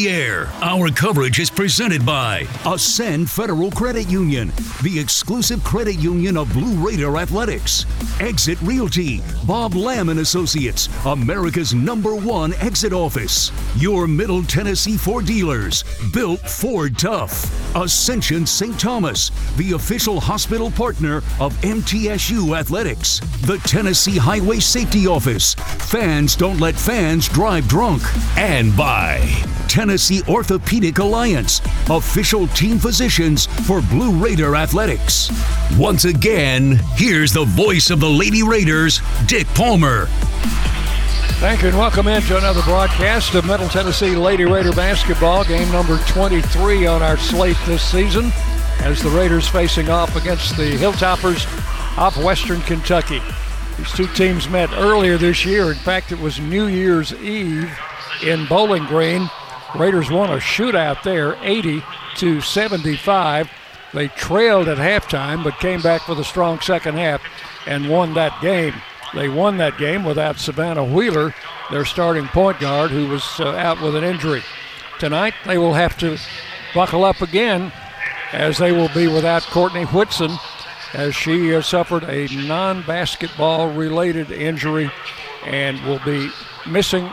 Air. Our coverage is presented by Ascend Federal Credit Union, the exclusive credit union of Blue Raider Athletics. Exit Realty, Bob Lamb and Associates, America's number one exit office. Your Middle Tennessee Ford dealers, built Ford Tough. Ascension St. Thomas, the official hospital partner of MTSU Athletics. The Tennessee Highway Safety Office. Fans don't let fans drive drunk. And by Tennessee Orthopedic Alliance, official team physicians for Blue Raider Athletics. Once again, here's the voice of the Lady Raiders, Dick Palmer. Thank you and welcome into another broadcast of Middle Tennessee Lady Raider basketball, game number 23 on our slate this season as the Raiders facing off against the Hilltoppers of Western Kentucky. These two teams met earlier this year. In fact, it was New Year's Eve in Bowling Green. Raiders won a shootout there, 80 to 75. They trailed at halftime, but came back with a strong second half and won that game. They won that game without Savannah Wheeler, their starting point guard, who was uh, out with an injury. Tonight, they will have to buckle up again as they will be without Courtney Whitson as she uh, suffered a non basketball related injury and will be missing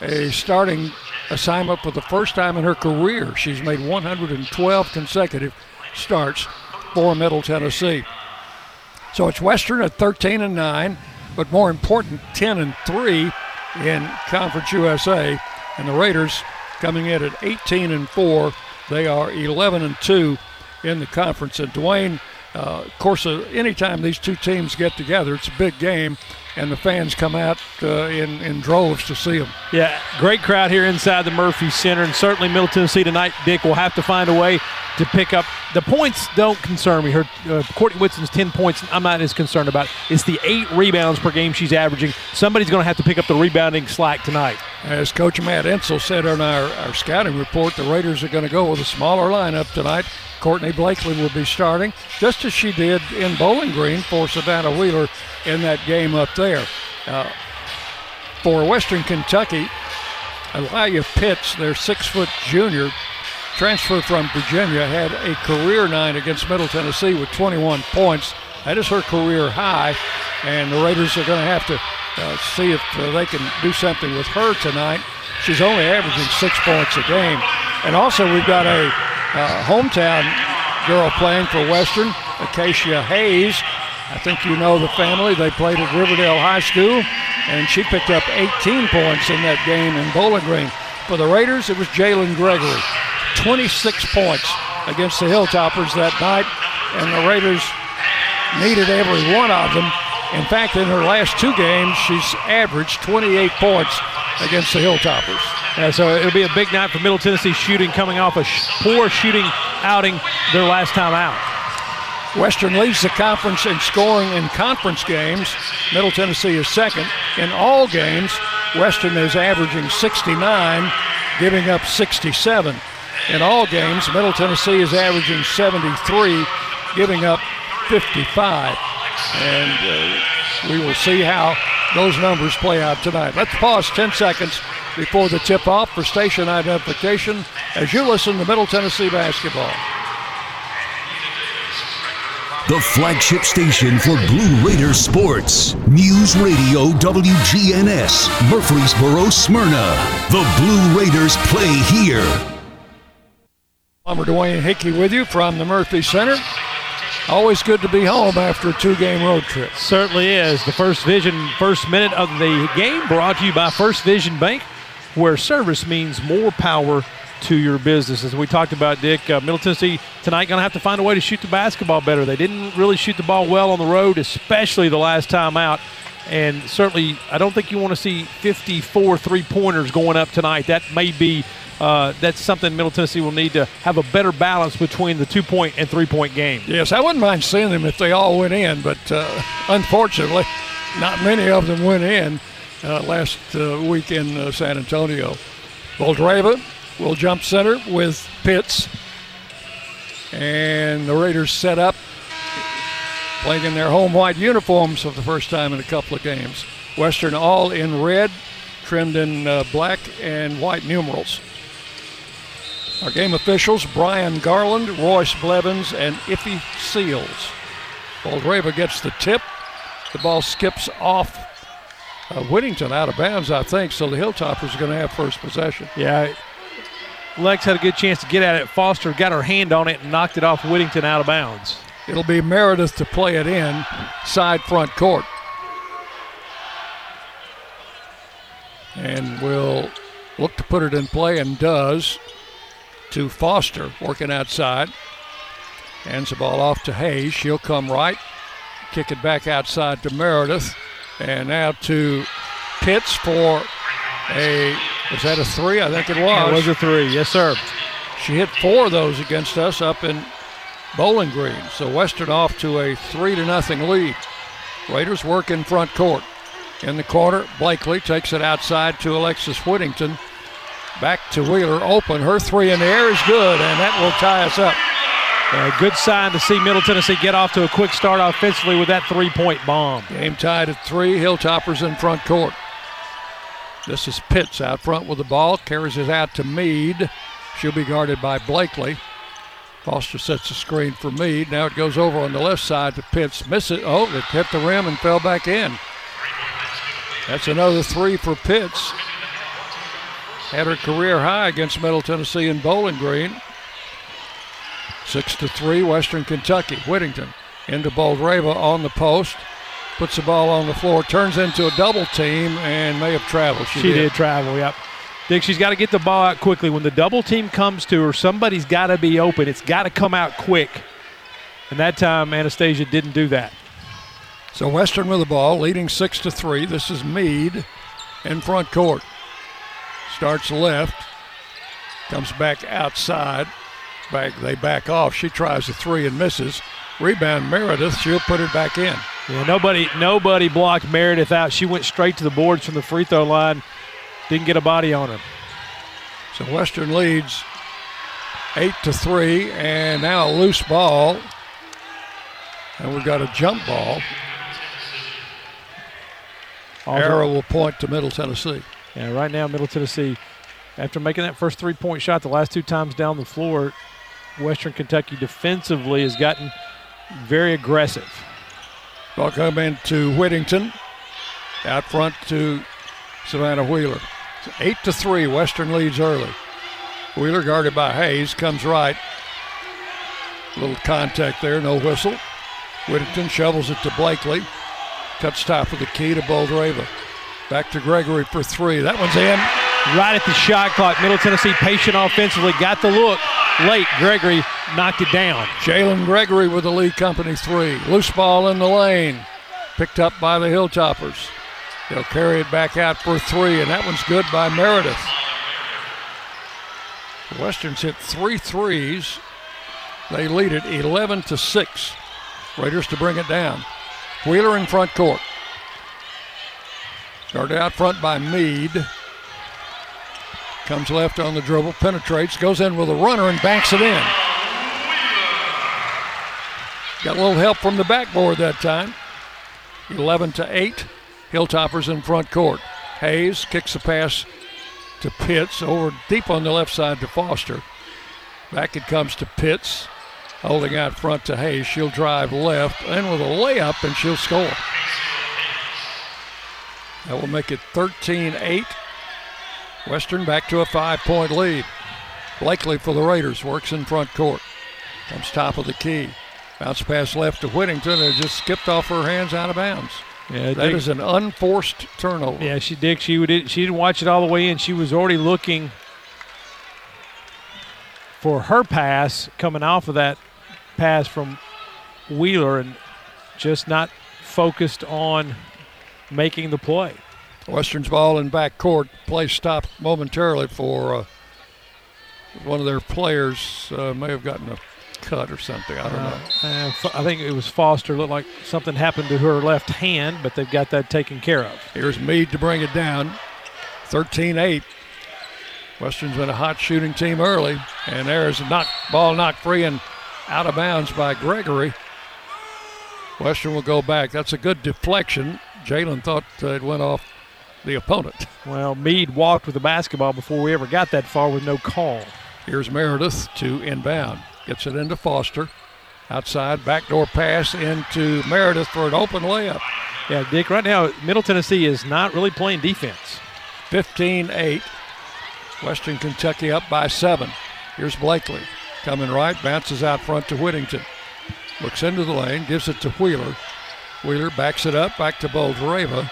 a starting assignment for the first time in her career. She's made 112 consecutive starts for Middle Tennessee. So it's Western at 13 and 9, but more important, 10 and 3 in Conference USA. And the Raiders coming in at 18 and 4. They are 11 and 2 in the conference. And Dwayne, uh, of course, uh, anytime these two teams get together, it's a big game, and the fans come out uh, in, in droves to see them. Yeah, great crowd here inside the Murphy Center, and certainly Middle Tennessee tonight, Dick, will have to find a way to pick up. The points don't concern me. Her uh, Courtney Whitson's 10 points, I'm not as concerned about. It's the eight rebounds per game she's averaging. Somebody's going to have to pick up the rebounding slack tonight. As Coach Matt Insell said on our, our scouting report, the Raiders are going to go with a smaller lineup tonight. Courtney Blakely will be starting, just as she did in Bowling Green for Savannah Wheeler in that game up there. Uh, for Western Kentucky, Aaliyah Pitts, their six foot junior, transfer from Virginia, had a career night against Middle Tennessee with 21 points. That is her career high, and the Raiders are going to have to uh, see if uh, they can do something with her tonight. She's only averaging six points a game. And also, we've got a uh, hometown girl playing for Western, Acacia Hayes. I think you know the family. They played at Riverdale High School, and she picked up 18 points in that game in Bowling Green. For the Raiders, it was Jalynn Gregory, 26 points against the Hilltoppers that night, and the Raiders needed every one of them. In fact, in her last two games, she's averaged 28 points against the Hilltoppers. Yeah, so it'll be a big night for Middle Tennessee shooting, coming off a sh- poor shooting outing their last time out. Western leads the conference in scoring in conference games. Middle Tennessee is second. In all games, Western is averaging 69, giving up 67. In all games, Middle Tennessee is averaging 73, giving up 55. And uh, we will see how those numbers play out tonight. Let's pause 10 seconds before the tip off for station identification as you listen to Middle Tennessee basketball. The flagship station for Blue Raider sports. News Radio WGNS, Murfreesboro, Smyrna. The Blue Raiders play here. Palmer Dwayne Hickey with you from the Murphy Center. Always good to be home after a two game road trip. Certainly is. The First Vision first minute of the game brought to you by First Vision Bank, where service means more power to your business. As we talked about, Dick, uh, Middle Tennessee tonight going to have to find a way to shoot the basketball better. They didn't really shoot the ball well on the road, especially the last time out. And certainly, I don't think you want to see 54 three pointers going up tonight. That may be. Uh, that's something Middle Tennessee will need to have a better balance between the two point and three point game. Yes, I wouldn't mind seeing them if they all went in, but uh, unfortunately, not many of them went in uh, last uh, week in uh, San Antonio. Boldyreva will jump center with Pitts. And the Raiders set up, playing in their home white uniforms for the first time in a couple of games. Western all in red, trimmed in uh, black and white numerals. Our game officials Brian Garland, Royce Blevins, and Iffy Seals. Boldyreva gets the tip. The ball skips off uh, Whittington out of bounds, I think, so the Hilltoppers are going to have first possession. Yeah. Lex had a good chance to get at it. Foster got her hand on it and knocked it off Whittington out of bounds. It'll be Meredith to play it in side front court. And will look to put it in play and does to Foster working outside. Hands the ball off to Hayes. She'll come right, kick it back outside to Meredith. And now to Pitts for a, was that a three? I think it was. It was a three, yes, sir. She hit four of those against us up in Bowling Green. So Western off to a three to nothing lead. Raiders work in front court. In the corner, Blakely takes it outside to Alexis Whittington. Back to Wheeler, open. Her three in the air is good, and that will tie us up. A good sign to see Middle Tennessee get off to a quick start offensively with that three point bomb. Game tied at three. Hilltoppers in front court. This is Pitts out front with the ball, carries it out to Mead. She'll be guarded by Blakely. Foster sets the screen for Mead. Now it goes over on the left side to Pitts. Miss it. Oh, it hit the rim and fell back in. That's another three for Pitts. Had her career high against Middle Tennessee in Bowling Green. Six to three, Western Kentucky. Whittington into Boldyreva on the post. Puts the ball on the floor, turns into a double team, and may have traveled. She, She did. did travel, yep. Dick, she's got to get the ball out quickly. When the double team comes to her, somebody's got to be open. It's got to come out quick. And that time, Anastasia didn't do that. So Western with the ball, leading six to three. This is Mead in front court. Starts left, comes back outside. Back they back off. She tries a three and misses. Rebound Meredith. She'll put it back in. Yeah, nobody, nobody blocked Meredith out. She went straight to the boards from the free throw line. Didn't get a body on her. So Western leads eight to three, and now a loose ball. And we've got a jump ball. Arrow will point to Middle Tennessee. Yeah, right now, Middle Tennessee, after making that first three point shot the last two times down the floor, Western Kentucky defensively has gotten very aggressive. Ball coming to Whittington. Out front to Savannah Wheeler. It's eight to three. Western leads early. Wheeler guarded by Hayes comes right. Little contact there, no whistle. Whittington shovels it to Blakely. Cuts top of the key to Boldyreva. Back to Gregory for three. That one's in. Right at the shot clock, Middle Tennessee patient offensively, got the look late. Gregory knocked it down. Jalynn Gregory with the Lee Company three. Loose ball in the lane. Picked up by the Hilltoppers. They'll carry it back out for three, and that one's good by Meredith. The Westerns hit three threes. They lead it 11 to 6. Raiders to bring it down. Wheeler in front court. Started out front by Mead. Comes left on the dribble, penetrates, goes in with a runner and banks it in. Got a little help from the backboard that time. 11 to 8. Hilltoppers in front court. Hayes kicks the pass to Pitts over deep on the left side to Foster. Back it comes to Pitts. Holding out front to Hayes. She'll drive left and with a layup and she'll score. That will make it 13 8. Western back to a five point lead. Blakely for the Raiders works in front court. Comes top of the key. Bounce pass left to Whittington. It just skipped off her hands out of bounds. Yeah, that That is an unforced turnover. Yeah, she did. She would. She didn't watch it all the way in. She was already looking for her pass coming off of that pass from Wheeler, and just not focused on making the play. Western's ball in back court. Play stopped momentarily for uh, one of their players. Uh, may have gotten a cut or something. I don't know. Uh, I think it was Foster. Looked like something happened to her left hand, but they've got that taken care of. Here's Mead to bring it down. 13 8. Western's been a hot shooting team early, and there's a knock, ball knocked free and out of bounds by Gregory. Western will go back. That's a good deflection. Jalynn thought uh, it went off the opponent. Well, Mead walked with the basketball before we ever got that far with no call. Here's Meredith to inbound. Gets it into Foster. Outside, backdoor pass into Meredith for an open layup. Yeah, Dick, right now, Middle Tennessee is not really playing defense. 15 8. Western Kentucky up by seven. Here's Blakely. Coming right, bounces out front to Whittington. Looks into the lane, gives it to Wheeler. Wheeler backs it up, back to Boldyreva.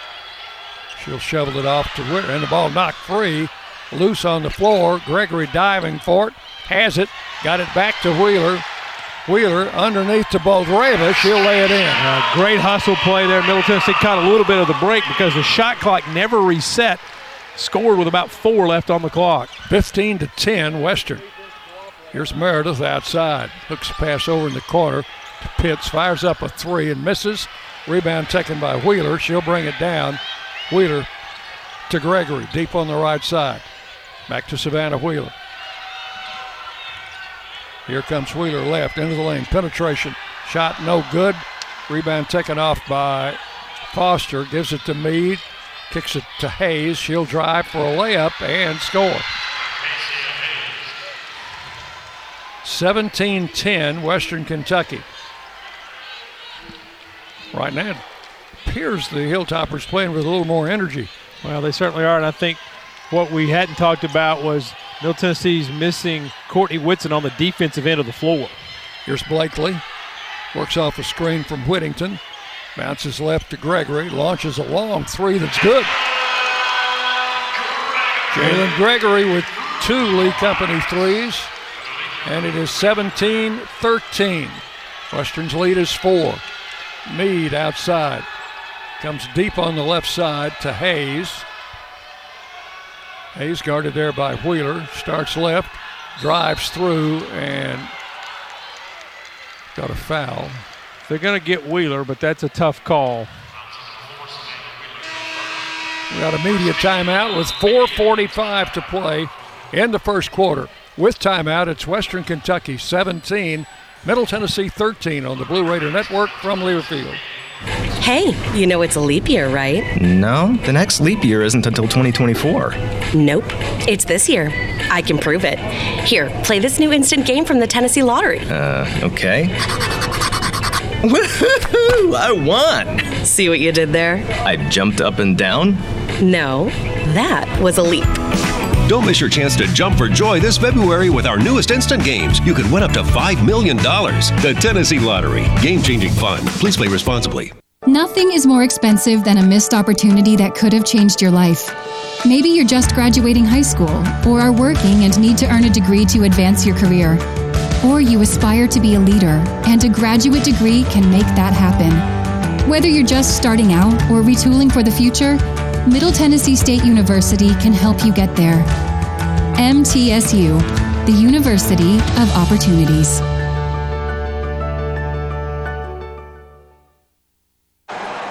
She'll shovel it off to Wheeler, and the ball knocked free. Loose on the floor. Gregory diving for it. Has it. Got it back to Wheeler. Wheeler underneath to Boldyreva. She'll lay it in. Uh, great hustle play there. Middle Tennessee caught a little bit of the break because the shot clock never reset. Scored with about four left on the clock. 15 to 10, Western. Here's Meredith outside. Hooks pass over in the corner to Pitts. Fires up a three and misses. Rebound taken by Wheeler. She'll bring it down. Wheeler to Gregory, deep on the right side. Back to Savannah Wheeler. Here comes Wheeler left into the lane. Penetration. Shot no good. Rebound taken off by Foster. Gives it to Mead. Kicks it to Hayes. She'll drive for a layup and score. 17 10, Western Kentucky. Right now, it appears the Hilltoppers playing with a little more energy. Well, they certainly are, and I think what we hadn't talked about was Middle Tennessee's missing Courtney Whitson on the defensive end of the floor. Here's Blakely. Works off a screen from Whittington. Bounces left to Gregory. Launches a long three that's good. Jalynn Gregory with two Lee Company threes. And it is 17 13. Western's lead is four. Mead outside. Comes deep on the left side to Hayes. Hayes guarded there by Wheeler. Starts left, drives through, and got a foul. They're going to get Wheeler, but that's a tough call. We got a media timeout with 4.45 to play in the first quarter. With timeout, it's Western Kentucky 17, Middle Tennessee 13 on the Blue Raider Network from Learfield. Hey, you know it's a leap year, right? No, the next leap year isn't until 2024. Nope, it's this year. I can prove it. Here, play this new instant game from the Tennessee Lottery. Uh, okay. Woohoo! I won! See what you did there? I jumped up and down? No, that was a leap. Don't miss your chance to jump for joy this February with our newest instant games. You could win up to $5 million. The Tennessee Lottery. Game changing fun. Please play responsibly. Nothing is more expensive than a missed opportunity that could have changed your life. Maybe you're just graduating high school, or are working and need to earn a degree to advance your career. Or you aspire to be a leader, and a graduate degree can make that happen. Whether you're just starting out or retooling for the future, Middle Tennessee State University can help you get there. MTSU, the University of Opportunities.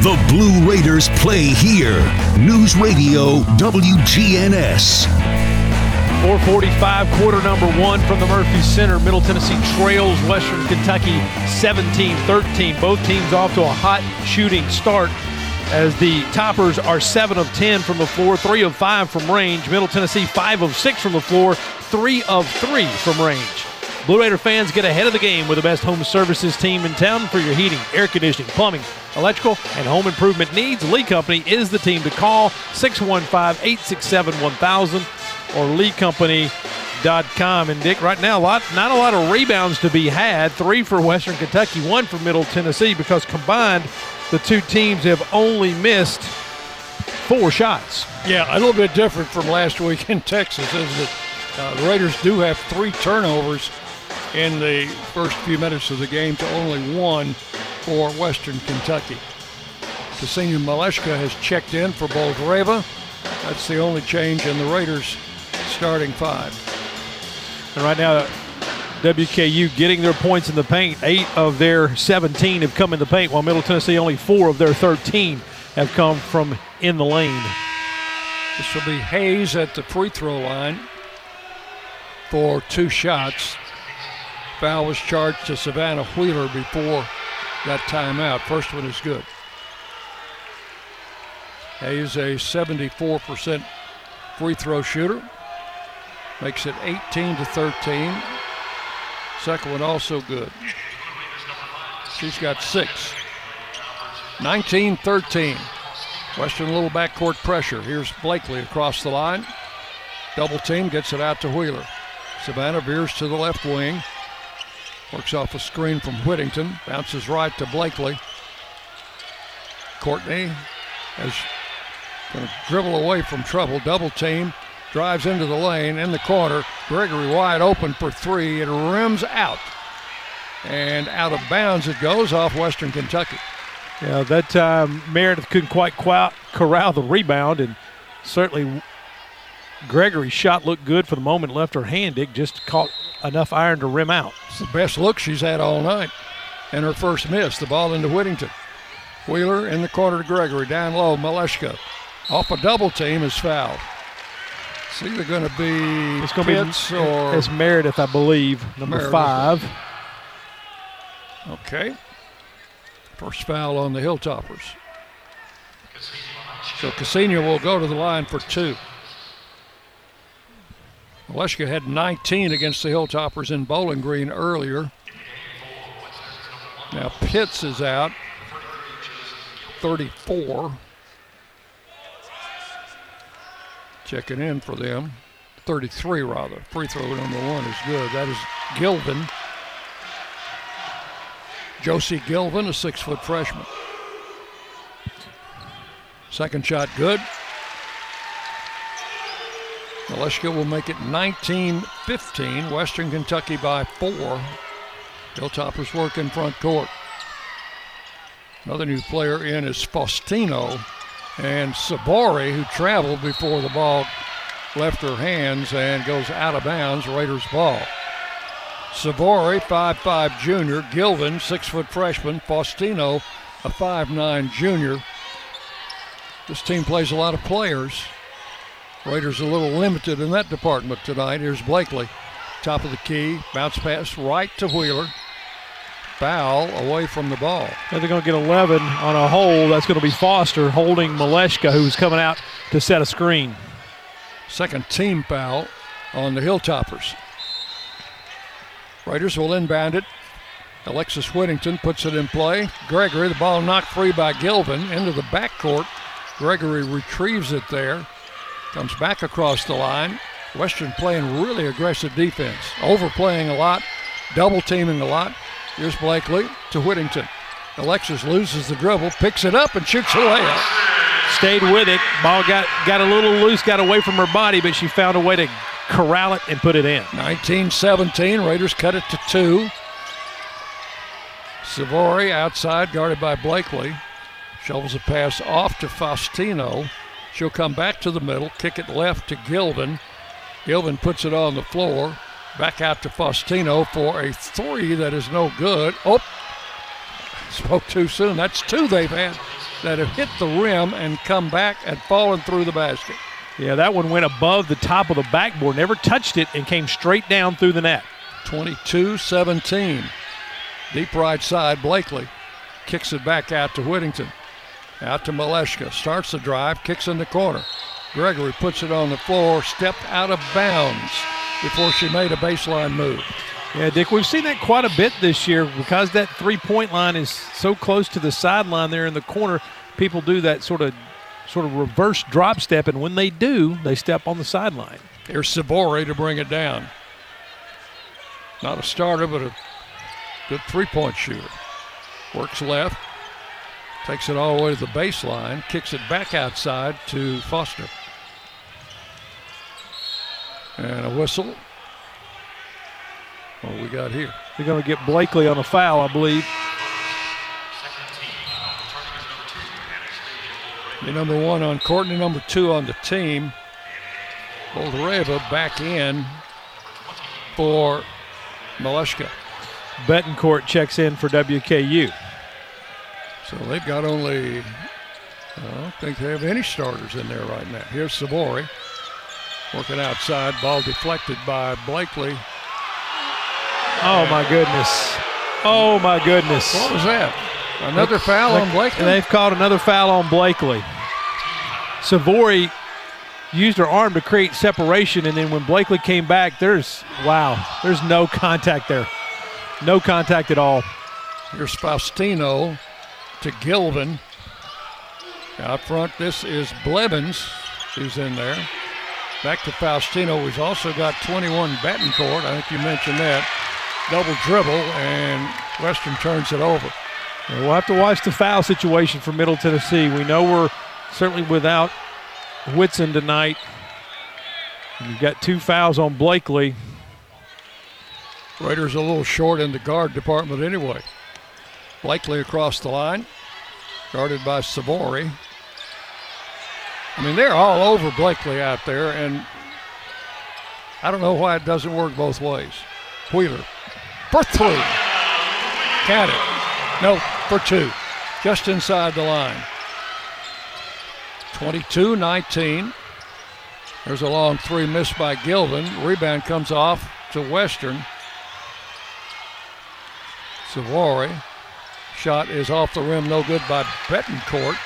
The Blue Raiders play here. News Radio WGNS. 445, quarter number one from the Murphy Center. Middle Tennessee trails Western Kentucky 17 13. Both teams off to a hot shooting start as the toppers are 7 of 10 from the floor, 3 of 5 from range. Middle Tennessee 5 of 6 from the floor, 3 of 3 from range. Blue Raider fans get ahead of the game with the best home services team in town for your heating, air conditioning, plumbing, electrical, and home improvement needs. Lee Company is the team to call 615 867 1000 or leecompany.com. And Dick, right now, a lot, not a lot of rebounds to be had. Three for Western Kentucky, one for Middle Tennessee, because combined, the two teams have only missed four shots. Yeah, a little bit different from last week in Texas, isn't it? Uh, the Raiders do have three turnovers in the first few minutes of the game to only one for Western Kentucky. Ksenia Maleshka has checked in for Boldyreva. That's the only change in the Raiders' starting five. And right now, WKU getting their points in the paint. Eight of their 17 have come in the paint, while Middle Tennessee only four of their 13 have come from in the lane. This will be Hayes at the free throw line for two shots. Foul was charged to Savannah Wheeler before that timeout. First one is good. Hayes, a 74% free throw shooter, makes it 18 to 13. Second one also good. She's got six. 19 13. Western a little backcourt pressure. Here's Blakely across the line. Double team gets it out to Wheeler. Savannah veers to the left wing. Works off a screen from Whittington. Bounces right to Blakely. Courtney is going to dribble away from trouble. Double team. Drives into the lane in the corner. Gregory wide open for three. It rims out. And out of bounds it goes off Western Kentucky. Yeah, that time Meredith couldn't quite corral the rebound, and certainly Gregory's shot looked good for the moment. Left her hand, Dick just caught enough iron to rim out. It's the best look she's had all night. And her first miss, the ball into Whittington. Wheeler in the corner to Gregory. Down low, Maleshka. Off a double team is fouled. It's either going to be it's going to be or it's Meredith, I believe, number Meredith. five. Okay. First foul on the Hilltoppers. So Ksenia will go to the line for two. Maleshka had 19 against the Hilltoppers in Bowling Green earlier. Now Pitts is out, 34. Checking in for them, 33 rather. Free throw number one is good. That is Gilvin. Josie Gilvin, a six foot freshman. Second shot good. Maleshka will make it 19 15. Western Kentucky by four. Hilltoppers work in front court. Another new player in is Faustino and Sabori, who traveled before the ball left her hands and goes out of bounds. Raiders ball. Sabori, 5'5 junior. Gilvin, 6 foot freshman. Faustino, a 5'9 junior. This team plays a lot of players. Raiders a little limited in that department tonight. Here's Blakely. Top of the key. Bounce pass right to Wheeler. Foul away from the ball. And they're going to get 11 on a hole. That's going to be Foster holding Maleshka, who's coming out to set a screen. Second team foul on the Hilltoppers. Raiders will inbound it. Alexis Whittington puts it in play. Gregory, the ball knocked free by Gilvin into the backcourt. Gregory retrieves it there. Comes back across the line. Western playing really aggressive defense, overplaying a lot, double teaming a lot. Here's Blakely to Whittington. Alexis loses the dribble, picks it up, and shoots a layup. Stayed with it. Ball got, got a little loose, got away from her body, but she found a way to corral it and put it in. 19 17. Raiders cut it to two. Savori outside, guarded by Blakely. Shovels a pass off to Faustino. She'll come back to the middle, kick it left to Gilvin. Gilvin puts it on the floor. Back out to Faustino for a three that is no good. Oh, spoke too soon. That's two they've had that have hit the rim and come back and fallen through the basket. Yeah, that one went above the top of the backboard, never touched it, and came straight down through the net. 22 17. Deep right side, Blakely kicks it back out to Whittington. Out to Maleshka. Starts the drive, kicks in the corner. Gregory puts it on the floor, stepped out of bounds before she made a baseline move. Yeah, Dick, we've seen that quite a bit this year because that three point line is so close to the sideline there in the corner. People do that sort of sort of reverse drop step, and when they do, they step on the sideline. Here's Sabori to bring it down. Not a starter, but a good three point shooter. Works left, takes it all the way to the baseline, kicks it back outside to Foster. And a whistle. What we got here? They're going to get Blakely on a foul, I believe. The number one on court and number two on the team. Boldyreva back in for Maleshka. Betancourt checks in for WKU. So they've got only, I don't think they have any starters in there right now. Here's Savory working outside, ball deflected by Blakely. Oh my goodness. Oh my goodness. What was that? Another foul on Blakely? And they've called another foul on Blakely. Savory used her arm to create separation, and then when Blakely came back, there's, wow, there's no contact there. No contact at all. Here's Faustino to Gilvin. Out front, this is Blevins who's in there. Back to Faustino, who's also got 21 Betancourt. I think you mentioned that. Double dribble, and Western turns it over. And we'll have to watch the foul situation for Middle Tennessee. We know we're certainly without Whitson tonight. You've got two fouls on Blakely. Raiders a little short in the guard department anyway. Blakely across the line, guarded by Savori. I mean, they're all over Blakely out there, and I don't know why it doesn't work both ways. Wheeler for three. Count it. No, for two. Just inside the line. 22 19. There's a long three missed by Gilvin. Rebound comes off to Western. Savori. Shot is off the rim, no good by Betancourt.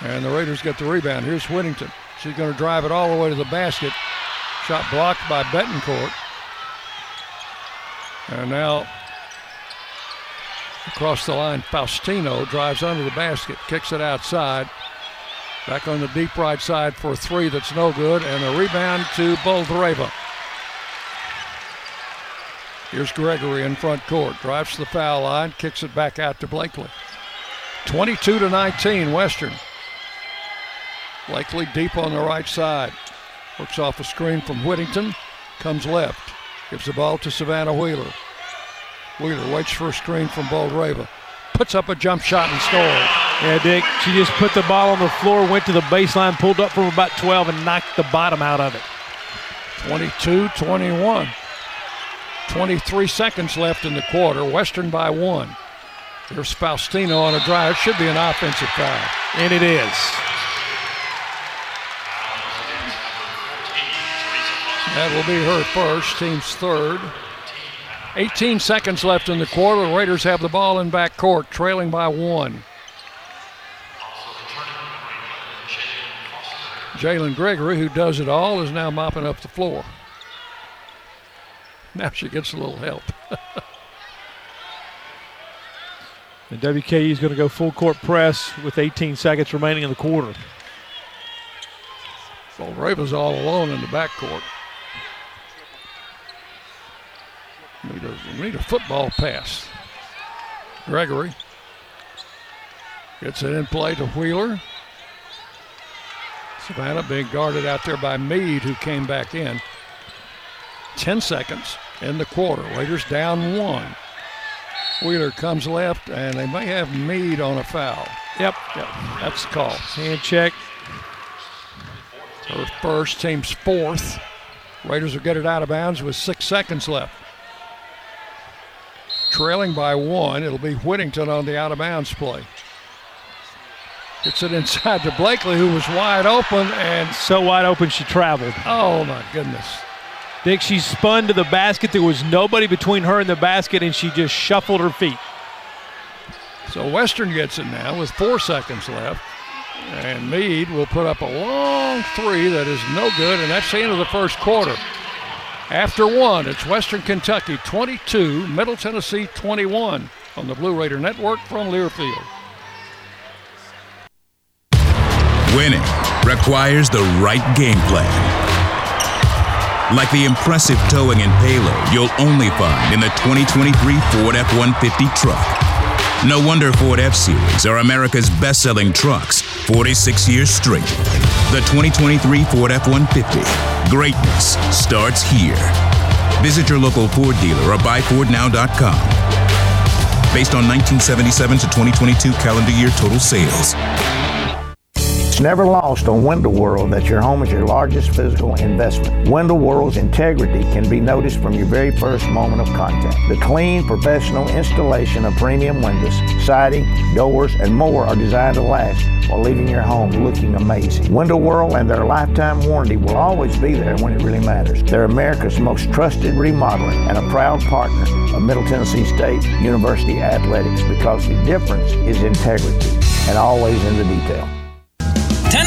And the Raiders get the rebound. Here's Whittington. She's going to drive it all the way to the basket. Shot blocked by Betancourt. And now across the line, Faustino drives under the basket, kicks it outside. Back on the deep right side for three that's no good, and a rebound to Boldyreva. Here's Gregory in front court, drives to the foul line, kicks it back out to Blakely. 22 to 19, Western. Blakely deep on the right side. Works off a screen from Whittington, comes left. Gives the ball to Savannah Wheeler. Wheeler waits for a screen from Boldyreva. Puts up a jump shot and scores. Yeah, Dick, she just put the ball on the floor, went to the baseline, pulled up from about 12, and knocked the bottom out of it. 22 21. 23 seconds left in the quarter. Western by one. There's Faustino on a drive. It should be an offensive foul. And it is. That will be her first, team's third. 18 seconds left in the quarter. The Raiders have the ball in back court, trailing by one. Jalynn Gregory, who does it all, is now mopping up the floor. Now she gets a little help. and WKU is going to go full court press with 18 seconds remaining in the quarter. Well, Raven's all alone in the backcourt. Need a, need a football pass. Gregory gets it in play to Wheeler. Savannah being guarded out there by Mead, who came back in. 10 seconds in the quarter. Raiders down one. Wheeler comes left, and they may have Mead on a foul. Yep. Yep. That's the call. Hand check. Her first, team's fourth. Raiders will get it out of bounds with six seconds left. Trailing by one, it'll be Whittington on the out of bounds play. Gets it inside to Blakely, who was wide open and so wide open she traveled. Oh my goodness. Dick, she spun to the basket. There was nobody between her and the basket, and she just shuffled her feet. So Western gets it now with four seconds left. And Mead will put up a long three that is no good, and that's the end of the first quarter. After one, it's Western Kentucky 22, Middle Tennessee 21 on the Blue Raider Network from Learfield. Winning requires the right game plan. Like the impressive towing and payload you'll only find in the 2023 Ford F 150 truck. No wonder Ford F Series are America's best selling trucks 46 years straight. The 2023 Ford F 150. Greatness starts here. Visit your local Ford dealer or buyfordnow.com. Based on 1977 to 2022 calendar year total sales. Never lost on Window World that your home is your largest physical investment. Window World's integrity can be noticed from your very first moment of contact. The clean, professional installation of premium windows, siding, doors, and more are designed to last while leaving your home looking amazing. Window World and their lifetime warranty will always be there when it really matters. They're America's most trusted remodeling and a proud partner of Middle Tennessee State University Athletics because the difference is integrity and always in the detail.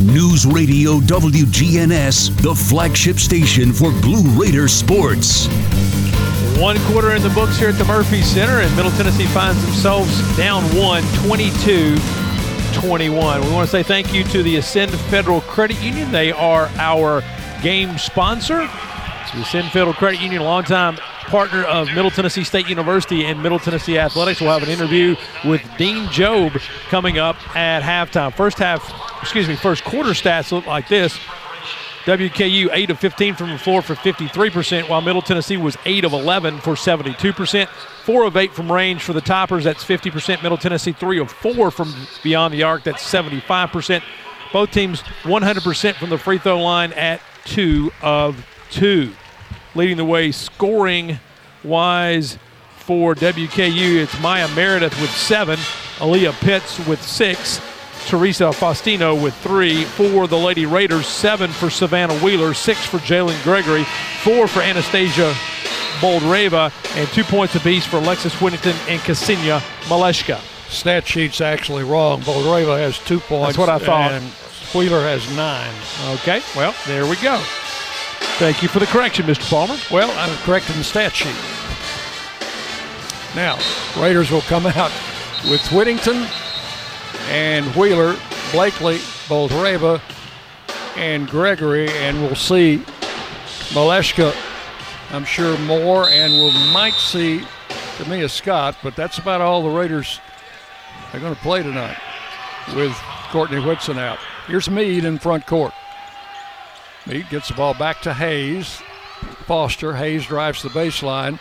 News Radio WGNS, the flagship station for Blue Raider sports. One quarter in the books here at the Murphy Center, and Middle Tennessee finds themselves down one, 22 21. We want to say thank you to the Ascend Federal Credit Union. They are our game sponsor. So the Ascend Federal Credit Union, longtime partner of Middle Tennessee State University and Middle Tennessee Athletics. We'll have an interview with Dean Job coming up at halftime. First half, excuse me, first quarter stats look like this. WKU 8 of 15 from the floor for 53%, while Middle Tennessee was 8 of 11 for 72%. 4 of 8 from range for the Toppers, that's 50%. Middle Tennessee 3 of 4 from beyond the arc, that's 75%. Both teams 100% from the free throw line at 2 of 2 leading the way scoring wise for WKU. It's Maya Meredith with seven, Aaliyah Pitts with six, Teresa Faustino with three. For the Lady Raiders, seven for Savannah Wheeler, six for Jalynn Gregory, four for Anastasia Boldyreva, and two points apiece for Alexis Whittington and Ksenia Maleshka. Stat sheet's actually wrong. Boldyreva has two points. That's what I thought. And Wheeler has nine. Okay, well, there we go. Thank you for the correction, Mr. Palmer. Well, I'm correcting the stat sheet. Now, Raiders will come out with Whittington and Wheeler, Blakely, Boldyreva, and Gregory, and we'll see Maleshka, I'm sure, more, and we might see Tamia Scott, but that's about all the Raiders are going to play tonight with Courtney Whitson out. Here's Mead in front court. Mead gets the ball back to Hayes. Foster. Hayes drives the baseline.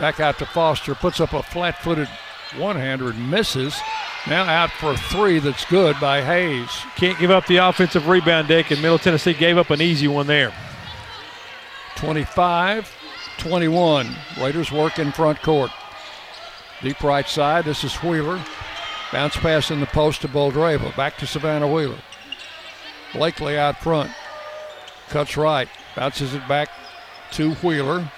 Back out to Foster. Puts up a flat footed one hander and misses. Now out for three that's good by Hayes. Can't give up the offensive rebound, Dick, and Middle Tennessee gave up an easy one there. 25 21. Raiders work in front court. Deep right side. This is Wheeler. Bounce pass in the post to Boldyreva. Back to Savannah Wheeler. Blakely out front. Cuts right. Bounces it back to Wheeler.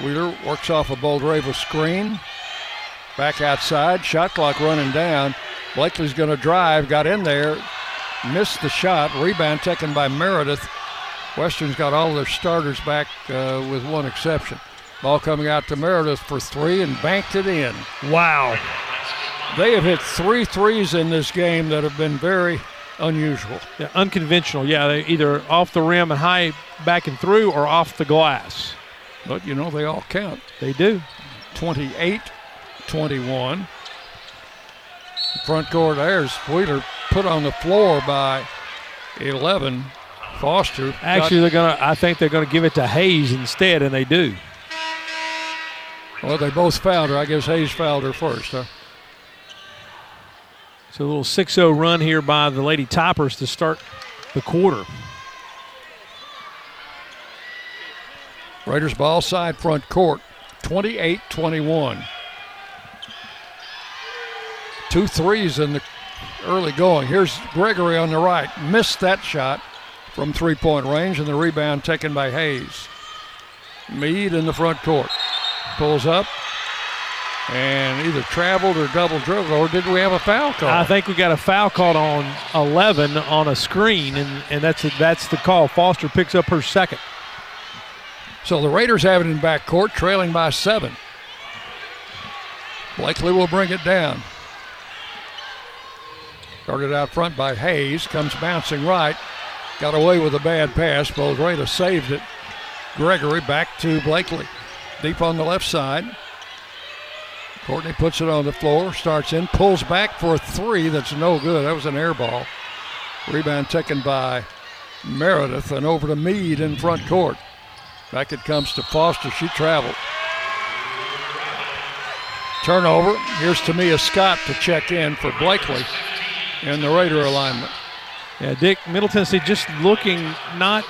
Wheeler works off a Boldyreva screen. Back outside. Shot clock running down. Blakely's going to drive. Got in there. Missed the shot. Rebound taken by Meredith. Western's got all their starters back uh, with one exception. Ball coming out to Meredith for three and banked it in. Wow. They have hit three threes in this game that have been very unusual. Yeah, unconventional. Yeah, they either off the rim and high back and through or off the glass. But, you know, they all count. They do. 28 21. Front court there's Wheeler put on the floor by 11. Foster. Actually, they're gonna. I think they're gonna give it to Hayes instead, and they do. Well, they both fouled her. I guess Hayes fouled her first, huh? So a little 6-0 run here by the Lady Toppers to start the quarter. Raiders ball side front court, 28-21. Two threes in the early going. Here's Gregory on the right. Missed that shot from three-point range, and the rebound taken by Hayes. Mead in the front court. Pulls up, and either traveled or double dribbled, or did we have a foul call? I think we got a foul called on 11 on a screen, and, and that's that's the call. Foster picks up her second. So the Raiders have it in backcourt, trailing by seven. Blakely will bring it down. Started out front by Hayes. Comes bouncing right. Got away with a bad pass. Boldyreva saved it. Gregory back to Blakely. Deep on the left side. Courtney puts it on the floor, starts in, pulls back for a three that's no good. That was an air ball. Rebound taken by Meredith and over to Mead in front court. Back it comes to Foster. She traveled. Turnover. Here's Tamia Scott to check in for Blakely in the Raider alignment. Yeah, Dick, Middle Tennessee just looking not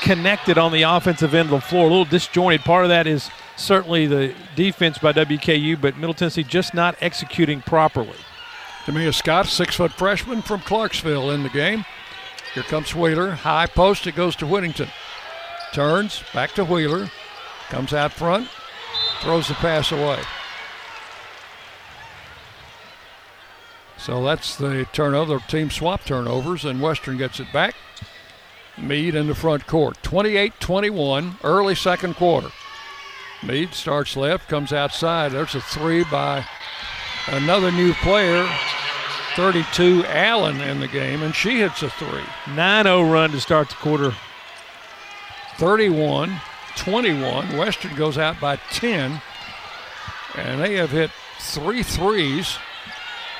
connected on the offensive end of the floor, a little disjointed. Part of that is certainly the defense by WKU, but Middle Tennessee just not executing properly. Tamia Scott, six foot freshman from Clarksville in the game. Here comes Wheeler. High post, it goes to Whittington. Turns, back to Wheeler. Comes out front, throws the pass away. So that's the turnover, The team swap turnovers, and Western gets it back. Mead in the front court. 28 21, early second quarter. Mead starts left, comes outside. There's a three by another new player, 32 Allen in the game, and she hits a three. 9 0 run to start the quarter. 31 21. Western goes out by 10, and they have hit three threes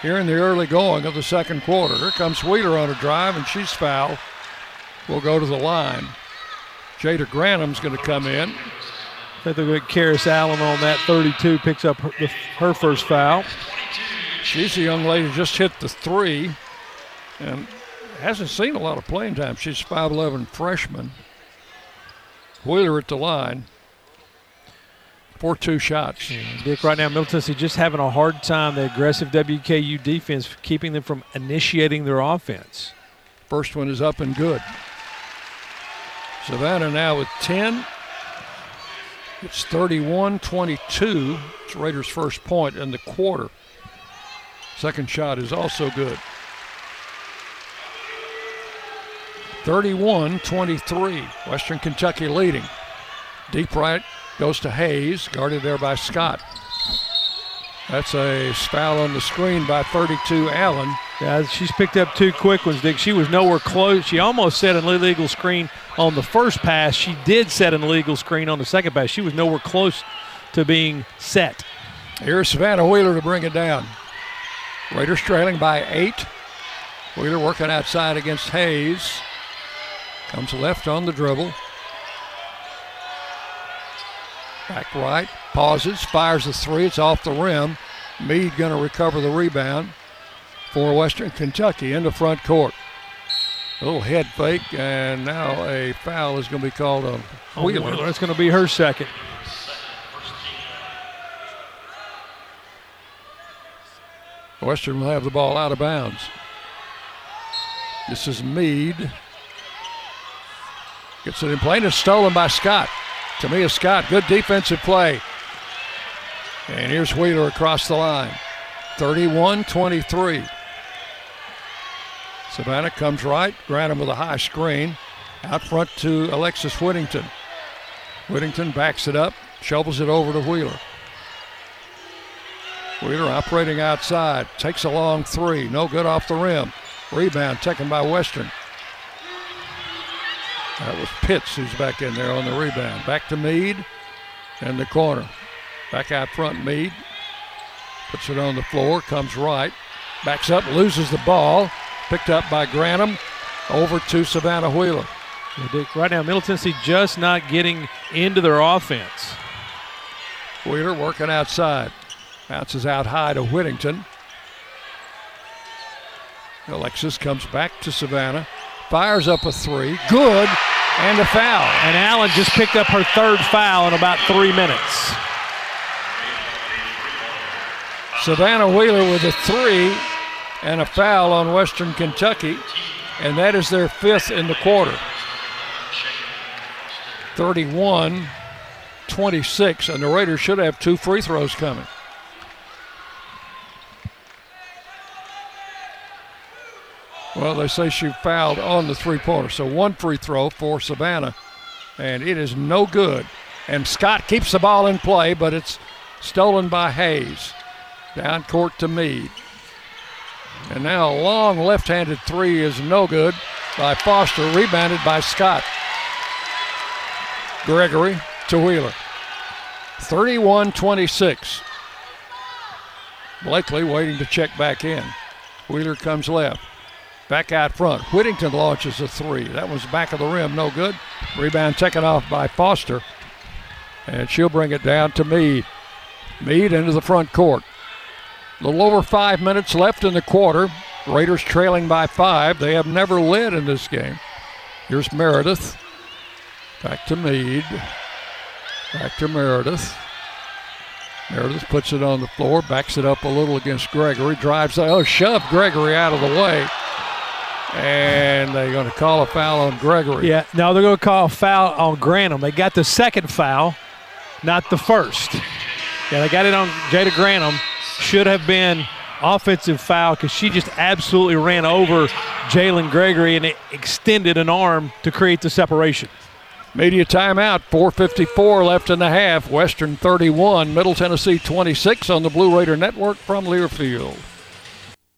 here in the early going of the second quarter. Here comes Wheeler on a drive, and she's fouled. Will go to the line. Jada Grantham's going to come in. I think they're Karis Allen on that 32 picks up her, the, her first foul. She's a young lady just hit the three and hasn't seen a lot of playing time. She's 5'11 freshman. Wheeler at the line. Four two shots. Yeah, Dick, right now, Middle Tennessee just having a hard time, the aggressive WKU defense, keeping them from initiating their offense. First one is up and good. Savannah now with 10. It's 31 22. It's Raiders' first point in the quarter. Second shot is also good. 31 23. Western Kentucky leading. Deep right goes to Hayes, guarded there by Scott. That's a foul on the screen by 32 Allen. Yeah, she's picked up two quick ones, Dick. She was nowhere close. She almost set an illegal screen on the first pass. She did set an illegal screen on the second pass. She was nowhere close to being set. Here's Savannah Wheeler to bring it down. Raiders trailing by eight. Wheeler working outside against Hayes. Comes left on the dribble. Back right, pauses, fires a three. It's off the rim. Mead going to recover the rebound for Western Kentucky in the front court. A little head fake, and now a foul is going to be called on Wheeler. Oh, That's going to be her second. Western will have the ball out of bounds. This is Mead. Gets it in play, and it's stolen by Scott. Tamia Scott, good defensive play. And here's Wheeler across the line. 31 23. Savannah comes right. Grantham with a high screen. Out front to Alexis Whittington. Whittington backs it up, shovels it over to Wheeler. Wheeler operating outside. Takes a long three. No good off the rim. Rebound taken by Western. That was Pitts who's back in there on the rebound. Back to Mead in the corner. Back out front, Mead. Puts it on the floor, comes right. Backs up, loses the ball. Picked up by Grantham. Over to Savannah Wheeler. Yeah, Dick, right now, Middle Tennessee just not getting into their offense. Wheeler working outside. Bounces out high to Whittington. Alexis comes back to Savannah. Fires up a three. Good. And a foul. And Allen just picked up her third foul in about three minutes. Savannah Wheeler with a three and a foul on Western Kentucky. And that is their fifth in the quarter. 31 26. And the Raiders should have two free throws coming. Well, they say she fouled on the three pointer. So one free throw for Savannah, and it is no good. And Scott keeps the ball in play, but it's stolen by Hayes. Down court to Mead. And now a long left handed three is no good by Foster, rebounded by Scott. Gregory to Wheeler. 31 26. Blakely waiting to check back in. Wheeler comes left. Back out front. Whittington launches a three. That was back of the rim, no good. Rebound taken off by Foster. And she'll bring it down to Mead. Mead into the front court. A little over five minutes left in the quarter. Raiders trailing by five. They have never led in this game. Here's Meredith. Back to Mead. Back to Meredith. Meredith puts it on the floor, backs it up a little against Gregory, drives, oh, shove Gregory out of the way. And they're going to call a foul on Gregory. Yeah, no, they're going to call a foul on Grantham. They got the second foul, not the first. Yeah, they got it on Jada Grantham. Should have been offensive foul because she just absolutely ran over Jalynn Gregory and extended an arm to create the separation. Media timeout, 4.54 left in the half. Western 31, Middle Tennessee 26 on the Blue Raider Network from Learfield.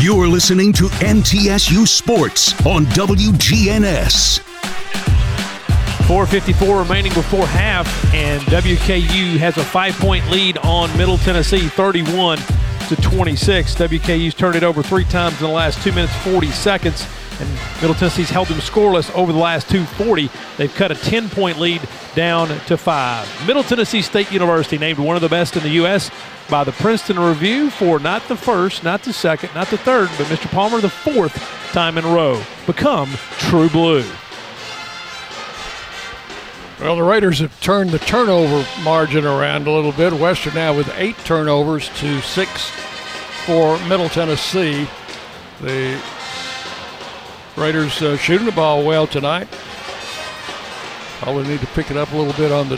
You're listening to MTSU Sports on WGNS. 454 remaining before half, and WKU has a five-point lead on Middle Tennessee, 31 to 26. WKU's turned it over three times in the last two minutes 40 seconds, and Middle Tennessee's held them scoreless over the last 240. They've cut a 10-point lead down to five. Middle Tennessee State University named one of the best in the U.S by the Princeton Review for not the first, not the second, not the third, but Mr. Palmer the fourth time in a row. Become True Blue. Well, the Raiders have turned the turnover margin around a little bit. Western now with eight turnovers to six for Middle Tennessee. The Raiders uh, shooting the ball well tonight. Probably need to pick it up a little bit on the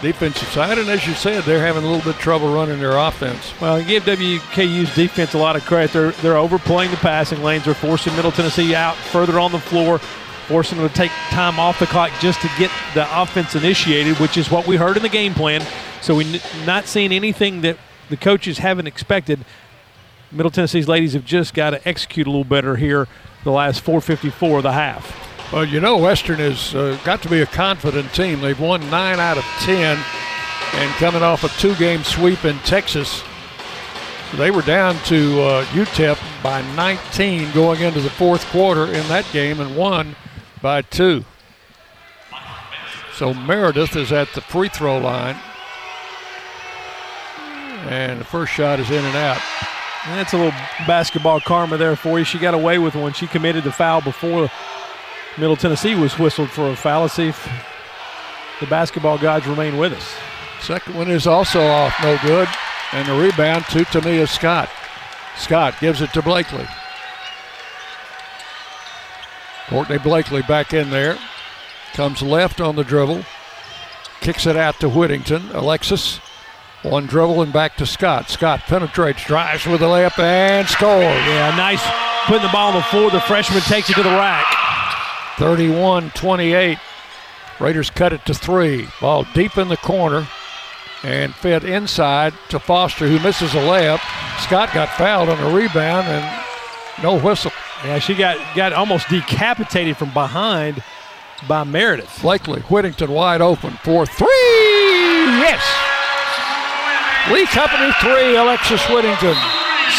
defensive side. And as you said, they're having a little bit of trouble running their offense. Well, give WKU's defense a lot of credit. They're, they're overplaying the passing lanes. They're forcing Middle Tennessee out further on the floor, forcing them to take time off the clock just to get the offense initiated, which is what we heard in the game plan. So we're not seeing anything that the coaches haven't expected. Middle Tennessee's ladies have just got to execute a little better here the last 454 of the half. Well, you know, Western has uh, got to be a confident team. They've won nine out of 10 and coming off a two game sweep in Texas. They were down to uh, UTEP by 19 going into the fourth quarter in that game and won by two. So Meredith is at the free throw line. And the first shot is in and out. That's a little basketball karma there for you. She got away with one. She committed the foul before Middle Tennessee was whistled for a fallacy. The basketball gods remain with us. Second one is also off, no good. And the rebound to Tamia Scott. Scott gives it to Blakely. Courtney Blakely back in there. Comes left on the dribble. Kicks it out to Whittington. Alexis One dribble and back to Scott. Scott penetrates, drives with a layup, and scores. Yeah, nice putting the ball on the floor. The freshman takes it to the rack. 31 28. Raiders cut it to three. Ball deep in the corner and fed inside to Foster, who misses a layup. Scott got fouled on a rebound and no whistle. Yeah, she got, got almost decapitated from behind by Meredith. Blakely, Whittington wide open for three. Yes. Lee Company three, Alexis Whittington.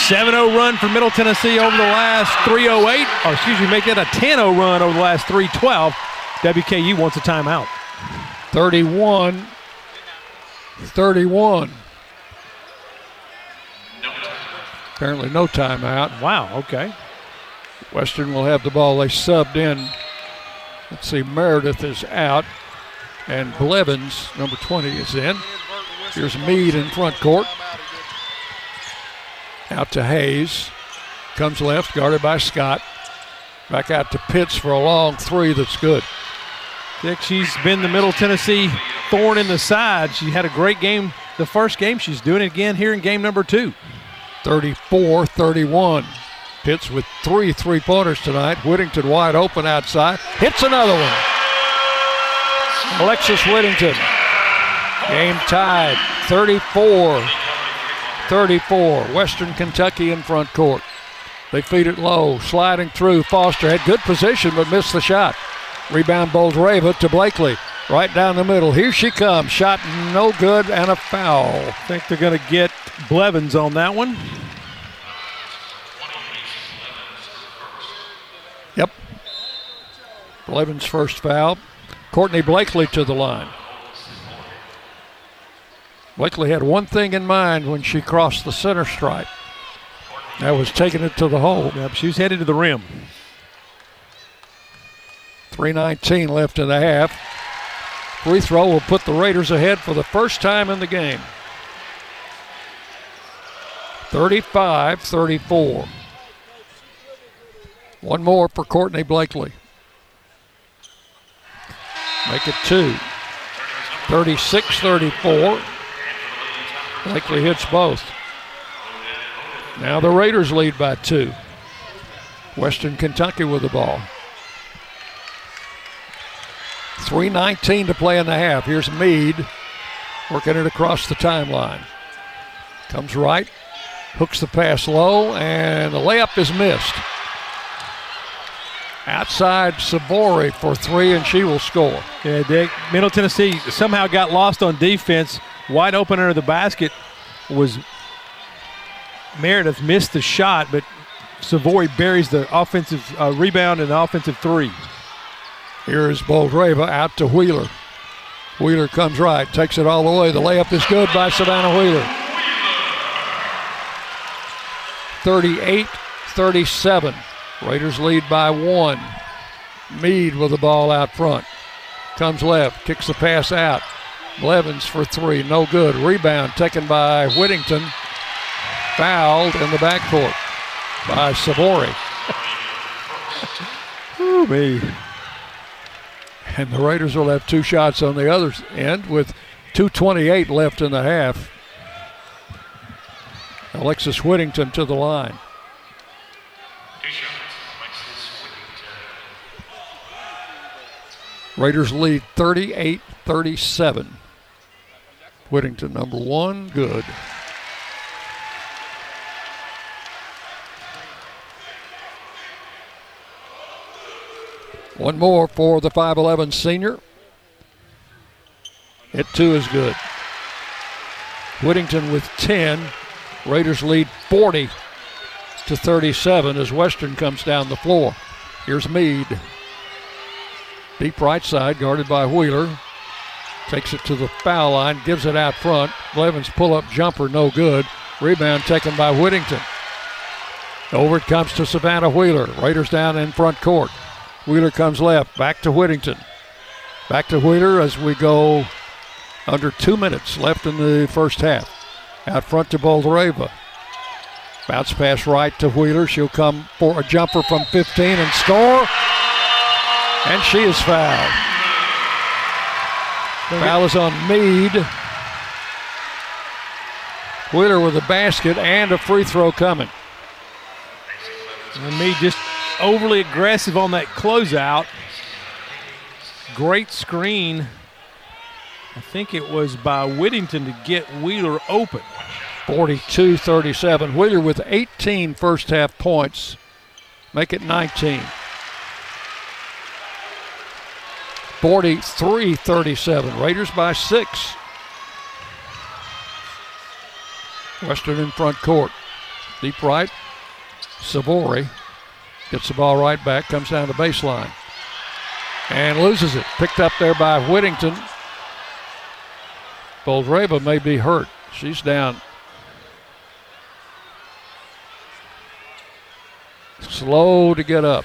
7-0 run for Middle Tennessee over the last 308, or excuse me, make that a 10-0 run over the last 312. WKU wants a timeout. 31 31. Apparently no timeout. Wow, okay. Western will have the ball. They subbed in. Let's see, Meredith is out. And Blevins, number 20, is in. Here's Mead in front court. Out to Hayes. Comes left, guarded by Scott. Back out to Pitts for a long three that's good. Dick, she's been the Middle Tennessee thorn in the side. She had a great game the first game. She's doing it again here in game number two. 34 31. Pitts with three three pointers tonight. Whittington wide open outside. Hits another one. Alexis Whittington. Game tied 34 34. Western Kentucky in front court. They feed it low, sliding through. Foster had good position but missed the shot. Rebound Boldyreva to Blakely. Right down the middle. Here she comes. Shot no good and a foul. I think they're going to get Blevins on that one. Yep. Blevins' first foul. Courtney Blakely to the line. Blakely had one thing in mind when she crossed the center stripe. That was taking it to the hole. Yep, she was headed to the rim. 3.19 left in the half. Free throw will put the Raiders ahead for the first time in the game. 35 34. One more for Courtney Blakely. Make it two. 36 34. Blakely hits both. Now the Raiders lead by two. Western Kentucky with the ball. 3.19 to play in the half. Here's Mead working it across the timeline. Comes right, hooks the pass low, and the layup is missed. Outside Sivori for three, and she will score. Yeah, Dick. Middle Tennessee somehow got lost on defense. Wide open under the basket was Meredith missed the shot, but Sivori buries the offensive uh, rebound and the offensive three. Here is Boldyreva out to Wheeler. Wheeler comes right, takes it all the way. The layup is good by Savannah Wheeler. 38 37. Raiders lead by one. Mead with the ball out front. Comes left, kicks the pass out. Blevins for three, no good. Rebound taken by Whittington. Fouled in the backcourt by Sivori. Ooh, me. And the Raiders will have two shots on the other end with 2.28 left in the half. Alexis Whittington to the line. Raiders lead 38 37. Whittington, number one, good. One more for the 5'11 senior. It two is good. Whittington with 10. Raiders lead 40 to 37 as Western comes down the floor. Here's Mead. Deep right side, guarded by Wheeler. Takes it to the foul line, gives it out front. Blevins pull up jumper, no good. Rebound taken by Whittington. Over it comes to Savannah Wheeler. Raiders down in front court. Wheeler comes left, back to Whittington. Back to Wheeler as we go under two minutes left in the first half. Out front to Boldyreva. Bounce pass right to Wheeler. She'll come for a jumper from 15 and score. And she is fouled. Foul is on Mead. Wheeler with a basket and a free throw coming. And me just overly aggressive on that closeout. Great screen. I think it was by Whittington to get Wheeler open. 42 37. Wheeler with 18 first half points. Make it 19. 43 37. Raiders by six. Western in front court. Deep right. Sivori gets the ball right back, comes down the baseline, and loses it. Picked up there by Whittington. Boldyreva may be hurt. She's down. Slow to get up.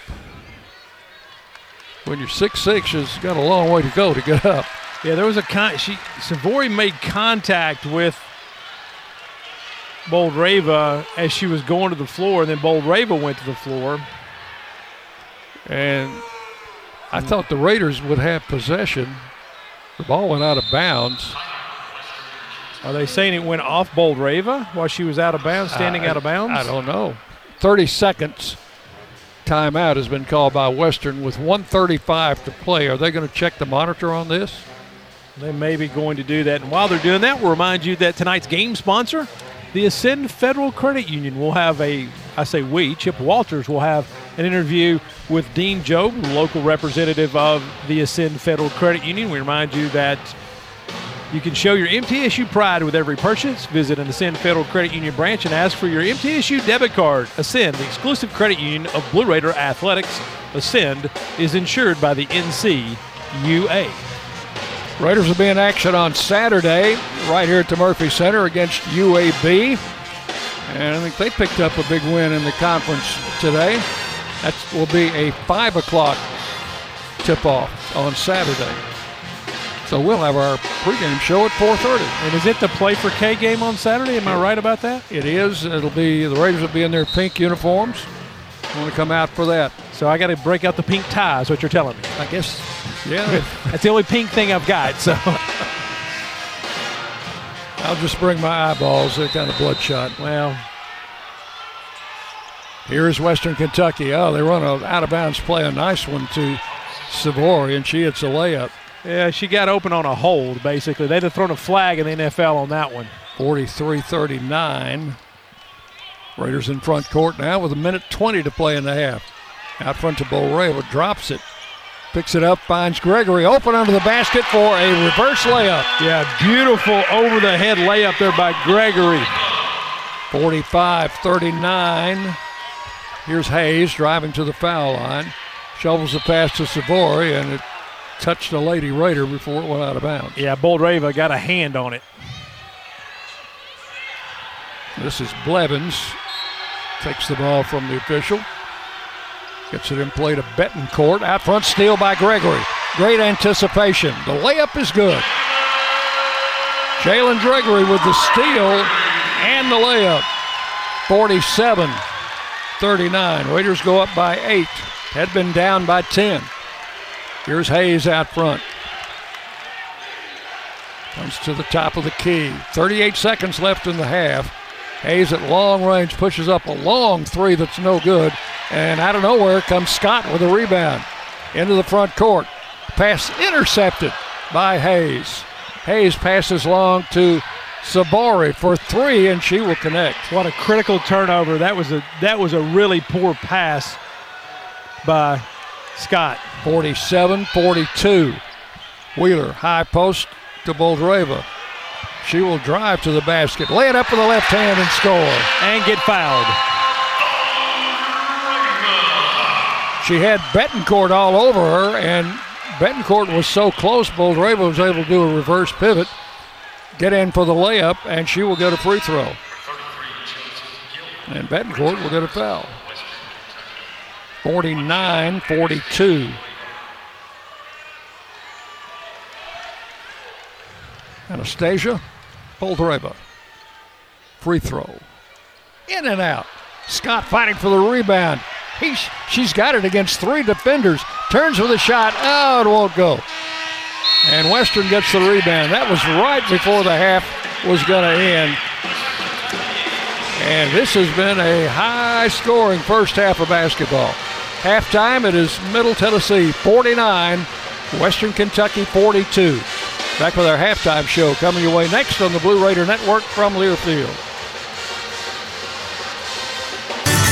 When you're six six, it's got a long way to go to get up. Yeah, there was a con. She Sivori made contact with Boldyreva as she was going to the floor, and then Boldyreva went to the floor. And I thought the Raiders would have possession. The ball went out of bounds. Are they saying it went off Boldyreva while she was out of bounds, standing I, out of bounds? I don't know. 30 seconds timeout has been called by Western with 135 to play. Are they going to check the monitor on this? They may be going to do that. And while they're doing that, we'll remind you that tonight's game sponsor, the Ascend Federal Credit Union, will have a, I say we, Chip Walters will have an interview with Dean Job, local representative of the Ascend Federal Credit Union. We remind you that you can show your MTSU pride with every purchase. Visit an Ascend Federal Credit Union branch and ask for your MTSU debit card. Ascend, the exclusive credit union of Blue Raider Athletics. Ascend is insured by the NCUA. Raiders will be in action on Saturday right here at the Murphy Center against UAB. And I think they picked up a big win in the conference today. That will be a 5 o'clock tip off on Saturday. So we'll have our pregame show at 4:30. And is it the Play for K game on Saturday? Am I right about that? It is. It'll be the Raiders will be in their pink uniforms. Want to come out for that? So I got to break out the pink tie. Is what you're telling me? I guess. Yeah. That's the only pink thing I've got. So I'll just bring my eyeballs. They're kind of bloodshot. Well. Here's Western Kentucky. Oh, they run a out of bounds play, a nice one to Sivori, and she hits a layup. Yeah, she got open on a hold, basically. They'd have thrown a flag in the NFL on that one. 43 39. Raiders in front court now with a minute 20 to play in the half. Out front to Boldyreva, drops it. Picks it up, finds Gregory open under the basket for a reverse layup. Yeah, beautiful over the head layup there by Gregory. 45 39. Here's Hayes driving to the foul line. Shovels the pass to Sivori, and it touched a Lady Raider before it went out of bounds. Yeah, Boldyreva got a hand on it. This is Blevins. Takes the ball from the official. Gets it in play to Betancourt. Out front, steal by Gregory. Great anticipation. The layup is good. Jalynn Gregory with the steal and the layup. 47 39. Raiders go up by eight. Had been down by 10. Here's Hayes out front. Comes to the top of the key. 38 seconds left in the half. Hayes at long range pushes up a long three that's no good. And out of nowhere comes Scott with a rebound into the front court. Pass intercepted by Hayes. Hayes passes long to Sivori for three, and she will connect. What a critical turnover! That was a that was a really poor pass by Scott. 47-42. Wheeler high post to Boldyreva. She will drive to the basket, lay it up with the left hand, and score. And get fouled. She had Betancourt all over her, and Betancourt was so close, Boldyreva was able to do a reverse pivot, get in for the layup, and she will get a free throw. And Betancourt will get a foul. 49 42. Anastasia Boldyreva. Free throw. In and out. Scott fighting for the rebound. He's, she's got it against three defenders. Turns with a shot. Oh, it won't go. And Western gets the rebound. That was right before the half was going to end. And this has been a high scoring first half of basketball. Halftime, it is Middle Tennessee 49, Western Kentucky 42. Back with our halftime show coming your way next on the Blue Raider Network from Learfield.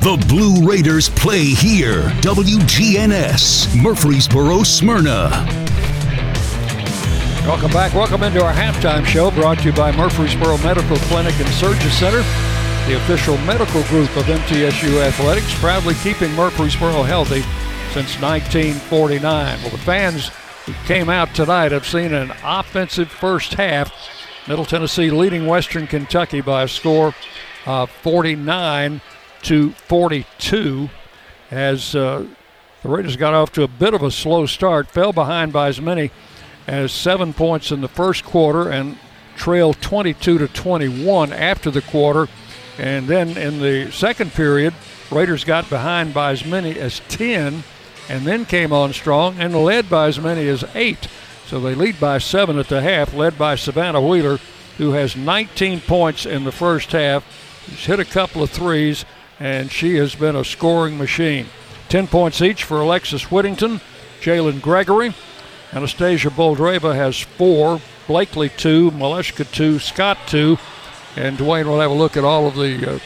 The Blue Raiders play here. WGNS, Murfreesboro, Smyrna. Welcome back. Welcome into our halftime show brought to you by Murfreesboro Medical Clinic and Surgery Center, the official medical group of MTSU Athletics, proudly keeping Murfreesboro healthy since 1949. Well, the fans who came out tonight have seen an offensive first half. Middle Tennessee leading Western Kentucky by a score of 49 to 42 as uh, the Raiders got off to a bit of a slow start, fell behind by as many as seven points in the first quarter and trailed 22 to 21 after the quarter. And then in the second period, Raiders got behind by as many as 10 and then came on strong and led by as many as eight. So they lead by seven at the half, led by Savannah Wheeler, who has 19 points in the first half. She's hit a couple of threes and she has been a scoring machine. 10 points each for Alexis Whittington, Jalynn Gregory. Anastasia Boldyreva has four, Blakely two, Maleshka two, Scott two, and Dwayne will have a look at all of the uh,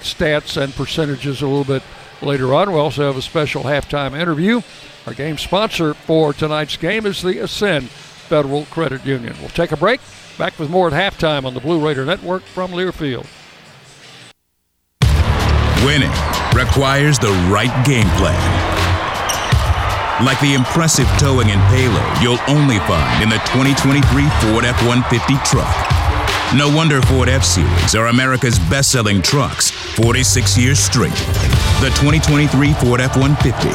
stats and percentages a little bit later on. We also have a special halftime interview. Our game sponsor for tonight's game is the Ascend Federal Credit Union. We'll take a break. Back with more at halftime on the Blue Raider Network from Learfield. Winning requires the right game plan. Like the impressive towing and payload you'll only find in the 2023 Ford F 150 truck. No wonder Ford F Series are America's best selling trucks 46 years straight. The 2023 Ford F 150.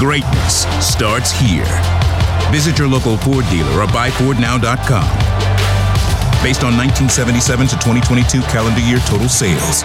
Greatness starts here. Visit your local Ford dealer or buyfordnow.com. Based on 1977 to 2022 calendar year total sales.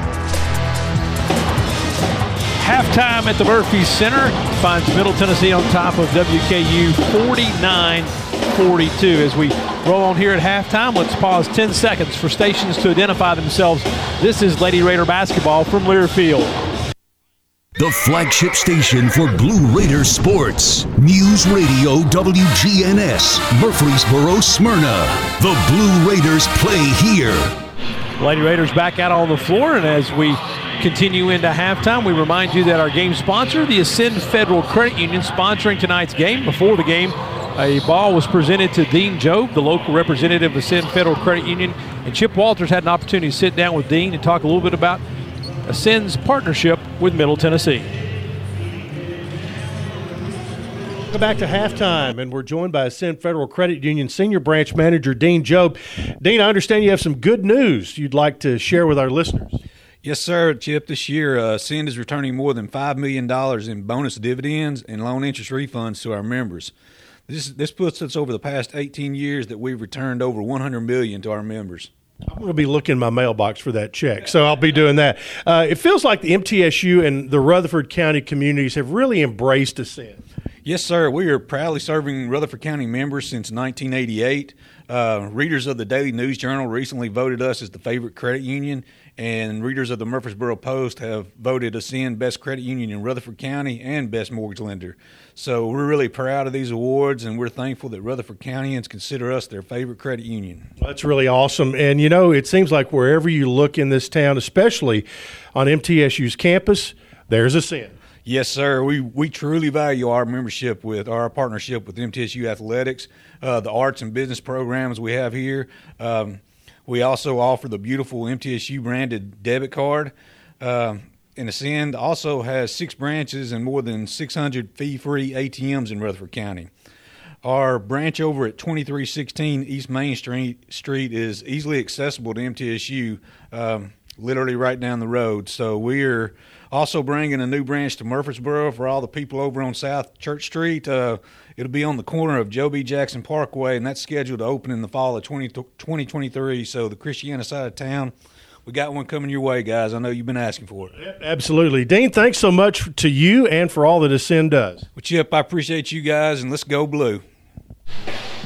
Halftime at the Murphy Center finds Middle Tennessee on top of WKU 49 42. As we roll on here at halftime, let's pause 10 seconds for stations to identify themselves. This is Lady Raider basketball from Learfield. The flagship station for Blue Raider sports. News Radio WGNS, Murfreesboro, Smyrna. The Blue Raiders play here. Lady Raiders back out on the floor, and as we continue into halftime, we remind you that our game sponsor, the Ascend Federal Credit Union, sponsoring tonight's game. Before the game, a ball was presented to Dean Job, the local representative of Ascend Federal Credit Union, and Chip Walters had an opportunity to sit down with Dean and talk a little bit about Ascend's partnership with Middle Tennessee. Welcome back to halftime, and we're joined by Ascend Federal Credit Union Senior Branch Manager Dean Job. Dean, I understand you have some good news you'd like to share with our listeners. Yes, sir, Chip. This year, uh, Ascend is returning more than $5 million in bonus dividends and loan interest refunds to our members. This, this puts us over the past 18 years that we've returned over 100 million to our members. I'm going to be looking in my mailbox for that check, so I'll be doing that. Uh, it feels like the MTSU and the Rutherford County communities have really embraced Ascend. Yes, sir. We are proudly serving Rutherford County members since 1988. Uh, readers of the Daily News Journal recently voted us as the favorite credit union, and readers of the Murfreesboro Post have voted us in Best Credit Union in Rutherford County and Best Mortgage Lender. So we're really proud of these awards, and we're thankful that Rutherford Countyans consider us their favorite credit union. That's really awesome. And you know, it seems like wherever you look in this town, especially on MTSU's campus, there's Ascend. Yes, sir. We we truly value our membership with our partnership with MTSU Athletics, uh, the arts and business programs we have here. Um, we also offer the beautiful MTSU branded debit card. Uh, and Ascend also has six branches and more than 600 fee-free ATMs in Rutherford County. Our branch over at 2316 East Main Street Street is easily accessible to MTSU, um, literally right down the road. So we're also bringing a new branch to Murfreesboro for all the people over on South Church Street. Uh, it'll be on the corner of Joe B. Jackson Parkway, and that's scheduled to open in the fall of 20, 2023. So the Christiana side of town, we got one coming your way, guys. I know you've been asking for it. Absolutely. Dean, thanks so much to you and for all that Ascend does. Well, Chip, I appreciate you guys, and let's go blue.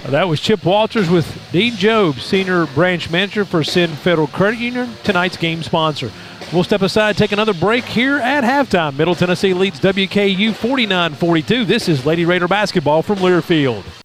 That was Chip Walters with Dean Job, Senior Branch Manager for Ascend Federal Credit Union, tonight's game sponsor. We'll step aside, take another break here at halftime. Middle Tennessee leads WKU 49 42. This is Lady Raider basketball from Learfield.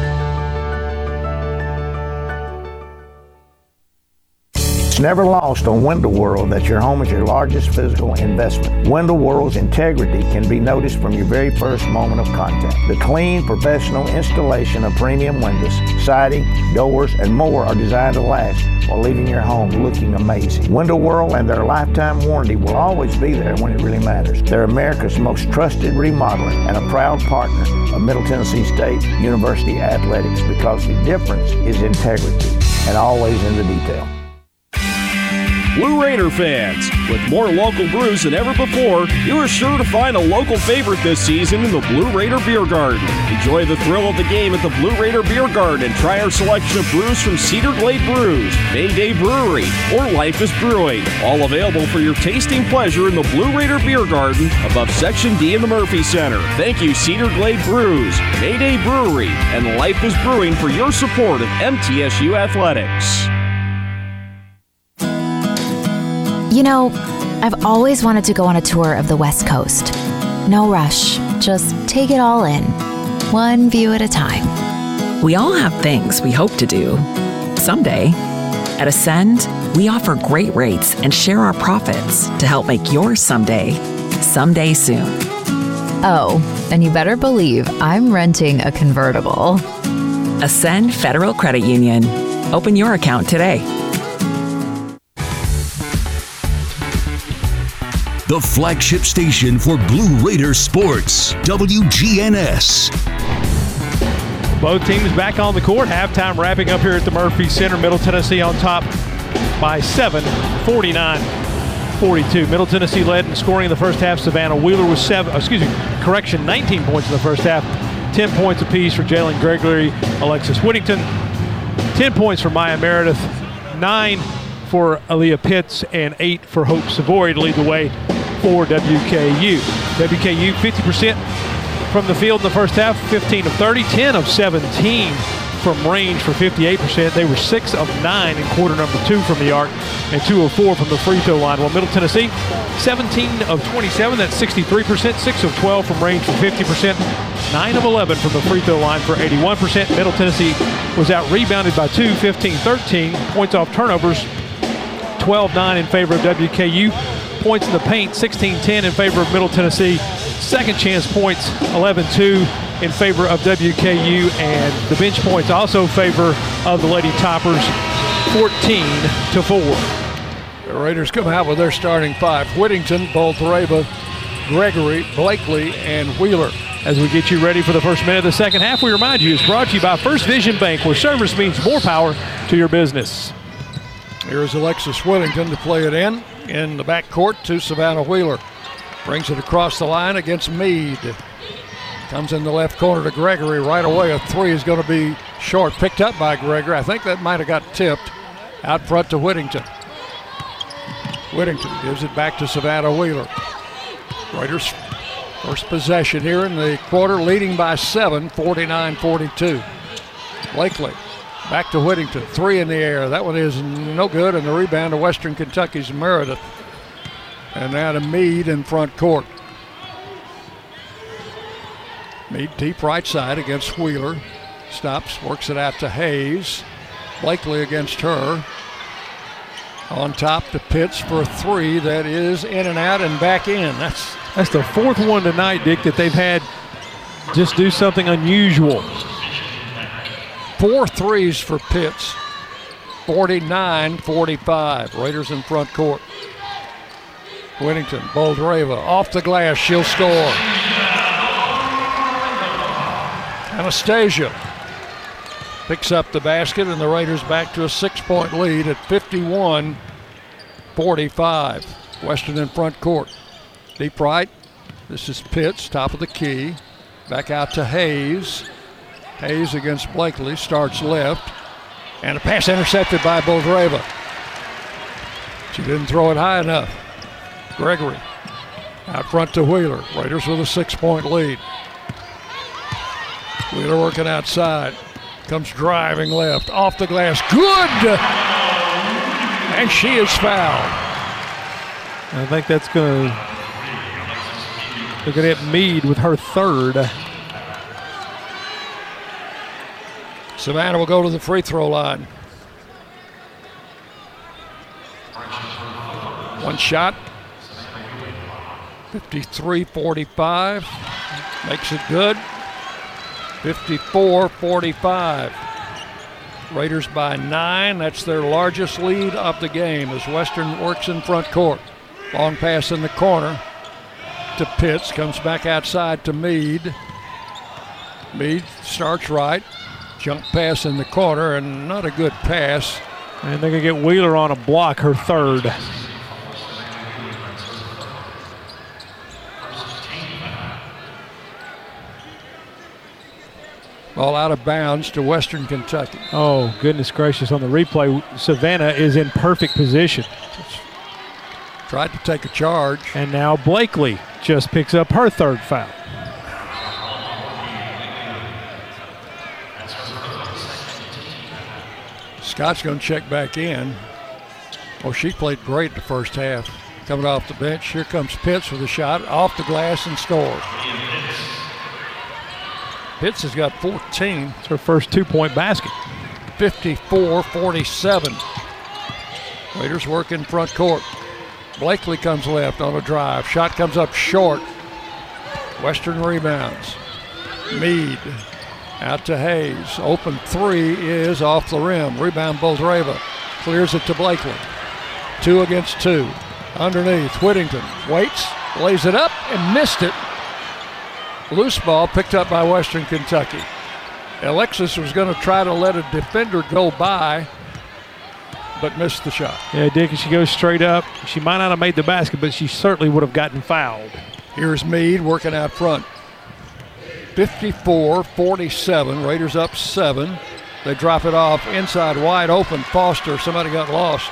Never lost on Window World that your home is your largest physical investment. Window World's integrity can be noticed from your very first moment of contact. The clean, professional installation of premium windows, siding, doors, and more are designed to last while leaving your home looking amazing. Window World and their lifetime warranty will always be there when it really matters. They're America's most trusted remodeler and a proud partner of Middle Tennessee State University Athletics because the difference is integrity and always in the detail. Blue Raider fans, with more local brews than ever before, you are sure to find a local favorite this season in the Blue Raider Beer Garden. Enjoy the thrill of the game at the Blue Raider Beer Garden and try our selection of brews from Cedar Glade Brews, Mayday Brewery, or Life is Brewing. All available for your tasting pleasure in the Blue Raider Beer Garden above Section D in the Murphy Center. Thank you, Cedar Glade Brews, Mayday Brewery, and Life is Brewing for your support of MTSU Athletics. You know, I've always wanted to go on a tour of the West Coast. No rush, just take it all in, one view at a time. We all have things we hope to do someday. At Ascend, we offer great rates and share our profits to help make your someday someday soon. Oh, and you better believe I'm renting a convertible. Ascend Federal Credit Union. Open your account today. The flagship station for Blue Raider sports, WGNS. Both teams back on the court. Halftime wrapping up here at the Murphy Center. Middle Tennessee on top by 7, 49 42. Middle Tennessee led in scoring in the first half. Savannah Wheeler was 7, excuse me, correction, 19 points in the first half. 10 points apiece for Jalynn Gregory, Alexis Whittington. 10 points for Maya Meredith, 9 for Aaliyah Pitts, and 8 for Hope Sivori to lead the way for WKU. WKU 50% from the field in the first half, 15 of 30, 10 of 17 from range for 58%. They were 6 of 9 in quarter number 2 from the arc and 2 of 4 from the free throw line. While Middle Tennessee, 17 of 27, that's 63%, 6 of 12 from range for 50%, 9 of 11 from the free throw line for 81%. Middle Tennessee was out rebounded by 2, 15-13. Points off turnovers, 12-9 in favor of WKU. Points in the paint, 16-10 in favor of Middle Tennessee. Second chance points, 11-2 in favor of WKU, and the bench points also favor of the Lady Toppers, 14 to 4. The Raiders come out with their starting five: Whittington, Boldyreva, Gregory, Blakely, and Wheeler. As we get you ready for the first minute of the second half, we remind you it's brought to you by First Vision Bank, where service means more power to your business. Here's Alexis Whittington to play it in in the back court to Savannah Wheeler. Brings it across the line against Mead. Comes in the left corner to Gregory right away. A three is going to be short, picked up by Gregory. I think that might have got tipped out front to Whittington. Whittington gives it back to Savannah Wheeler. Raiders first possession here in the quarter, leading by seven, 49 42. Blakely back to Whittington. Three in the air. That one is no good, and the rebound to Western Kentucky's Meredith. And now to Mead in front court. Mead deep right side against Wheeler. Stops, works it out to Hayes. Blakely against her. On top to Pitts for three that is in and out and back in. That's That's the fourth one tonight, Dick, that they've had just do something unusual. Four threes for Pitts. 49 45. Raiders in front court. Whittington, Boldyreva off the glass. She'll score. Anastasia picks up the basket, and the Raiders back to a six point lead at 51 45. Western in front court. Deep right. This is Pitts, top of the key. Back out to Hayes. Hayes against Blakely starts left. And a pass intercepted by Boldyreva. She didn't throw it high enough. Gregory out front to Wheeler. Raiders with a six point lead. Wheeler working outside. Comes driving left. Off the glass. Good! And she is fouled. I think that's going to at Mead with her third. Savannah will go to the free throw line. One shot. 53 45. Makes it good. 54 45. Raiders by nine. That's their largest lead of the game as Western works in front court. Long pass in the corner to Pitts. Comes back outside to Mead. Mead starts right. Jump pass in the corner and not a good pass. And they're going to get Wheeler on a block, her third. Ball out of bounds to Western Kentucky. Oh, goodness gracious. On the replay, Savannah is in perfect position. Tried to take a charge. And now Blakely just picks up her third foul. Scott's going to check back in. Oh, she played great the first half. Coming off the bench. Here comes Pitts with a shot off the glass and scores. Pitts has got 14. It's her first two point basket. 54 47. Raiders work in front court. Blakely comes left on a drive. Shot comes up short. Western rebounds. Mead out to Hayes. Open three is off the rim. Rebound Boldyreva. Clears it to Blakely. Two against two. Underneath, Whittington waits, lays it up, and missed it. Loose ball picked up by Western Kentucky. Alexis was going to try to let a defender go by, but missed the shot. Yeah, Dick, she goes straight up. She might not have made the basket, but she certainly would have gotten fouled. Here's Mead working out front. 54 47. Raiders up seven. They drop it off inside, wide open. Foster, somebody got lost.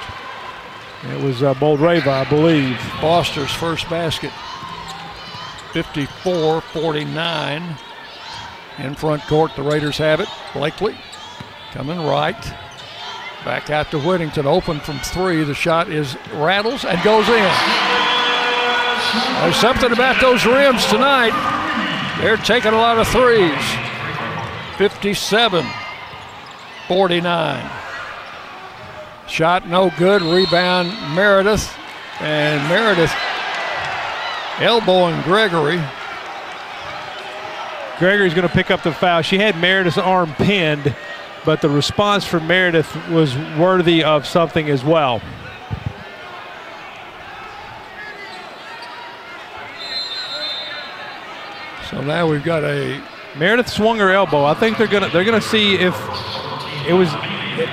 It was uh, Boldyreva, I believe. Foster's first basket. 54 49. In front court, the Raiders have it. Blakely coming right. Back out to Whittington, open from three. The shot is rattles and goes in. There's something about those rims tonight. They're taking a lot of threes. 57 49. Shot no good. Rebound Meredith. And Meredith elbowing Gregory. Gregory's going to pick up the foul. She had Meredith's arm pinned, but the response from Meredith was worthy of something as well. So now we've got a Meredith swung her elbow. I think they're gonna they're gonna see if it was.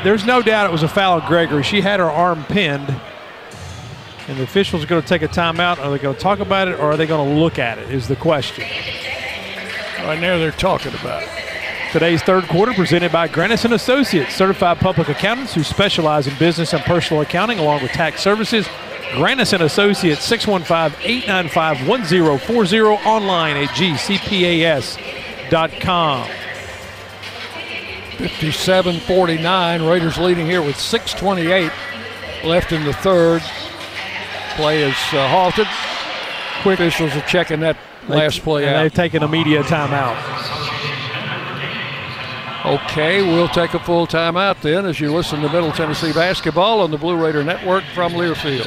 There's no doubt it was a foul on Gregory. She had her arm pinned, and the officials are going to take a timeout. Are they going to talk about it, or are they going to look at it? Is the question. Right now, they're talking about it. Today's third quarter presented by Grannis and Associates, certified public accountants who specialize in business and personal accounting along with tax services. Grannis and Associates, 615-895-1040, online at gcpas.com. 57-49, Raiders leading here with 6.28 left in the third. Play is uh, halted. Quick officials are checking that last play and out. they've taken a media timeout. Okay, we'll take a full timeout then as you listen to Middle Tennessee basketball on the Blue Raider Network from Learfield.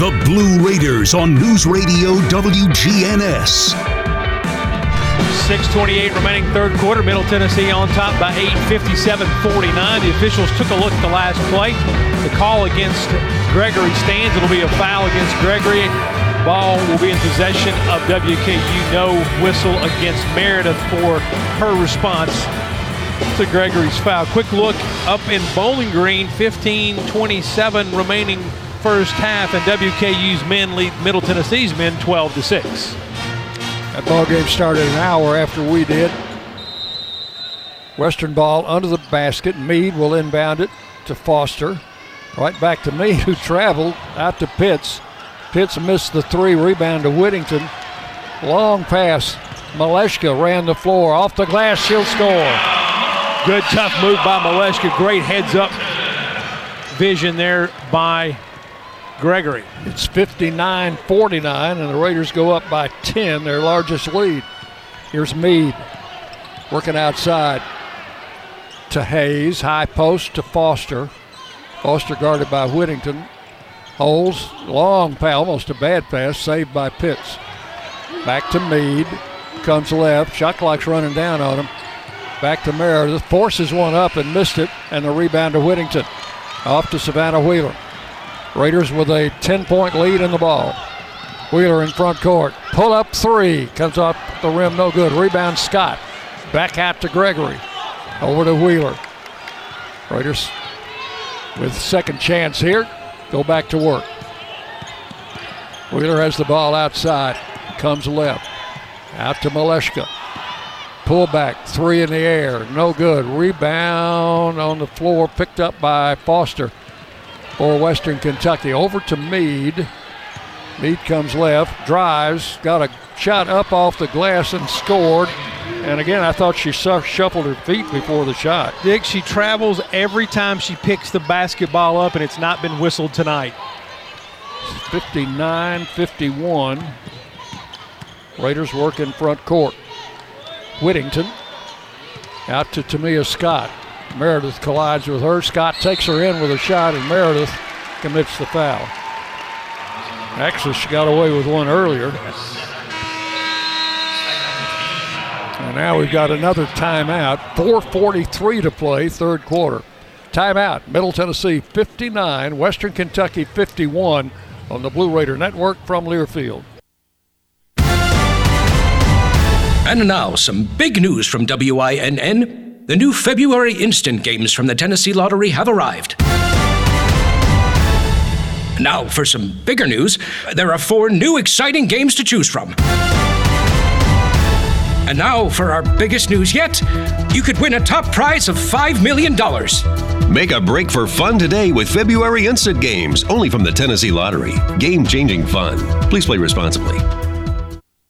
The Blue Raiders on News Radio WGNS. 628 remaining third quarter. Middle Tennessee on top by 8, 57-49. The officials took a look at the last play. The call against Gregory stands. It'll be a foul against Gregory. Ball will be in possession of WKU. No whistle against Meredith for her response to Gregory's foul. Quick look up in Bowling Green. 15-27 remaining first half, and WKU's men lead Middle Tennessee's men 12 to 6. That ball game started an hour after we did. Western ball under the basket. Mead will inbound it to Foster. Right back to Mead, who traveled out to Pitts. Pitts missed the three. Rebound to Whittington. Long pass. Maleshka ran the floor. Off the glass, she'll score. Good tough move by Maleshka. Great heads up vision there by Gregory. It's 59 49, and the Raiders go up by 10, their largest lead. Here's Mead working outside to Hayes. High post to Foster. Foster guarded by Whittington. Holds. Long pass, almost a bad pass, saved by Pitts. Back to Mead. Comes left. Shot clock's running down on him. Back to Meredith. Forces one up and missed it. And the rebound to Whittington. Off to Savannah Wheeler. Raiders with a 10 point lead in the ball. Wheeler in front court. Pull up three. Comes off the rim, no good. Rebound Scott. Back out to Gregory. Over to Wheeler. Raiders with second chance here. Go back to work. Wheeler has the ball outside. Comes left. Out to Maleshka. Pull back. Three in the air. No good. Rebound on the floor. Picked up by Foster for Western Kentucky. Over to Mead. Mead comes left. Drives. Got a shot up off the glass and scored. And again, I thought she shuffled her feet before the shot. Dick, she travels every time she picks the basketball up, and it's not been whistled tonight. 59 51. Raiders work in front court. Whittington out to Tamia Scott. Meredith collides with her. Scott takes her in with a shot, and Meredith commits the foul. Actually, she got away with one earlier. And now we've got another timeout. 4.43 to play, third quarter. Timeout. Middle Tennessee 59, Western Kentucky 51 on the Blue Raider Network from Learfield. And now, some big news from WINN. The new February instant games from the Tennessee Lottery have arrived. Now, for some bigger news, there are four new exciting games to choose from. And now, for our biggest news yet, you could win a top prize of $5 million. Make a break for fun today with February Instant Games, only from the Tennessee Lottery. Game changing fun. Please play responsibly.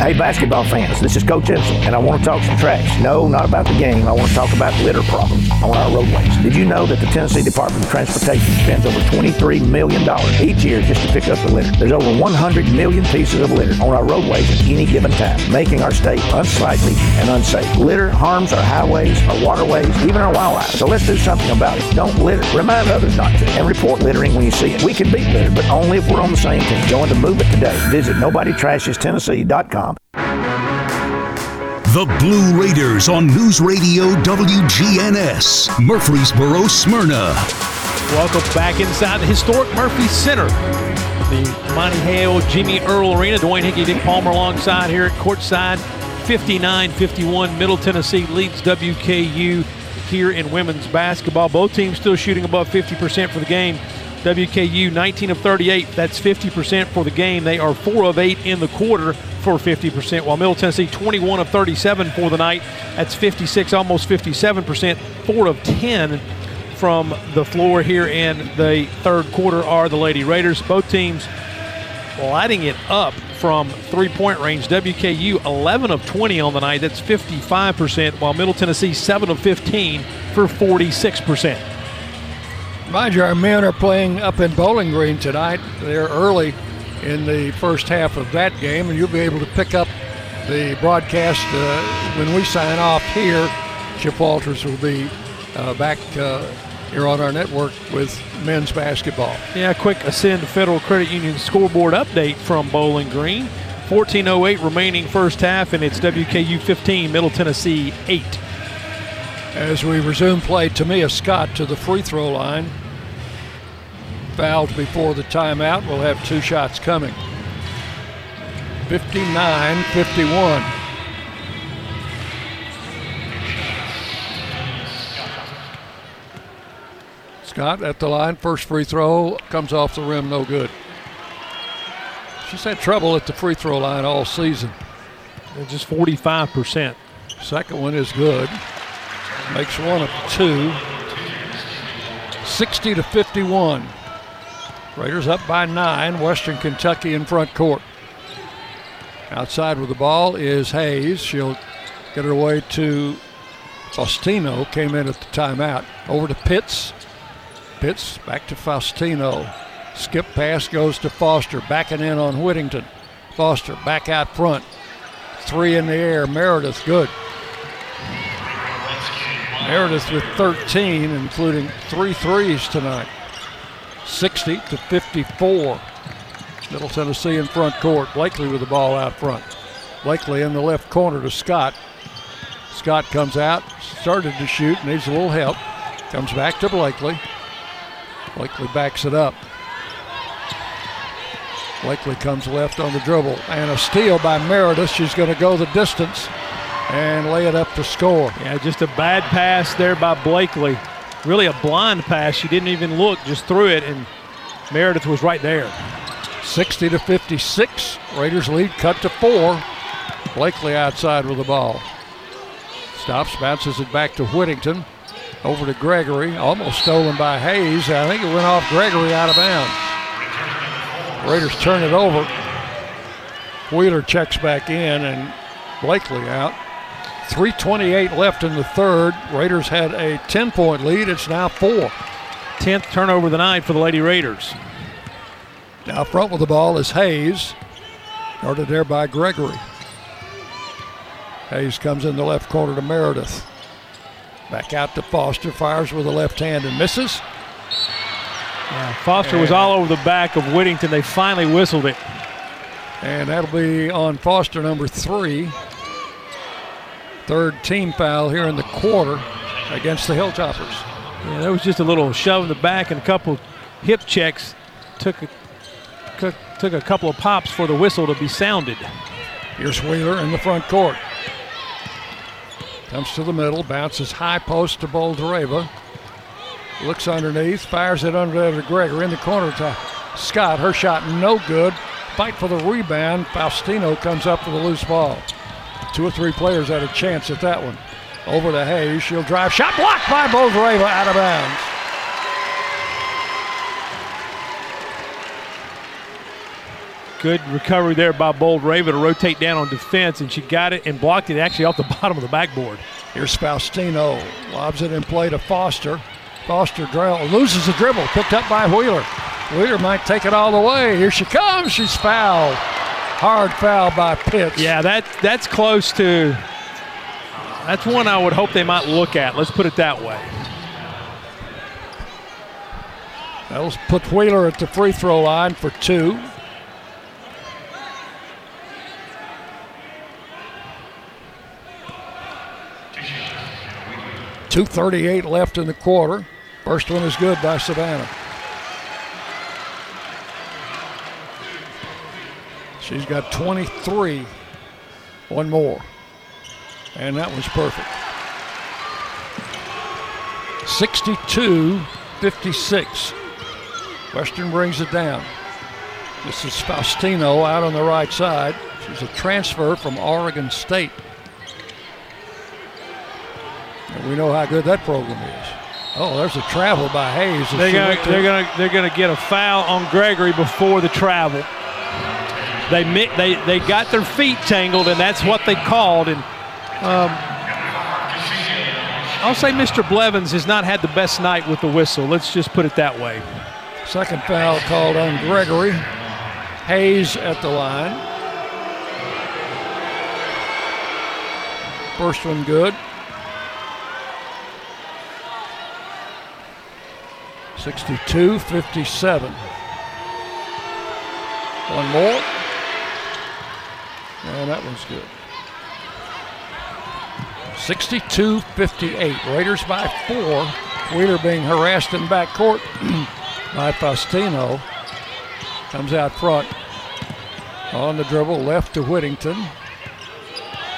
Hey, basketball fans, this is Coach Edson, and I want to talk some trash. No, not about the game. I want to talk about litter problems on our roadways. Did you know that the Tennessee Department of Transportation spends over $23 million each year just to pick up the litter? There's over 100 million pieces of litter on our roadways at any given time, making our state unsightly and unsafe. Litter harms our highways, our waterways, even our wildlife. So let's do something about it. Don't litter. Remind others not to. And report littering when you see it. We can beat litter, but only if we're on the same team. Join the movement today. Visit NobodyTrashesTennessee.com the Blue Raiders on News Radio WGNS, Murfreesboro, Smyrna. Welcome back inside the historic Murphy Center. The Monte Hale, Jimmy Earle Arena. Dwayne Hickey, Dick Palmer alongside here at courtside. 59-51, Middle Tennessee leads WKU here in women's basketball. Both teams still shooting above 50% for the game. WKU 19 of 38, that's 50% for the game. They are 4 of 8 in the quarter for 50%, while Middle Tennessee 21 of 37 for the night, that's 56, almost 57%. 4 of 10 from the floor here in the third quarter are the Lady Raiders. Both teams lighting it up from three point range. WKU 11 of 20 on the night, that's 55%, while Middle Tennessee 7 of 15 for 46%. Mind you, our men are playing up in Bowling Green tonight. They're early in the first half of that game, and you'll be able to pick up the broadcast uh, when we sign off here. Chip Walters will be uh, back uh, here on our network with men's basketball. Yeah, quick Ascend Federal Credit Union scoreboard update from Bowling Green. 14.08 remaining first half, and it's WKU 15, Middle Tennessee 8. As we resume play, Tamia Scott to the free throw line fouled before the timeout. We'll have two shots coming. 59 51. Scott at the line. First free throw comes off the rim, no good. She's had trouble at the free throw line all season. Just 45%. Second one is good. Makes one of two. 60 to 51. Raiders up by nine. Western Kentucky in front court. Outside with the ball is Hayes. She'll get her way to Faustino. Came in at the timeout. Over to Pitts. Pitts back to Faustino. Skip pass goes to Foster. Backing in on Whittington. Foster back out front. Three in the air. Meredith good. Meredith with 13, including three threes tonight. 60 to 54. Middle Tennessee in front court. Blakely with the ball out front. Blakely in the left corner to Scott. Scott comes out, started to shoot, needs a little help. Comes back to Blakely. Blakely backs it up. Blakely comes left on the dribble. And a steal by Meredith. She's going to go the distance and lay it up to score. Yeah, just a bad pass there by Blakely. Really a blind pass. She didn't even look, just threw it, and Meredith was right there. 60 to 56. Raiders lead cut to four. Blakely outside with the ball. Stops, bounces it back to Whittington. Over to Gregory. Almost stolen by Hayes. I think it went off Gregory out of bounds. Raiders turn it over. Wheeler checks back in and Blakely out. 3.28 left in the third. Raiders had a 10 point lead. It's now four. 10th turnover of the night for the Lady Raiders. Now front with the ball is Hayes. Guarded there by Gregory. Hayes comes in the left corner to Meredith. Back out to Foster. Fires with the left hand and misses. Yeah, Foster and was all over the back of Whittington. They finally whistled it. And that'll be on Foster number three. Third team foul here in the quarter against the Hilltoppers. Yeah, there was just a little shove in the back and a couple hip checks. Took a, took a couple of pops for the whistle to be sounded. Here's Wheeler in the front court. Comes to the middle, bounces high post to Boldyreva. Looks underneath, fires it under to Gregory in the corner to Scott. Her shot no good. Fight for the rebound. Faustino comes up with a loose ball. Two or three players had a chance at that one. Over to Hayes. She'll drive. Shot blocked by Boldyreva out of bounds. Good recovery there by Boldyreva to rotate down on defense, and she got it and blocked it actually off the bottom of the backboard. Here's Faustino. Lobs it in play to Foster. Foster drill, loses the dribble, picked up by Wheeler. Wheeler might take it all the way. Here she comes. She's fouled. Hard foul by Pitts. Yeah, that that's close to. That's one I would hope they might look at. Let's put it that way. That'll put Wheeler at the free throw line for two. Two thirty-eight left in the quarter. First one is good by Savannah. She's got 23. One more. And that was perfect. 62 56. Western brings it down. This is Faustino out on the right side. She's a transfer from Oregon State. And we know how good that program is. Oh, there's a travel by Hayes. They're gonna, they're gonna, they're gonna get a foul on Gregory before the travel. They they they got their feet tangled, and that's what they called. And um, I'll say Mr. Blevins has not had the best night with the whistle. Let's just put it that way. Second foul called on Gregory. Hayes at the line. First one good. 62 57. One more. And that one's good. 62 58. Raiders by four. Wheeler being harassed in backcourt by Faustino. Comes out front. On the dribble, left to Whittington.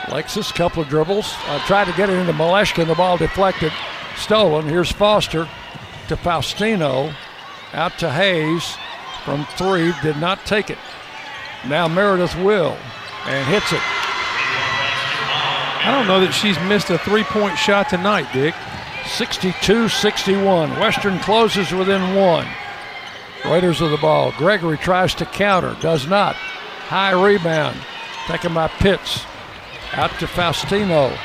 Lexus, couple of dribbles. Uh, tried to get it into Maleshka, the ball deflected. Stolen. Here's Foster to Faustino. Out to Hayes from three. Did not take it. Now Meredith will and hits it. I don't know that she's missed a three point shot tonight, Dick. 62 61. Western closes within one. Raiders of the ball. Gregory tries to counter, does not. High rebound. Taken by Pitts. Out to Faustino.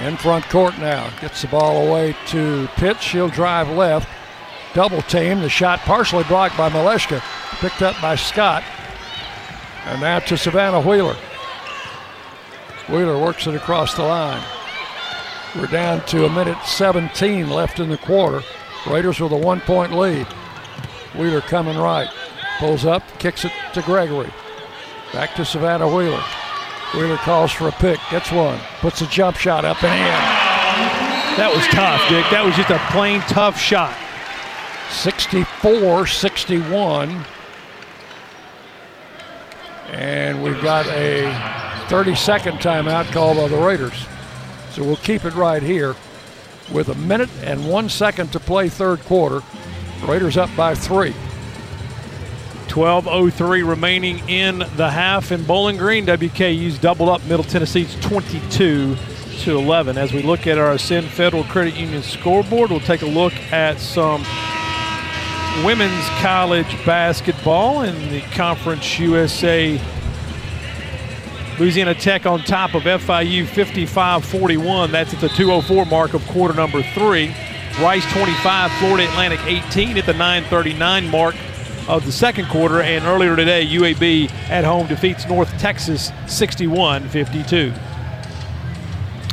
In front court now. Gets the ball away to Pitts. She'll drive left. Double team. The shot partially blocked by Maleshka. Picked up by Scott. And now to Savannah Wheeler. Wheeler works it across the line. We're down to a minute 17 left in the quarter. Raiders with a one point lead. Wheeler coming right. Pulls up, kicks it to Gregory. Back to Savannah Wheeler. Wheeler calls for a pick, gets one, puts a jump shot up and in. That was tough, Dick. That was just a plain tough shot. 64 61. And we've got a 30 second timeout called by the Raiders. So we'll keep it right here with a minute and one second to play third quarter. Raiders up by three. 12.03 remaining in the half in Bowling Green. WKU's doubled up Middle Tennessee's 22 to 11. As we look at our Ascend Federal Credit Union scoreboard, we'll take a look at some women's college basketball in the Conference USA. Louisiana Tech on top of FIU 55 41. That's at the 204 mark of quarter number three. Rice 25, Florida Atlantic 18 at the 939 mark of the second quarter. And earlier today, UAB at home defeats North Texas 61 52.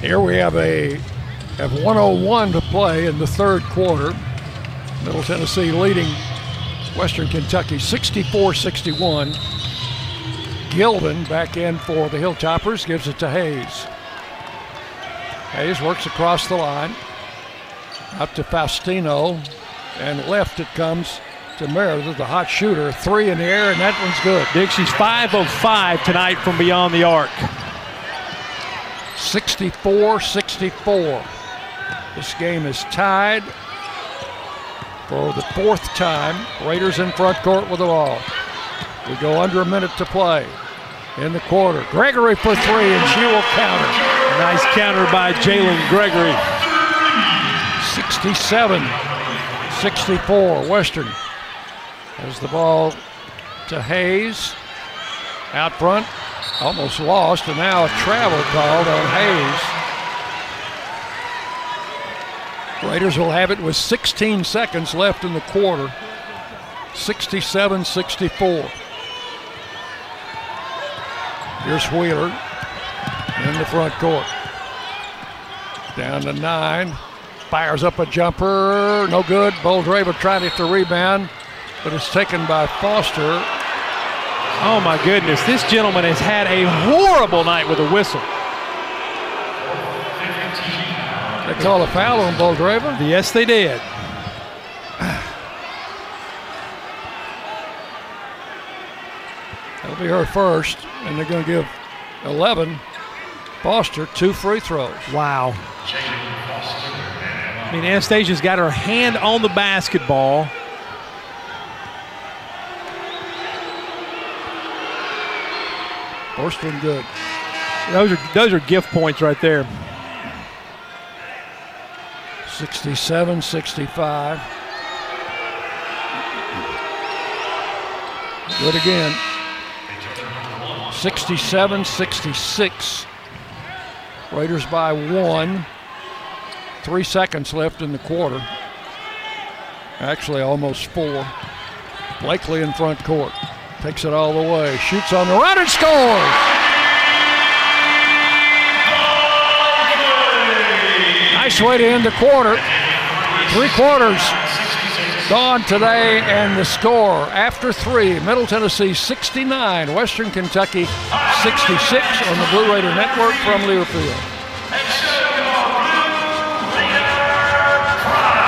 Here we have a have 101 to play in the third quarter. Middle Tennessee leading Western Kentucky 64 61. Gilden back in for the Hilltoppers, gives it to Hayes. Hayes works across the line, up to Faustino, and left it comes to Meredith, the hot shooter. Three in the air, and that one's good. Dixie's she's 5 of 5 tonight from beyond the arc. 64 64. This game is tied for the fourth time. Raiders in front court with the ball. We go under a minute to play in the quarter. Gregory for three, and she will counter. Nice counter by Jalynn Gregory. 67 64. Western has the ball to Hayes. Out front, almost lost, and now a travel called on Hayes. Raiders will have it with 16 seconds left in the quarter. 67 64. Here's Wheeler in the front court. Down to nine. Fires up a jumper. No good. Boldyreva tried it to rebound, but it's taken by Foster. Oh my goodness, this gentleman has had a horrible night with a whistle. They call a foul on Boldyreva? Yes, they did. That'll be her first, and they're going to give 11 Foster two free throws. Wow. I mean, Anastasia's got her hand on the basketball. First one good. Those are those are gift points right there. 67 65. Good again. 67 66. Raiders by one. Three seconds left in the quarter. Actually, almost four. Blakely in front court. Takes it all the way. Shoots on the run and scores. Nice way to end the quarter. Three quarters gone today, and the score after three Middle Tennessee 69, Western Kentucky 66 on the Blue Raider Network from Learfield.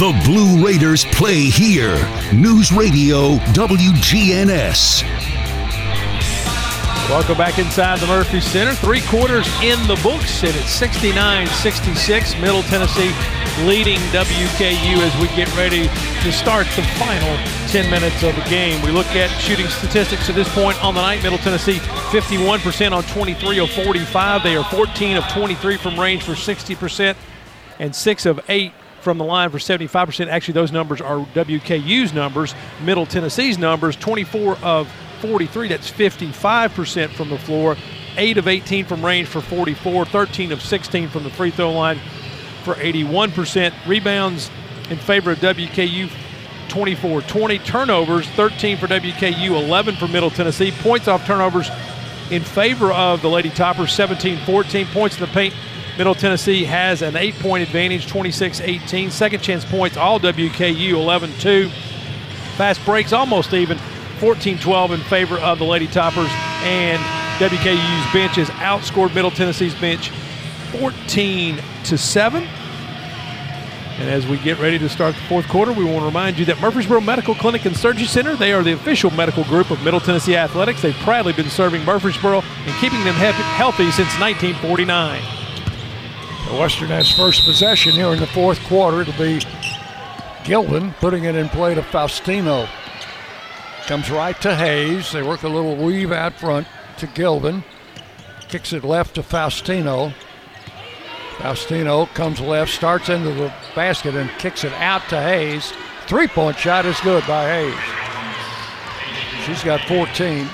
The Blue Raiders play here. News Radio WGNS. Welcome back inside the Murphy Center. Three quarters in the books, and it's 69 66. Middle Tennessee leading WKU as we get ready to start the final 10 minutes of the game. We look at shooting statistics at this point on the night. Middle Tennessee 51% on 23 of 45. They are 14 of 23 from range for 60%, and 6 of 8 from the line for 75%. Actually, those numbers are WKU's numbers. Middle Tennessee's numbers 24 of 43, that's 55% from the floor. 8 of 18 from range for 44, 13 of 16 from the free throw line for 81%. Rebounds in favor of WKU 24 20. Turnovers 13 for WKU, 11 for Middle Tennessee. Points off turnovers in favor of the Lady Toppers 17 14. Points in the paint Middle Tennessee has an eight point advantage, 26 18. Second chance points, all WKU 11 2. Fast breaks almost even, 14 12 in favor of the Lady Toppers. And WKU's bench has outscored Middle Tennessee's bench 14 to 7. And as we get ready to start the fourth quarter, we want to remind you that Murfreesboro Medical Clinic and Surgery Center, they are the official medical group of Middle Tennessee Athletics. They've proudly been serving Murfreesboro and keeping them healthy since 1949. Western has first possession here in the fourth quarter. It'll be Gilvin putting it in play to Faustino. Comes right to Hayes. They work a little weave out front to Gilvin. Kicks it left to Faustino. Faustino comes left, starts into the basket, and kicks it out to Hayes. Three point shot is good by Hayes. She's got 14.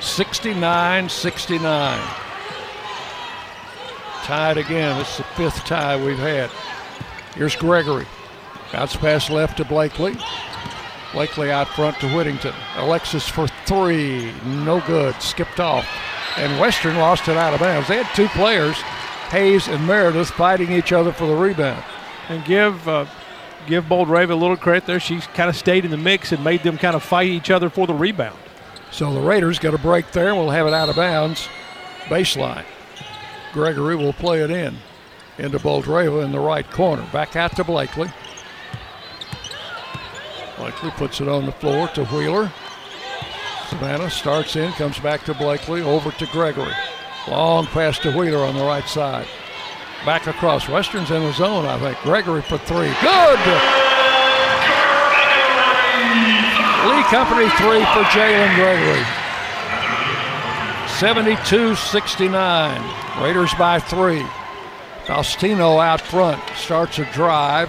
69 69. Tied again. This is the fifth tie we've had. Here's Gregory. Bounce pass left to Blakely. Blakely out front to Whittington. Alexis for three. No good. Skipped off. And Western lost it out of bounds. They had two players, Hayes and Meredith, fighting each other for the rebound. And give uh, give Boldyreva a little credit there. She kind of stayed in the mix and made them kind of fight each other for the rebound. So the Raiders got a break there, and we'll have it out of bounds baseline. Gregory will play it in into Boldyreva in the right corner. Back out to Blakely. Blakely puts it on the floor to Wheeler. Savannah starts in, comes back to Blakely, over to Gregory. Long pass to Wheeler on the right side. Back across. Western's in the zone, I think. Gregory for three. Good! Lee Company three for Jalynn Gregory. 72 69. Raiders by three. Faustino out front starts a drive,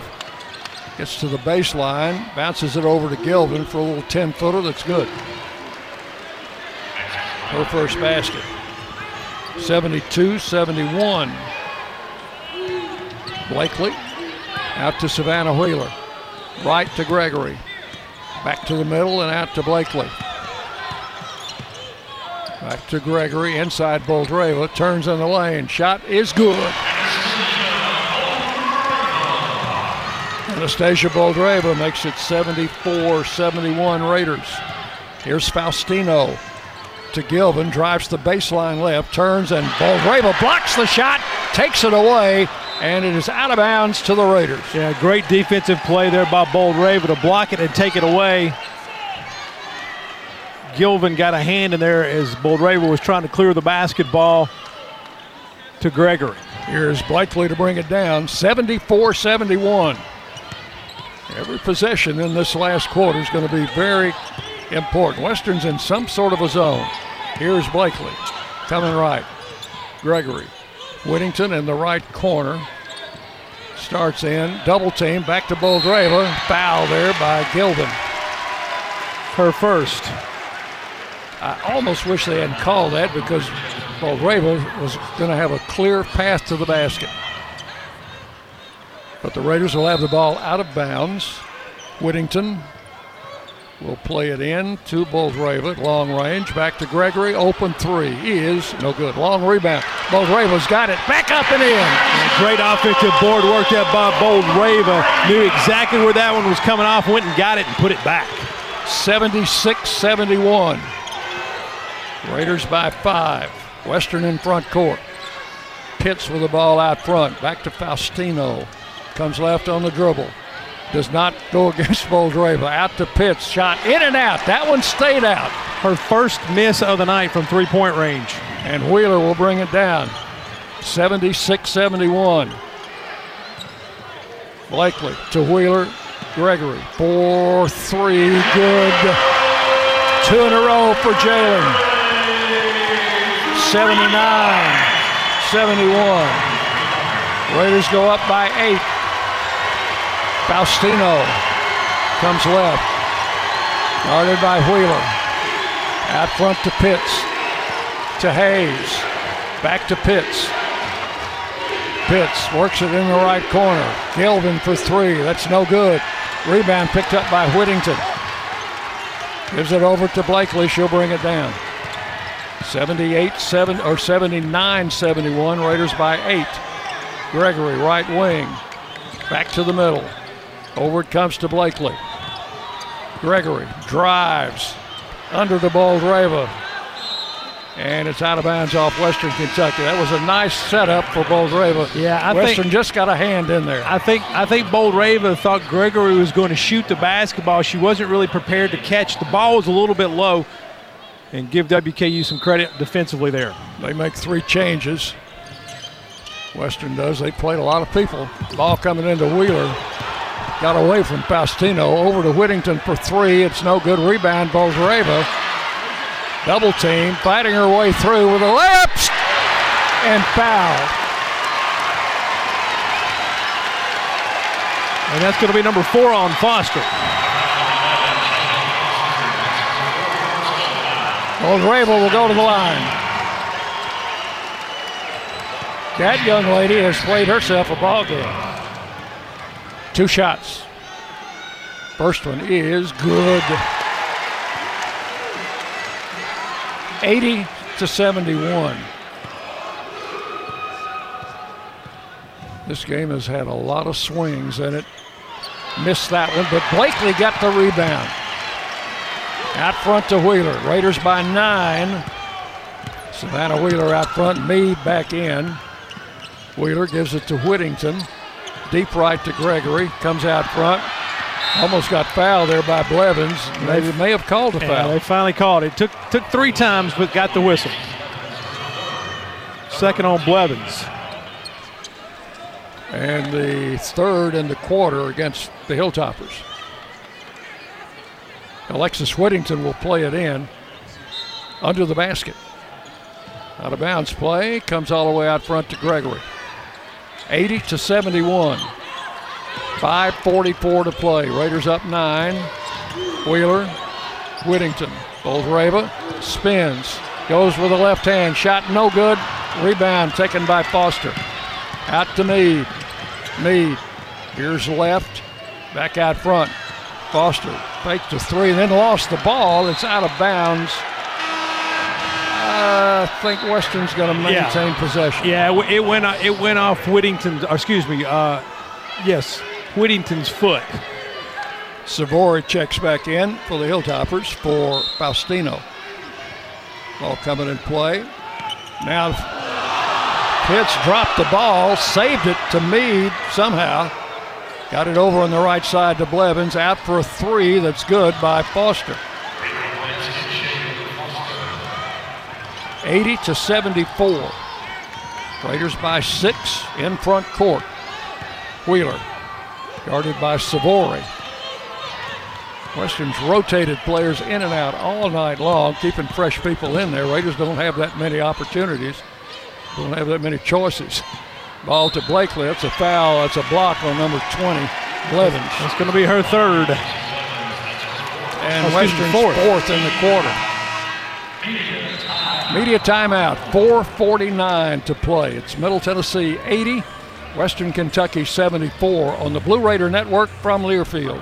gets to the baseline, bounces it over to Gilvin for a little 10 footer that's good. Her first basket. 72 71. Blakely out to Savannah Wheeler. Right to Gregory. Back to the middle and out to Blakely. Back to Gregory, inside Boldyreva, turns in the lane. Shot is good. Anastasia Boldyreva makes it 74 71 Raiders. Here's Faustino to Gilvin, drives the baseline left, turns, and Boldyreva blocks the shot, takes it away, and it is out of bounds to the Raiders. Yeah, great defensive play there by Boldyreva to block it and take it away. Gilvin got a hand in there as Boldyreva was trying to clear the basketball to Gregory. Here's Blakely to bring it down 74 71. Every possession in this last quarter is going to be very important. Western's in some sort of a zone. Here's Blakely coming right. Gregory. Whittington in the right corner. Starts in, double team, back to Boldyreva. Foul there by Gilvin. Her first. I almost wish they hadn't called that because Boldyreva was going to have a clear path to the basket. But the Raiders will have the ball out of bounds. Whittington will play it in to Boldyreva, long range, back to Gregory, open three is no good. Long rebound. Boldyreva's got it, back up and in. Great offensive board work there by Boldyreva. Knew exactly where that one was coming off, went and got it and put it back. 76 71. Raiders by five. Western in front court. Pitts with the ball out front. Back to Faustino. Comes left on the dribble. Does not go against Boldyreva. Out to Pitts. Shot in and out. That one stayed out. Her first miss of the night from three point range. And Wheeler will bring it down. 76 71. Blakely to Wheeler. Gregory. 4 3. Good. Two in a row for Jalynn. 79 71. Raiders go up by eight. Faustino comes left. Guarded by Wheeler. Out front to Pitts. To Hayes. Back to Pitts. Pitts works it in the right corner. Galvin for three. That's no good. Rebound picked up by Whittington. Gives it over to Blakely. She'll bring it down. 78 7 or 79 71. Raiders by eight. Gregory, right wing. Back to the middle. Over it comes to Blakely. Gregory drives under the Boldyreva. And it's out of bounds off Western Kentucky. That was a nice setup for Boldyreva. Yeah, I Western think, just got a hand in there. I think I think Boldyreva thought Gregory was going to shoot the basketball. She wasn't really prepared to catch. The ball was a little bit low and give WKU some credit defensively there. They make three changes. Western does. They played a lot of people. Ball coming into Wheeler. Got away from Pastino. Over to Whittington for three. It's no good. Rebound, Boldyreva. Double team. Fighting her way through with a layup and foul. And that's going to be number four on Foster. Boldyreva will go to the line. That young lady has played herself a ball game. Two shots. First one is good. 80 to 71. This game has had a lot of swings in it. Missed that one, but Blakely got the rebound. Out front to Wheeler. Raiders by nine. Savannah Wheeler out front. Mead back in. Wheeler gives it to Whittington. Deep right to Gregory. Comes out front. Almost got fouled there by Blevins. They may have called a Yeah, foul. they finally called it. Took took three times, but got the whistle. Second on Blevins. And the third in the quarter against the Hilltoppers. Alexis Whittington will play it in under the basket. Out of bounds play comes all the way out front to Gregory. 80 to 71. 5.44 to play. Raiders up nine. Wheeler, Whittington, Boldyreva spins, goes with a left hand, shot no good. Rebound taken by Foster. Out to Mead. Mead, here's left, back out front. Foster faked to three, then lost the ball. It's out of bounds. I think Western's going to maintain possession. Yeah, it went it went off Whittington's. Excuse me. Uh, yes, Whittington's foot. Sivori checks back in for the Hilltoppers for Faustino. Ball coming in play. Now Pitts dropped the ball, saved it to Mead somehow. Got it over on the right side to Blevins. Out for a three that's good by Foster. 80 to 74. Raiders by six in front court. Wheeler guarded by Sivori. Western's rotated players in and out all night long, keeping fresh people in there. Raiders don't have that many opportunities, don't have that many choices. Ball to Blakely. That's a foul. That's a block on number 20, Blevins. That's going to be her third. And excuse me, Western's fourth. fourth in the quarter. Media timeout, 4.49 to play. It's Middle Tennessee 80, Western Kentucky 74 on the Blue Raider Network from Learfield.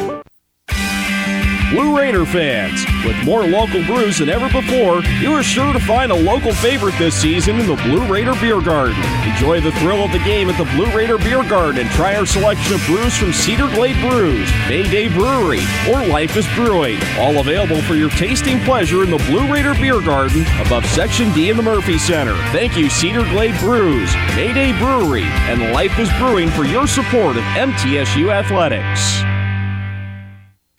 Blue Raider fans, with more local brews than ever before, you are sure to find a local favorite this season in the Blue Raider Beer Garden. Enjoy the thrill of the game at the Blue Raider Beer Garden and try our selection of brews from Cedar Glade Brews, Mayday Brewery, or Life is Brewing. All available for your tasting pleasure in the Blue Raider Beer Garden above Section D in the Murphy Center. Thank you, Cedar Glade Brews, Mayday Brewery, and Life is Brewing for your support of MTSU Athletics.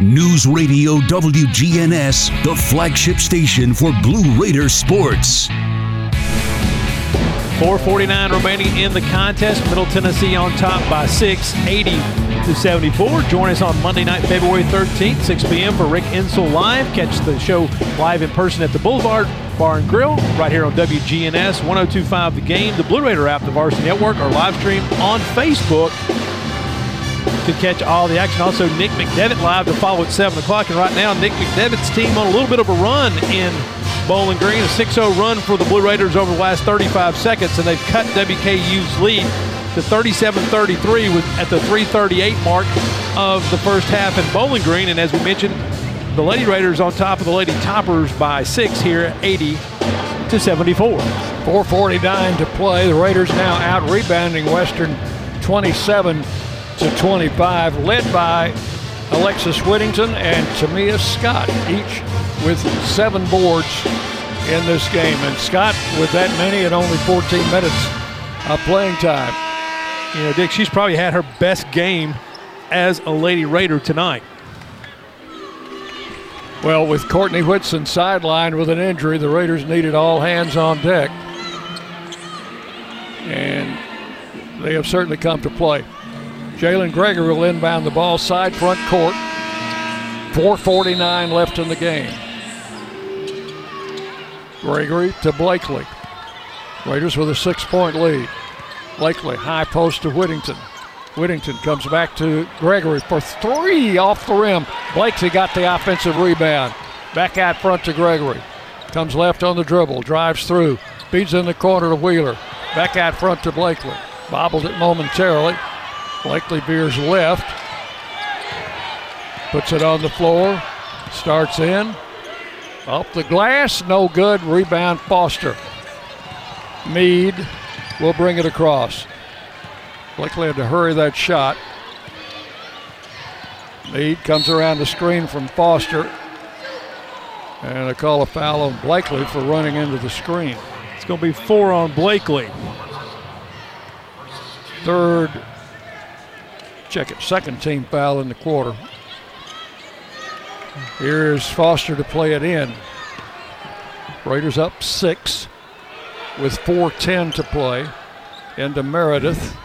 News Radio WGNS, the flagship station for Blue Raider sports. 449 remaining in the contest. Middle Tennessee on top by 6, 80 to 74. Join us on Monday night, February 13th, 6 p.m. for Rick Insell Live. Catch the show live in person at the Boulevard Bar and Grill right here on WGNS 1025 The Game, the Blue Raider app, the Varsity Network, or live stream on Facebook to catch all the action. Also, Nick McDevitt live to follow at 7 o'clock. And right now, Nick McDevitt's team on a little bit of a run in Bowling Green, a 6 0 run for the Blue Raiders over the last 35 seconds, and they've cut WKU's lead to 37 33 at the 338 mark of the first half in Bowling Green. And as we mentioned, the Lady Raiders on top of the Lady Toppers by six here, 80 to 74. 449 to play. The Raiders now out rebounding Western 27 to 25, led by Alexis Whittington and Tamia Scott, each with seven boards in this game. And Scott, with that many at only 14 minutes of playing time. You know, Dick, she's probably had her best game as a Lady Raider tonight. Well, with Courtney Whitson sidelined with an injury, the Raiders needed all hands on deck. And they have certainly come to play. Jalynn Gregory will inbound the ball side front court. 4.49 left in the game. Gregory to Blakely. Raiders with a six point lead. Blakely, high post to Whittington. Whittington comes back to Gregory for three off the rim. Blakely got the offensive rebound. Back out front to Gregory. Comes left on the dribble, drives through, feeds in the corner to Wheeler. Back out front to Blakely. Bobbled it momentarily. Blakely veers left. Puts it on the floor. Starts in. Off the glass. No good. Rebound Foster. Mead will bring it across. Blakely had to hurry that shot. Mead comes around the screen from Foster. And a call a foul on Blakely for running into the screen. It's going to be four on Blakely. Third, check it, second team foul in the quarter. Here's Foster to play it in. Raiders up six with 4.10 to play. Into Meredith.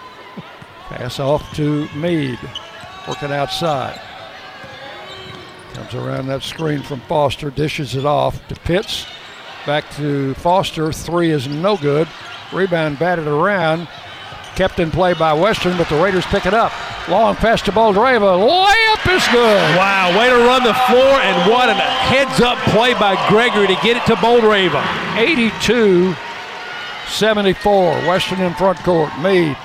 Pass off to Mead. Working outside. Comes around that screen from Foster, dishes it off to Pitts. Back to Foster. Three is no good. Rebound batted around. Kept in play by Western, but the Raiders pick it up. Long pass to Boldyreva. Layup is good. Wow, way to run the floor, and what a heads up play by Gregory to get it to Boldyreva. 82 74. Western in front court. Mead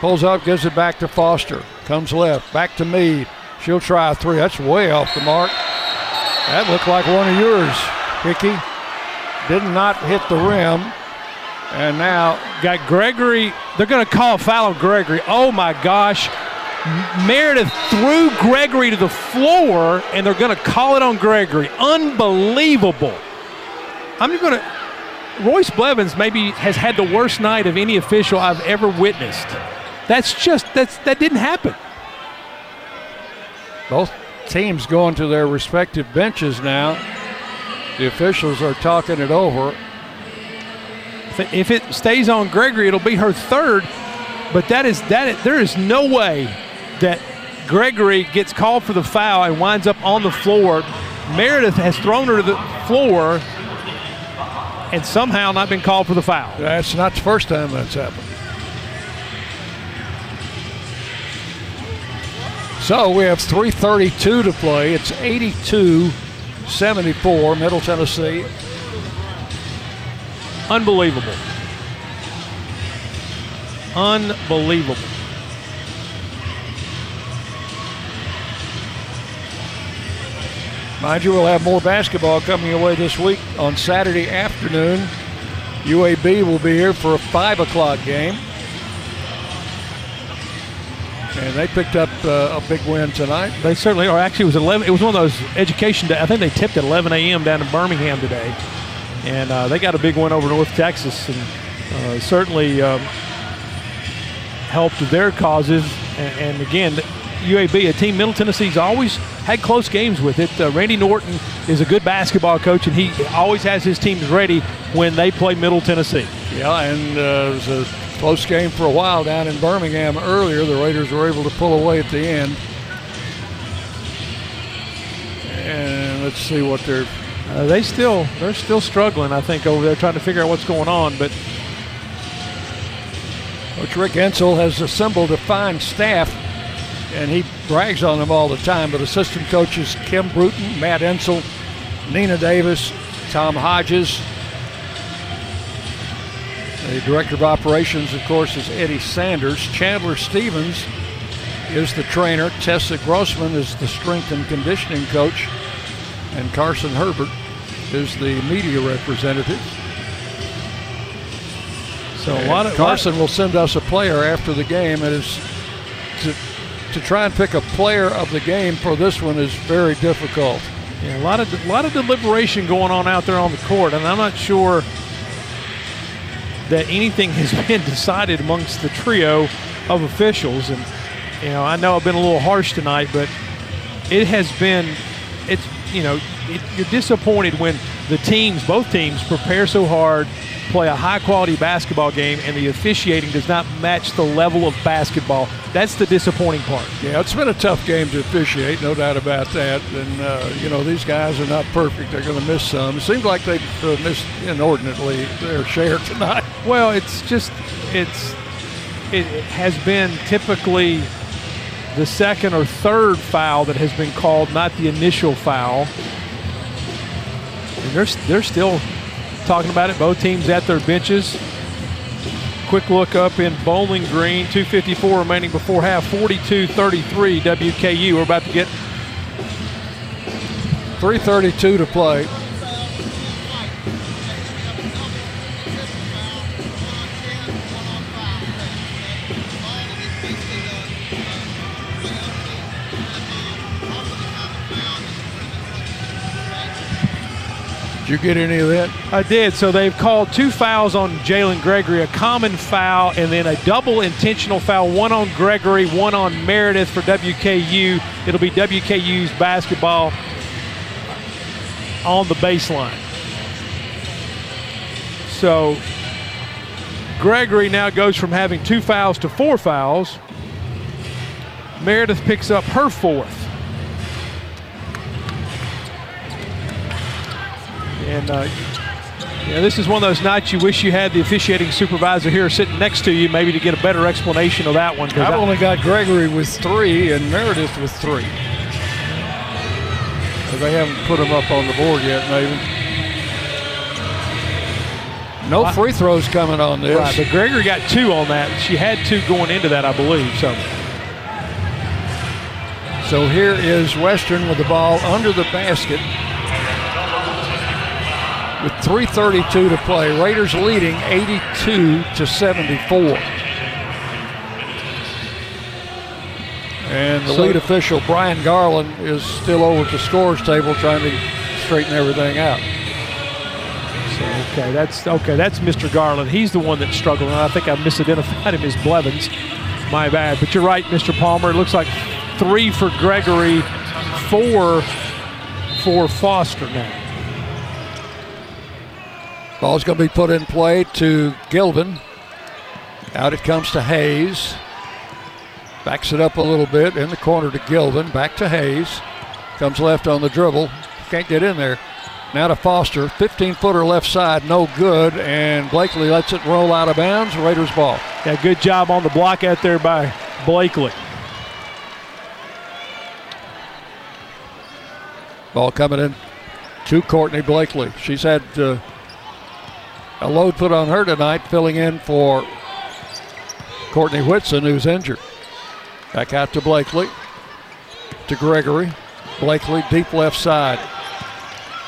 pulls up, gives it back to Foster. Comes left, back to Mead. She'll try a three. That's way off the mark. That looked like one of yours, Hickey. Did not hit the rim. And now got Gregory. They're going to call foul on Gregory. Oh my gosh. Meredith threw Gregory to the floor, and they're going to call it on Gregory. Unbelievable. I'm going to. Royce Blevins maybe has had the worst night of any official I've ever witnessed. That's just that's that didn't happen. Both teams going to their respective benches now. The officials are talking it over. If it stays on Gregory, it'll be her third. But that is that. There is no way that Gregory gets called for the foul and winds up on the floor. Meredith has thrown her to the floor and somehow not been called for the foul. That's not the first time that's happened. So we have 332 to play. It's 82 74, Middle Tennessee. Unbelievable. Unbelievable. Mind you, we'll have more basketball coming your way this week on Saturday afternoon. UAB will be here for a 5 o'clock game. And they picked up uh, a big win tonight. They certainly are. Actually, it was 11. It was one of those education. Day. I think they tipped at 11 a.m. down in Birmingham today, and uh, they got a big win over North Texas, and uh, certainly um, helped their causes. And, and, again, UAB, a team Middle Tennessee's always had close games with it. Uh, Randy Norton is a good basketball coach, and he always has his teams ready when they play Middle Tennessee. Yeah, and uh, it was a close game for a while down in Birmingham earlier. The Raiders were able to pull away at the end. And let's see what they're. Uh, they still they're still struggling, I think, over there trying to figure out what's going on. But Coach Rick Insell has assembled a fine staff, and he brags on them all the time. But assistant coaches Kim Bruton, Matt Insell, Nina Davis, Tom Hodges, the director of operations, of course, is Eddie Sanders. Chandler Stevens is the trainer. Tessa Grossman is the strength and conditioning coach. And Carson Herbert is the media representative. So a lot of Carson will send us a player after the game. It is to, to try and pick a player of the game for this one is very difficult. Yeah, a lot of a lot of deliberation going on out there on the court, and I'm not sure that anything has been decided amongst the trio of officials. And, you know, I know I've been a little harsh tonight, but it has been, it's, you know, it, you're disappointed when the teams, both teams, prepare so hard, play a high quality basketball game, and the officiating does not match the level of basketball. That's the disappointing part. Yeah, it's been a tough game to officiate, no doubt about that. And, uh, you know, these guys are not perfect. They're going to miss some. It seems like they've uh, missed inordinately their share tonight. Well, it's just, it's, it has been typically the second or third foul that has been called, not the initial foul. And they're, they're still talking about it. Both teams at their benches. Quick look up in Bowling Green. 254 remaining before half. 42-33 WKU. We're about to get 332 to play. Did you get any of that? I did. So they've called two fouls on Jalynn Gregory, a common foul, and then a double intentional foul, one on Gregory, one on Meredith for WKU. It'll be WKU's basketball on the baseline. So Gregory now goes from having two fouls to four fouls. Meredith picks up her fourth. And uh, yeah, this is one of those nights you wish you had the officiating supervisor here sitting next to you, maybe to get a better explanation of that one. I've I, only got Gregory with three and Meredith with three. So they haven't put them up on the board yet, maybe. No free throws coming on this. Right, but Gregory got two on that. She had two going into that, I believe. So. So here is Western with the ball under the basket. With 3.32 to play. Raiders leading 82 to 74. And the So- lead official, Brian Garland, is still over at the scores table trying to straighten everything out. So, okay, that's okay. That's Mr. Garland. He's the one that's struggling. I think I misidentified him as Blevins. My bad. But you're right, Mr. Palmer. It looks like three for Gregory, four for Foster now. Ball's going to be put in play to Gilvin. Out it comes to Hayes. Backs it up a little bit in the corner to Gilvin. Back to Hayes. Comes left on the dribble. Can't get in there. Now to Foster. 15 footer left side. No good. And Blakely lets it roll out of bounds. Raiders ball. Yeah, good job on the block out there by Blakely. Ball coming in to Courtney Blakely. She's had uh, a load put on her tonight, filling in for Courtney Whitson, who's injured. Back out to Blakely. To Gregory. Blakely deep left side.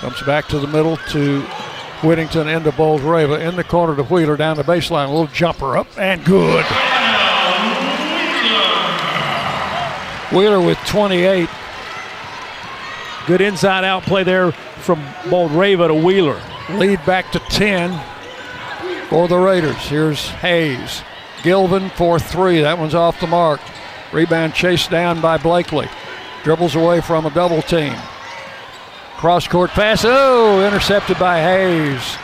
Comes back to the middle to Whittington into Bowles. In the corner to Wheeler down the baseline. A little jumper up and good. Wheeler with 28. Good inside out play there from Boldyreva to Wheeler. Lead back to 10 for the Raiders. Here's Hayes. Gilvin for three. That one's off the mark. Rebound chased down by Blakely. Dribbles away from a double team. Cross court pass. Oh, intercepted by Hayes.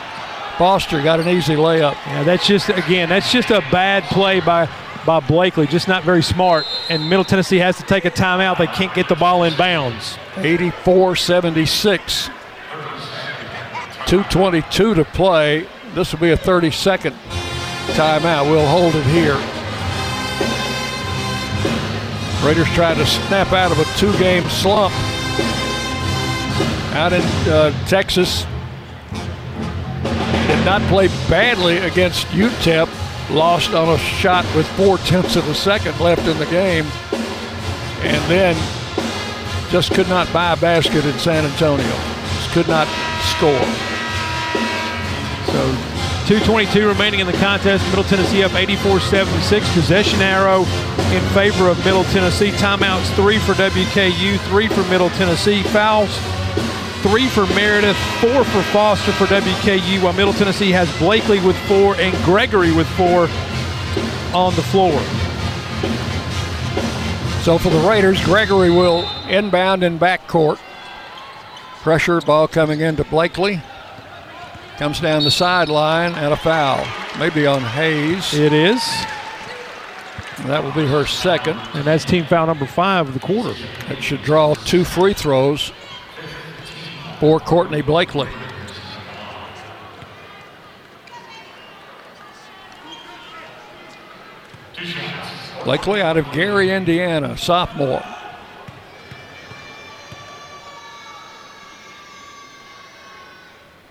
Foster got an easy layup. Yeah, that's just again, that's just a bad play by by Blakely, just not very smart. And Middle Tennessee has to take a timeout. They can't get the ball in bounds. 84 76. 2.22 to play. This will be a 30 second timeout. We'll hold it here. Raiders trying to snap out of a two game slump out in uh, Texas. Did not play badly against UTEP. Lost on a shot with four tenths of a second left in the game. And then just could not buy a basket in San Antonio. Just could not score. So 2.22 remaining in the contest. Middle Tennessee up 84-76. Possession arrow in favor of Middle Tennessee. Timeouts three for WKU, three for Middle Tennessee. Fouls three for Meredith, four for Foster for WKU, while Middle Tennessee has Blakely with four and Gregory with four on the floor. So for the Raiders, Gregory will inbound in backcourt. Pressure ball coming into Blakely. Comes down the sideline and a foul. Maybe on Hayes. It is. That will be her second. And that's team foul number five of the quarter. That should draw two free throws for Courtney Blakely. Blakely out of Gary, Indiana, sophomore.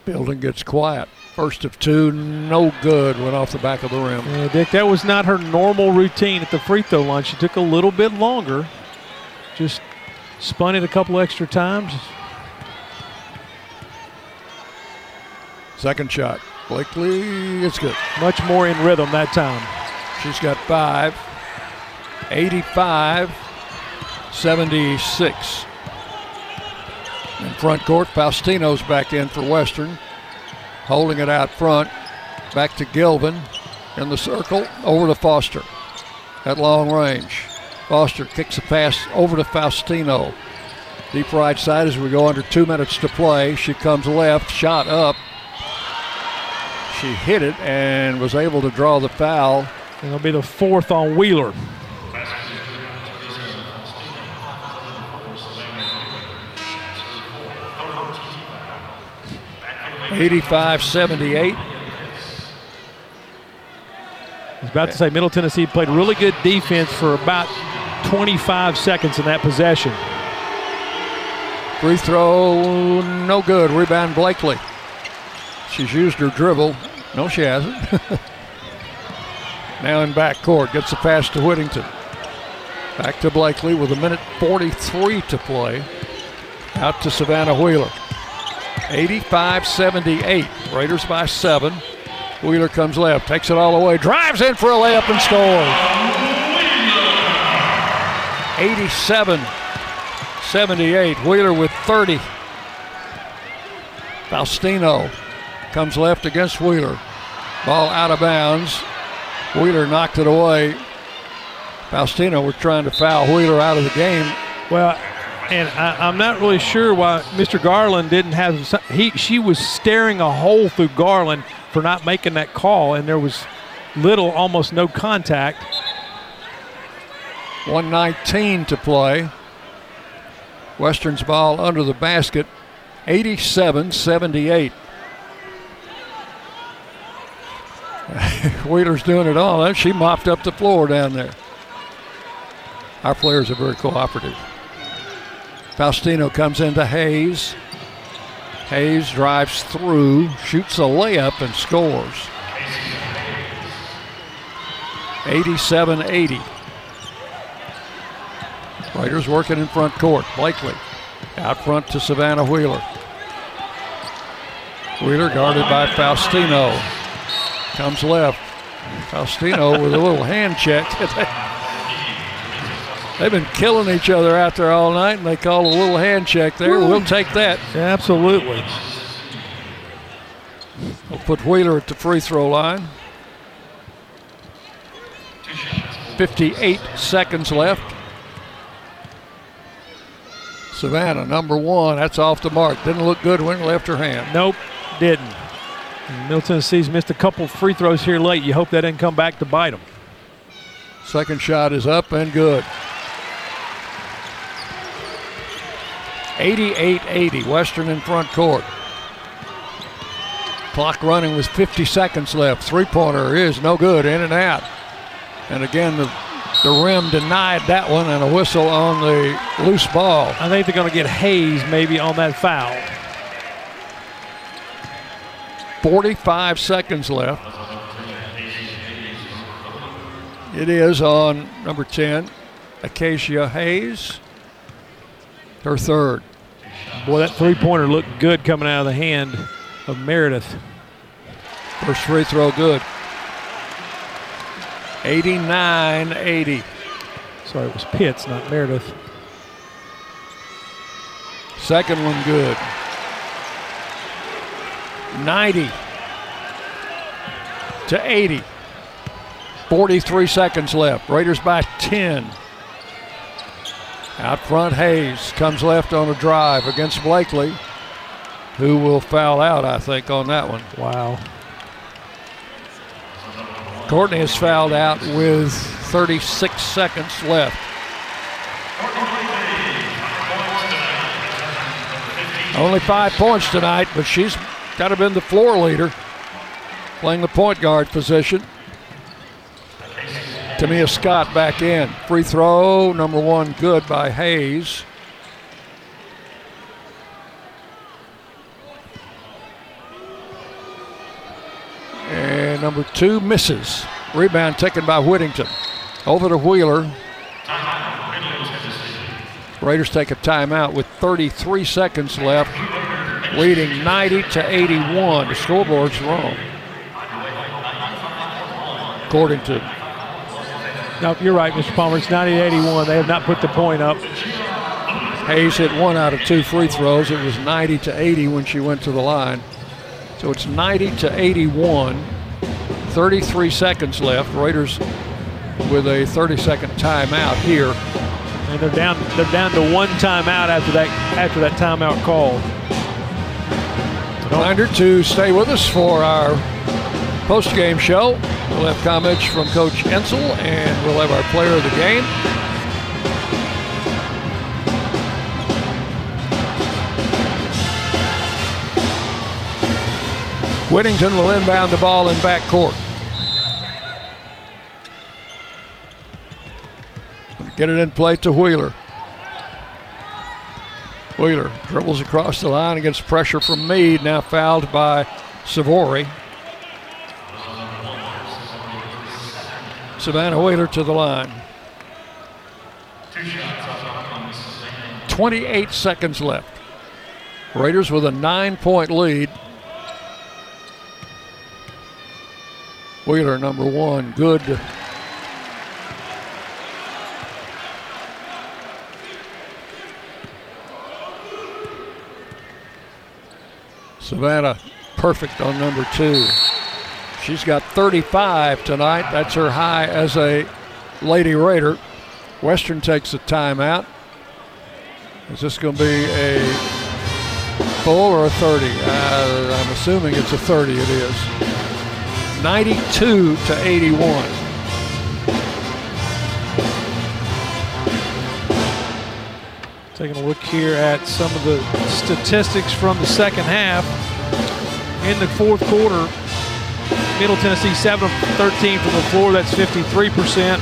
Building gets quiet. First of two, no good. Went off the back of the rim. Yeah, Dick, that was not her normal routine at the free throw line. She took a little bit longer. Just spun it a couple extra times. Second shot. Blakely, it's good. Much more in rhythm that time. She's got five. 85 76. In front court, Faustino's back in for Western. Holding it out front. Back to Gilvin in the circle. Over to Foster at long range. Foster kicks a pass over to Faustino. Deep right side as we go under two minutes to play. She comes left, shot up. She hit it and was able to draw the foul. It'll be the fourth on Wheeler. Eighty-five seventy-eight. I was about to say Middle Tennessee played really good defense for about 25 seconds in that possession. Free throw, no good. Rebound Blakely. She's used her dribble. No, she hasn't. now in back court, gets the pass to Whittington. Back to Blakely with a minute 43 to play. Out to Savannah Wheeler. 85 78. Raiders by seven. Wheeler comes left, takes it all the way, drives in for a layup and scores. 87 78. Wheeler with 30. Faustino comes left against Wheeler. Ball out of bounds. Wheeler knocked it away. Faustino was trying to foul Wheeler out of the game. Well, and I, am not really sure why Mr. Garland didn't have. He she was staring a hole through Garland for not making that call, and there was little, almost no contact. 119 to play. Western's ball under the basket, 87 78. Wheeler's doing it all. She mopped up the floor down there. Our players are very cooperative. Faustino comes into Hayes. Hayes drives through, shoots a layup, and scores. 87 80. Raiders working in front court. Blakely out front to Savannah Wheeler. Wheeler guarded by Faustino. Comes left. Faustino with a little hand check. They've been killing each other out there all night, and they call a little hand check there. We'll take that. Absolutely. We'll put Wheeler at the free throw line. 58 seconds left. Savannah, number one. That's off the mark. Didn't look good when left her hand. Nope, didn't. Middle Tennessee's missed a couple free throws here late. You hope that didn't come back to bite them. Second shot is up and good. 88-80, Western in front court. Clock running with 50 seconds left. Three-pointer is no good, in and out. And again, the, the rim denied that one and a whistle on the loose ball. I think they're going to get Hayes maybe on that foul. 45 seconds left. It is on number 10, Acacia Hayes. Her third. Boy, that three pointer looked good coming out of the hand of Meredith. First free throw good. 89 80. Sorry, it was Pitts, not Meredith. Second one good. 90 to 80. 43 seconds left. Raiders by 10. Out front, Hayes comes left on a drive against Blakely, who will foul out, I think, on that one. Wow. Courtney is fouled out with 36 seconds left. Only five points tonight, but she's got to been the floor leader, playing the point guard position. Tamia Scott back in. Free throw, number one, good by Hayes. And number two misses. Rebound taken by Whittington. Over to Wheeler. Raiders take a timeout with 33 seconds left, leading 90 to 81. The scoreboard's wrong. According to no, you're right, Mr. Palmer. It's 90 81. They have not put the point up. Hayes hit one out of two free throws. It was 90 to 80 when she went to the line. So it's 90 to 81. 33 seconds left. Raiders with a 30 second timeout here. And they're down they're down to one timeout after that after that timeout call. Reminder to stay with us for our post-game show. We'll have comments from Coach Insell, and we'll have our player of the game. Whittington will inbound the ball in back court. Get it in play to Wheeler. Wheeler dribbles across the line against pressure from Mead, now fouled by Sivori. Savannah Wheeler to the line. 28 seconds left. Raiders with a nine point lead. Wheeler, number one. Good. Savannah, perfect on number two. She's got 35 tonight. That's her high as a Lady Raider. Western takes a timeout. Is this going to be a full or a 30? Uh, I'm assuming it's a 30. It is. 92 to 81. Taking a look here at some of the statistics from the second half. In the fourth quarter, Middle Tennessee 7 of 13 from the floor, that's 53%.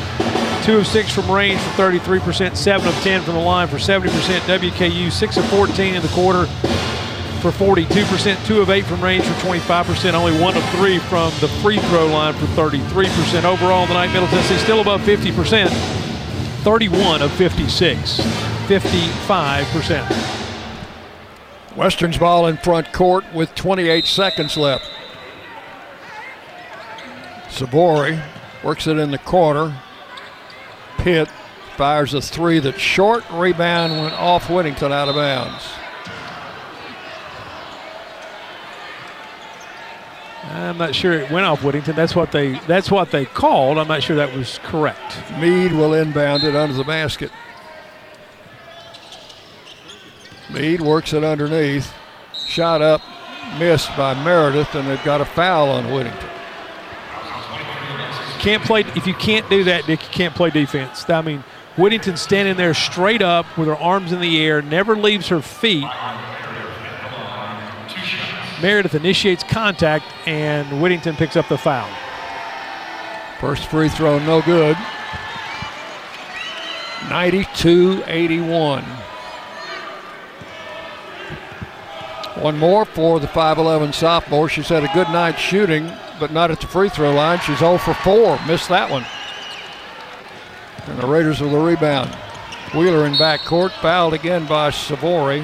2 of 6 from range for 33%, 7 of 10 from the line for 70%. WKU 6 of 14 in the quarter for 42%, 2 of 8 from range for 25%, only 1 of 3 from the free throw line for 33%. Overall tonight, Middle Tennessee still above 50%, 31 of 56, 55%. Western's ball in front court with 28 seconds left. Sivori works it in the corner. Pitt fires a three that's short. Rebound went off Whittington out of bounds. I'm not sure it went off Whittington. That's what they that's what they called. I'm not sure that was correct. Mead will inbound it under the basket. Mead works it underneath. Shot up, missed by Meredith, and they've got a foul on Whittington. Can't play if you can't do that, Dick. You can't play defense. I mean, Whittington standing there straight up with her arms in the air, never leaves her feet. Meredith initiates contact, and Whittington picks up the foul. First free throw, no good. 92 81. One more for the 5'11 sophomore. She's had a good night shooting, but not at the free throw line. She's 0 for 4. Missed that one. And the Raiders with a rebound. Wheeler in backcourt, fouled again by Sivori.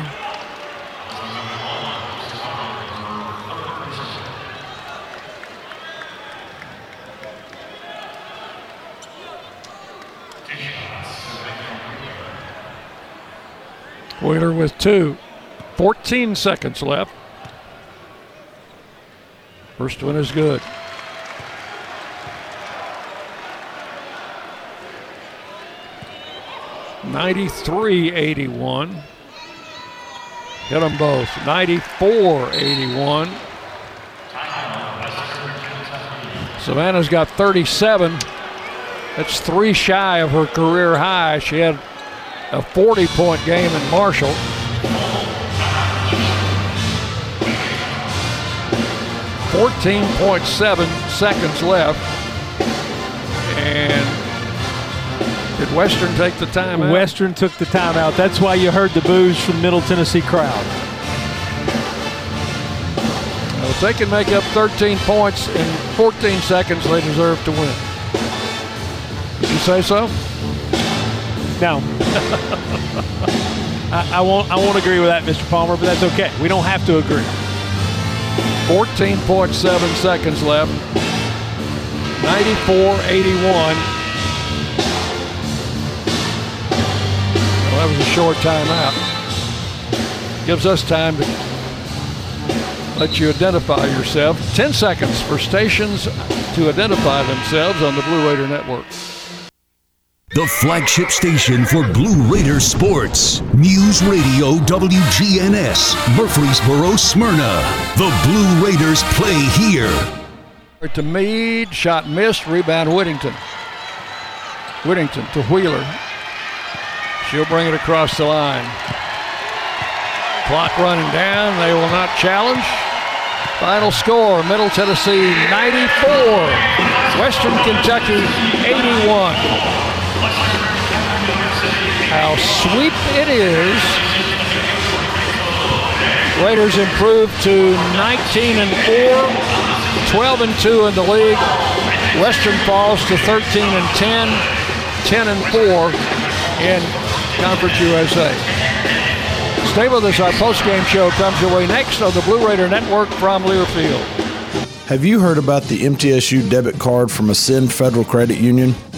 Wheeler with two. 14 seconds left. First one is good. Ninety-three eighty-one. Hit them both. Ninety-four eighty-one. Savannah's got 37. That's three shy of her career high. She had a 40 point game in Marshall. Fourteen point seven seconds left, and did Western take the timeout? Western took the timeout. That's why you heard the boos from Middle Tennessee crowd. Well, if they can make up 13 points in 14 seconds, they deserve to win. Did you say so? No. I, I, won't. I won't agree with that, Mr. Palmer. But that's okay. We don't have to agree. 14.7 seconds left. 94-81. Well, that was a short timeout. Gives us time to let you identify yourself. 10 seconds for stations to identify themselves on the Blue Raider Network. The flagship station for Blue Raider sports. News Radio WGNS, Murfreesboro, Smyrna. The Blue Raiders play here. To Mead, shot missed, rebound Whittington. Whittington to Wheeler. She'll bring it across the line. Clock running down, they will not challenge. Final score Middle Tennessee 94, Western Kentucky 81 how sweet it is. Raiders improved to 19 and 4, 12 and 2 in the league. Western falls to 13 and 10, 10 and 4 in Conference USA. Stay with us. Our post-game show comes your way next on the Blue Raider Network from Learfield. Have you heard about the MTSU debit card from Ascend Federal Credit Union?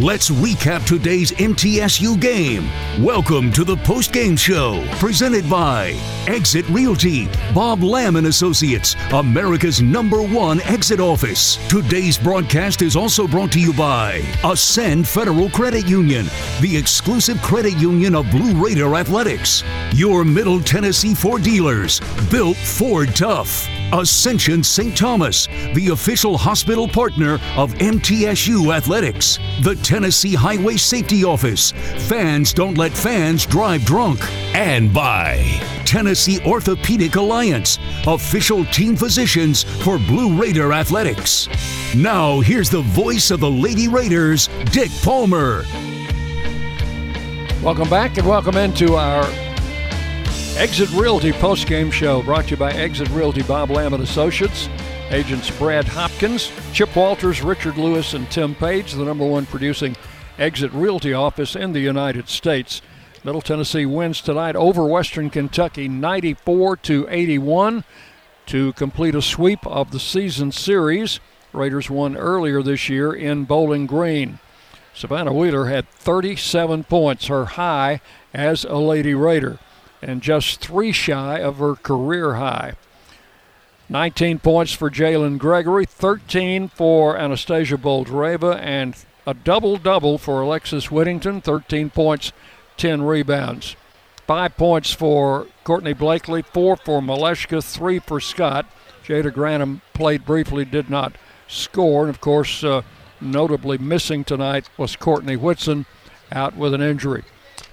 Let's recap today's MTSU game. Welcome to the post-game show, presented by Exit Realty, Bob Lamb and Associates, America's number one exit office. Today's broadcast is also brought to you by Ascend Federal Credit Union, the exclusive credit union of Blue Raider Athletics. Your Middle Tennessee Ford dealers, built Ford tough. Ascension St. Thomas, the official hospital partner of MTSU Athletics. The Tennessee Highway Safety Office. Fans don't let fans drive drunk. And by Tennessee Orthopedic Alliance, official team physicians for Blue Raider Athletics. Now, here's the voice of the Lady Raiders, Dick Palmer. Welcome back and welcome into our Exit Realty post-game show brought to you by Exit Realty Bob Lamb and Associates. Agents Brad Hopkins, Chip Walters, Richard Lewis, and Tim Page, the number one producing Exit Realty office in the United States. Middle Tennessee wins tonight over Western Kentucky 94 to 81 to complete a sweep of the season series. Raiders won earlier this year in Bowling Green. Savannah Wheeler had 37 points, her high as a Lady Raider, and just three shy of her career high. 19 points for Jalynn Gregory, 13 for Anastasia Boldyreva, and a double double for Alexis Whittington, 13 points, 10 rebounds. Five points for Courtney Blakely, four for Maleshka, three for Scott. Jada Grantham played briefly, did not score. And of course, uh, notably missing tonight was Courtney Whitson out with an injury.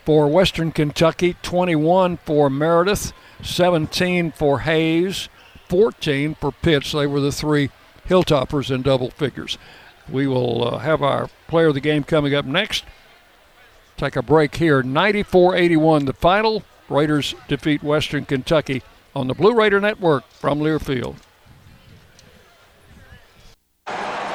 For Western Kentucky, 21 for Meredith, 17 for Hayes, 14 for Pitts. They were the three Hilltoppers in double figures. We will uh, have our player of the game coming up next. Take a break here. 94 81, the final. Raiders defeat Western Kentucky on the Blue Raider Network from Learfield.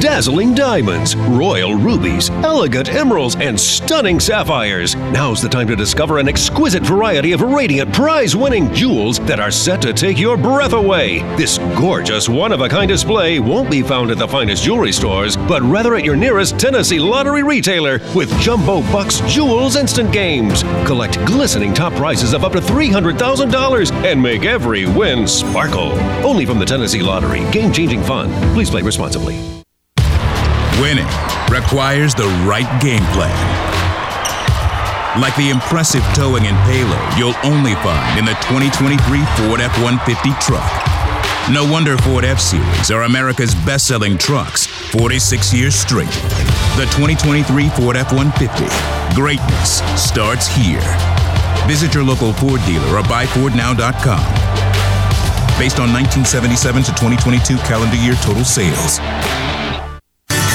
Dazzling diamonds, royal rubies, elegant emeralds, and stunning sapphires. Now's the time to discover an exquisite variety of radiant, prize winning jewels that are set to take your breath away. This gorgeous, one of a kind display won't be found at the finest jewelry stores, but rather at your nearest Tennessee lottery retailer with Jumbo Bucks Jewels Instant Games. Collect glistening top prizes of up to $300,000 and make every win sparkle. Only from the Tennessee Lottery. Game changing fun. Please play responsibly. Winning requires the right game plan. Like the impressive towing and payload you'll only find in the 2023 Ford F 150 truck. No wonder Ford F Series are America's best selling trucks 46 years straight. The 2023 Ford F 150. Greatness starts here. Visit your local Ford dealer or buyfordnow.com. Based on 1977 to 2022 calendar year total sales.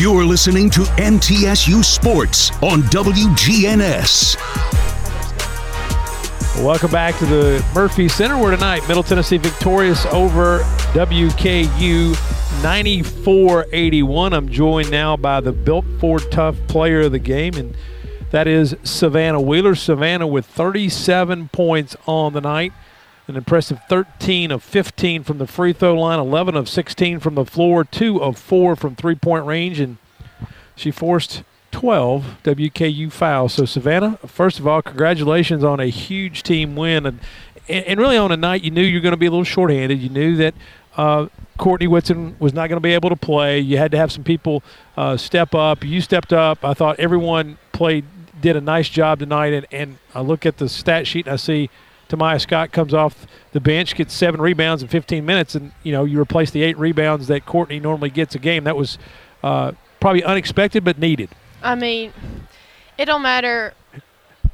You're listening to MTSU Sports on WGNS. Welcome back to the Murphy Center, where tonight Middle Tennessee victorious over WKU 94-81. I'm joined now by the Built Ford Tough player of the game, and that is Savannah Wheeler. Savannah with 37 points on the night, an impressive 13 of 15 from the free throw line, 11 of 16 from the floor, 2 of 4 from three-point range, and she forced 12 WKU fouls. So, Savannah, first of all, congratulations on a huge team win. And, and really on a night you knew you were going to be a little shorthanded. You knew that uh, Courtney Whitson was not going to be able to play. You had to have some people uh, step up. You stepped up. I thought everyone played, did a nice job tonight. And, and I look at the stat sheet and I see Tamaya Scott comes off the bench, gets seven rebounds in 15 minutes, and you know you replace the eight rebounds that Courtney normally gets a game. That was uh, probably unexpected but needed. I mean, it don't matter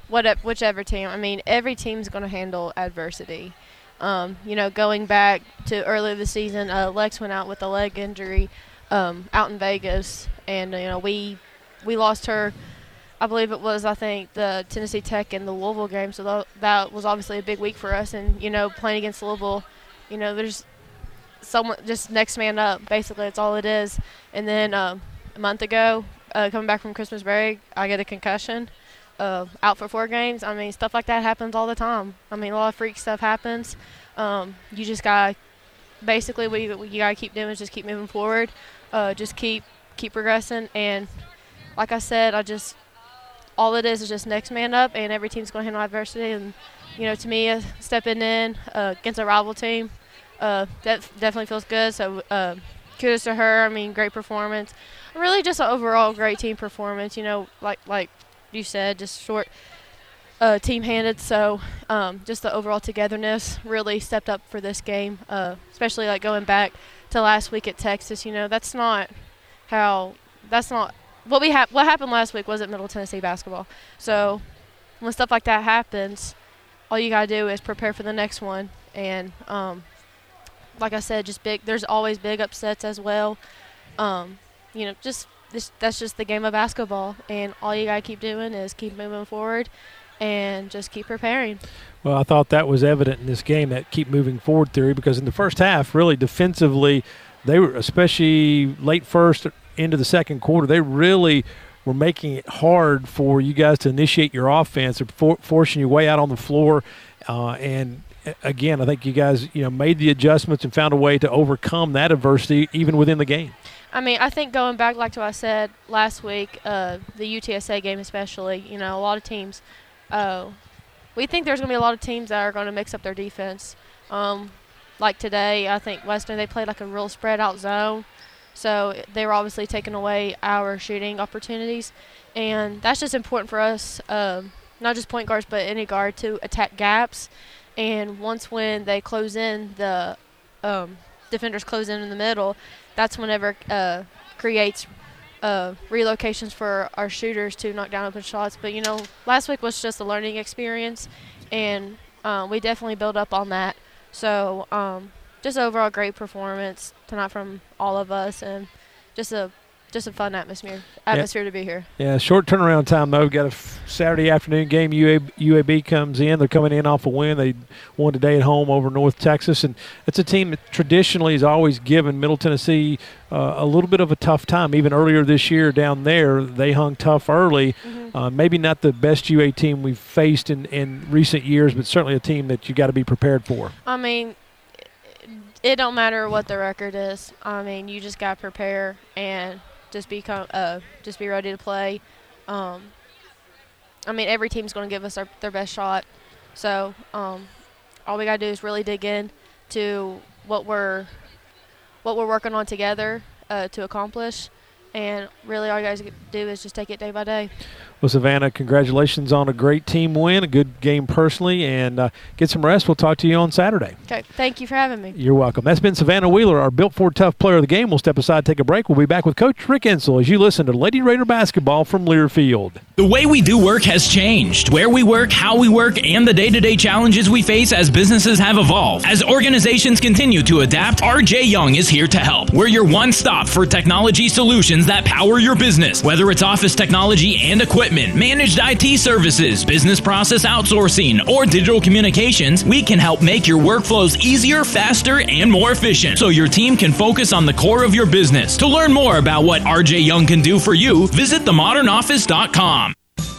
what whichever team. I mean, every team's going to handle adversity. Um, you know, going back to earlier this season, uh, Lex went out with a leg injury um, out in Vegas, and you know we we lost her. I believe it was I think the Tennessee Tech and the Louisville game, so tha- that was obviously a big week for us. And you know, playing against Louisville, you know, there's someone just next man up. Basically, that's all it is. And then um, a month ago, uh, coming back from Christmas break, I get a concussion, uh, out for four games. I mean, stuff like that happens all the time. I mean, a lot of freak stuff happens. Um, you just got to basically what you, what you gotta keep doing is just keep moving forward, uh, just keep keep progressing. And like I said, I just all it is is just next man up, and every team's gonna handle adversity. And you know, to me, uh, stepping in uh, against a rival team, uh, that definitely feels good. So uh, kudos to her. I mean, great performance. Really, just an overall great team performance. You know, like like you said, just short uh, team handed. So um, just the overall togetherness really stepped up for this game, uh, especially like going back to last week at Texas. You know, that's not how that's not what we ha- what happened last week wasn't Middle Tennessee basketball. So when stuff like that happens, all you gotta do is prepare for the next one. And um, like I said, just big. There's always big upsets as well. Um, you know, just this, that's just the game of basketball, and all you gotta keep doing is keep moving forward, and just keep preparing. Well, I thought that was evident in this game that keep moving forward theory because in the first half, really defensively, they were especially late first into the second quarter. They really were making it hard for you guys to initiate your offense, or for, forcing you way out on the floor, uh, and again, I think you guys you know made the adjustments and found a way to overcome that adversity even within the game. I mean, I think going back like to what I said last week, uh, the UTSA game especially, you know, a lot of teams, uh, we think there's going to be a lot of teams that are going to mix up their defense. Um, like today, I think Western, they played like a real spread out zone. So they were obviously taking away our shooting opportunities. And that's just important for us, um, not just point guards, but any guard to attack gaps. And once when they close in, the um, defenders close in in the middle, that's whenever uh, creates uh, relocations for our shooters to knock down open shots. But you know, last week was just a learning experience, and um, we definitely build up on that. So um, just overall great performance tonight from all of us, and just a just a fun atmosphere atmosphere yeah. to be here. Yeah, short turnaround time though. We've got a f- Saturday afternoon game. UAB, UAB comes in. They're coming in off a win. They won today at home over North Texas, and it's a team that traditionally has always given Middle Tennessee uh, a little bit of a tough time. Even earlier this year down there, they hung tough early. Mm-hmm. Uh, maybe not the best UA team we've faced in, in recent years, but certainly a team that you got to be prepared for. I mean, it don't matter what the record is. I mean, you just got to prepare and just be uh, just be ready to play. Um, I mean, every team's going to give us our, their best shot. So um, all we got to do is really dig in to what we're what we're working on together uh, to accomplish. And really, all you guys do is just take it day by day. Well, Savannah, congratulations on a great team win, a good game personally, and uh, get some rest. We'll talk to you on Saturday. Okay. Thank you for having me. You're welcome. That's been Savannah Wheeler, our Built Ford Tough player of the game. We'll step aside, take a break. We'll be back with Coach Rick Insell as you listen to Lady Raider basketball from Learfield. The way we do work has changed. Where we work, how we work, and the day to day challenges we face as businesses have evolved. As organizations continue to adapt, RJ Young is here to help. We're your one stop for technology solutions that power your business, whether it's office technology and equipment, managed IT services, business process outsourcing, or digital communications. We can help make your workflows easier, faster, and more efficient so your team can focus on the core of your business. To learn more about what RJ Young can do for you, visit themodernoffice.com.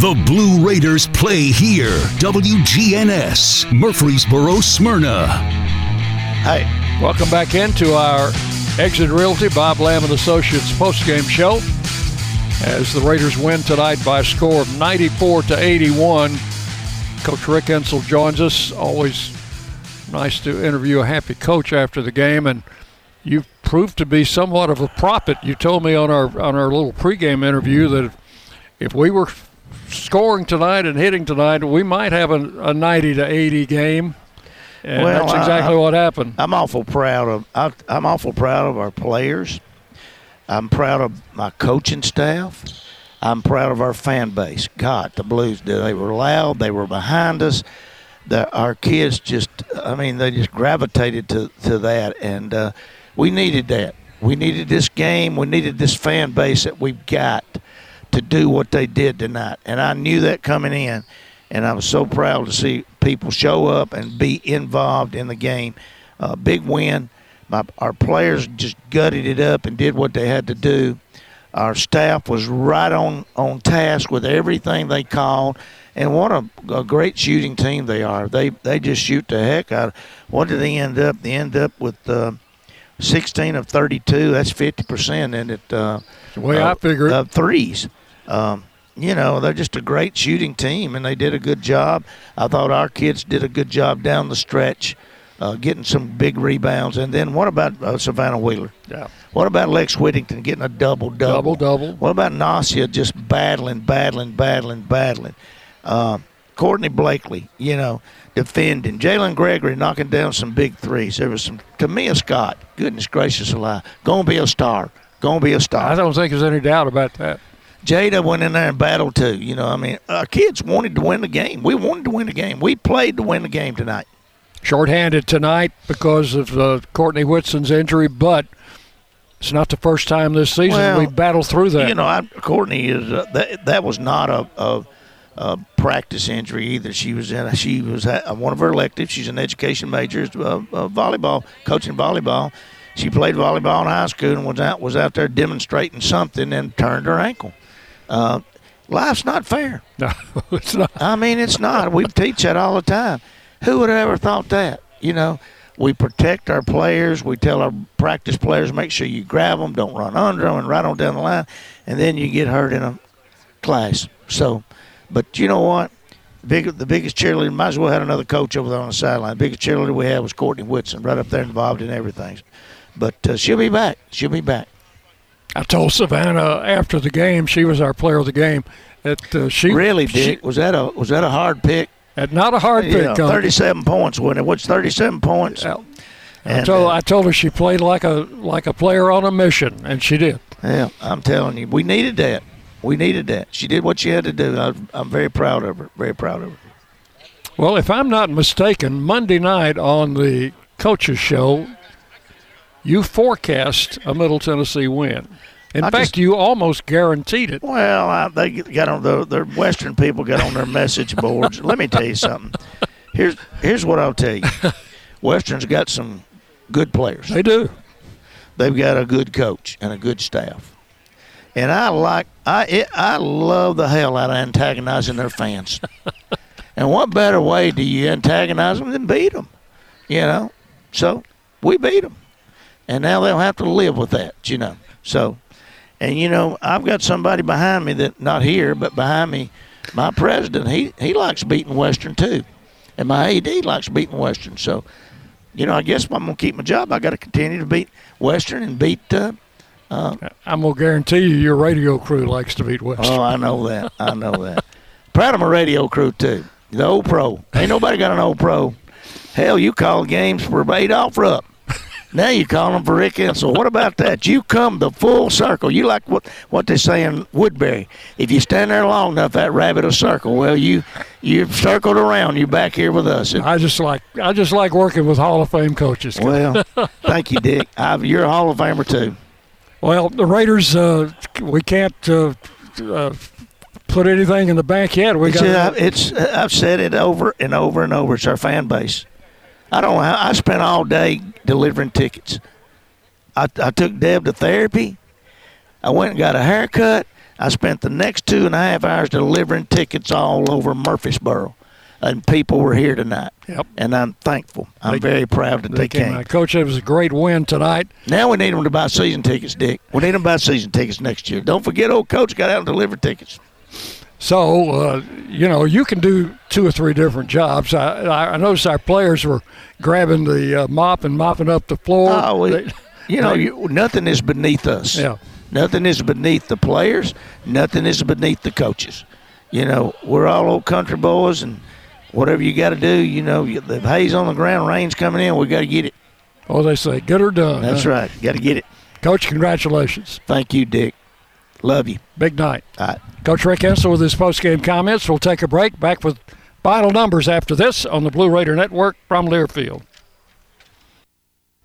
The Blue Raiders play here. WGNS, Murfreesboro, Smyrna. Hey, welcome back into our Exit Realty Bob Lamb and Associates postgame show. As the Raiders win tonight by a score of 94 to 81. Coach Rick Insell joins us. Always nice to interview a happy coach after the game, and you've proved to be somewhat of a prophet. You told me on our on our little pregame interview that if, if we were scoring tonight and hitting tonight, we might have a, a 90 to 80 game. And well, that's exactly I, what happened. I'm awful proud of. I, I'm awful proud of our players. I'm proud of my coaching staff. I'm proud of our fan base. God, the Blues, they were loud. They were behind us. The, our kids just, I mean, they just gravitated to, to that. And uh, we needed that. We needed this game. We needed this fan base that we've got to do what they did tonight. And I knew that coming in. And I was so proud to see people show up and be involved in the game. Uh, big win. My, our players just gutted it up and did what they had to do. Our staff was right on, on task with everything they called. And what a, a great shooting team they are. They they just shoot the heck out. Of, what did they end up? They end up with uh, 16 of 32. That's 50 percent, and it. Uh, the way I figured. Of threes. Um, you know, they're just a great shooting team, and they did a good job. I thought our kids did a good job down the stretch, uh, getting some big rebounds. And then what about uh, Savannah Wheeler? Yeah. What about Lex Whittington getting a double double? Double double. What about Nasia just battling, battling, battling, battling? Uh, Courtney Blakely, you know, defending. Jalynn Gregory knocking down some big threes. There was some Tamia Scott. Goodness gracious alive, gonna be a star. Gonna be a star. I don't think there's any doubt about that. Jada went in there and battled too. You know, I mean, our kids wanted to win the game. We wanted to win the game. We played to win the game tonight. Shorthanded tonight because of uh, Courtney Whitson's injury, but it's not the first time this season well, we battled through that. You know, I, Courtney is uh, that. That was not a, a, a, practice injury either. She was in. She was at one of her electives. She's an education major, uh, uh, volleyball, coaching volleyball. She played volleyball in high school and was out was out there demonstrating something and turned her ankle. Uh, life's not fair. No, it's not. I mean, it's not. We teach that all the time. Who would have ever thought that? You know, we protect our players. We tell our practice players, make sure you grab them, don't run under them, and right on down the line. And then you get hurt in a class. So, but you know what? Big, the biggest cheerleader, might as well have another coach over there on the sideline. The biggest cheerleader we had was Courtney Whitson, right up there involved in everything. But uh, she'll be back. She'll be back. I told Savannah after the game, she was our player of the game. That uh, she really Dick was that a was that a hard pick? not a hard pick. Yeah, thirty-seven points, wasn't it? What's thirty-seven points? Yeah. And, I told uh, I told her she played like a like a player on a mission, and she did. Yeah, I'm telling you, we needed that. We needed that. She did what she had to do. I, I'm very proud of her. Very proud of her. Well, if I'm not mistaken, Monday night on the coaches show, you forecast a Middle Tennessee win. In I fact, just- you almost guaranteed it. Well, I, they got on the their Western people got on their message boards. Let me tell you something. Here's here's what I'll tell you. Western's got some good players. They do. They've got a good coach and a good staff. And I like I it, I love the hell out of antagonizing their fans. and what better way do you antagonize them than beat them? You know. So we beat them, and now they'll have to live with that. You know. So, and you know I've got somebody behind me that not here but behind me. My president he he likes beating Western too, and my AD likes beating Western. So, you know I guess if I'm gonna keep my job, I got to continue to beat Western and beat. Uh, uh, I'm gonna guarantee you, your radio crew likes to beat Western. Oh, I know that. I know that. Proud of my radio crew too. The old pro. Ain't nobody got an old pro. Hell, you call games for Adolph Rupp. Now you call them for Rick Insell. What about that? You come the full circle. You like what what they say in Woodbury. If you stand there long enough, that rabbit will circle. Well, you you've circled around. You're back here with us. And, I just like I just like working with Hall of Fame coaches. Well, thank you, Dick. I've, you're a Hall of Famer too. Well, the Raiders, uh, we can't uh, uh, put anything in the bank yet. We It's, got uh, it's I've said it over and over and over. It's our fan base. I don't. I spent all day delivering tickets. I, I took Deb to therapy. I went and got a haircut. I spent the next two and a half hours delivering tickets all over Murfreesboro, and people were here tonight. Yep. And I'm thankful. I'm They- very proud that they, They came came. Coach, it was a great win tonight. Now we need them to buy season tickets, Dick. We need them to buy season tickets next year. Don't forget, old coach got out and delivered tickets. So, uh, you know, you can do two or three different jobs. I, I noticed our players were grabbing the uh, mop and mopping up the floor. Oh, we, They- you know, they- you, nothing is beneath us. Yeah. Nothing is beneath the players. Nothing is beneath the coaches. You know, we're all old country boys, and whatever you got to do, you know, the hay's on the ground, rain's coming in, we got to get it. Oh, they say, good or done. That's huh? right. Got to get it. Coach, congratulations. Thank you, Dick. Love you. Big night. All right. Coach Rick Insell with his post-game comments. We'll take a break. Back with final numbers after this on the Blue Raider Network from Learfield.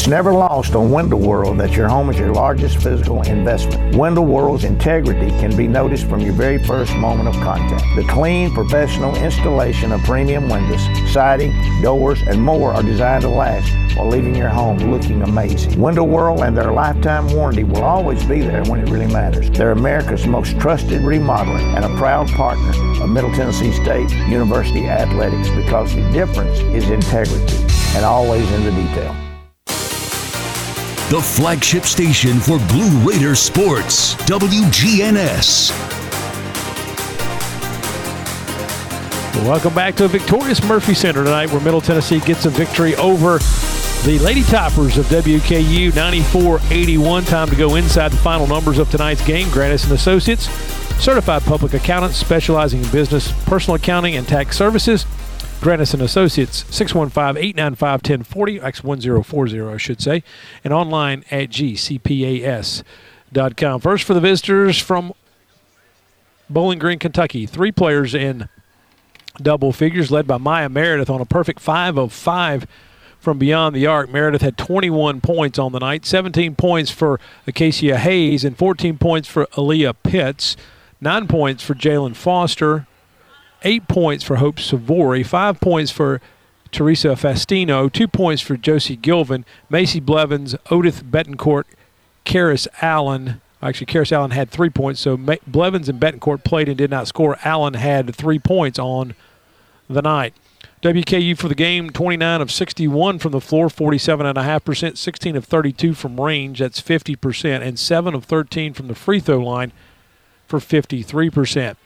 It's never lost on Window World that your home is your largest physical investment. Window World's integrity can be noticed from your very first moment of contact. The clean, professional installation of premium windows, siding, doors, and more are designed to last while leaving your home looking amazing. Window World and their lifetime warranty will always be there when it really matters. They're America's most trusted remodeler and a proud partner of Middle Tennessee State University Athletics because the difference is integrity and always in the detail. The flagship station for Blue Raider sports, WGNS. Welcome back to a victorious Murphy Center tonight where Middle Tennessee gets a victory over the Lady Toppers of WKU 94-81. Time to go inside the final numbers of tonight's game. Grannis and Associates, certified public accountants specializing in business, personal accounting, and tax services. Grannis and Associates, 615-895-1040, X1040, I should say, and online at gcpas.com. First for the visitors from Bowling Green, Kentucky. Three players in double figures, led by Maya Meredith on a perfect five of five from beyond the arc. Meredith had 21 points on the night, 17 points for Acacia Hayes, and 14 points for Aaliyah Pitts, nine points for Jalen Foster, eight points for Hope Sivori, five points for Teresa Fastino, two points for Josie Gilvin, Macy Blevins, Odith Betancourt, Karis Allen. Actually, Karis Allen had three points, so Ma- Blevins and Betancourt played and did not score. Allen had three points on the night. WKU for the game, 29 of 61 from the floor, 47.5%, 16 of 32 from range, that's 50%, and 7 of 13 from the free throw line for 53%.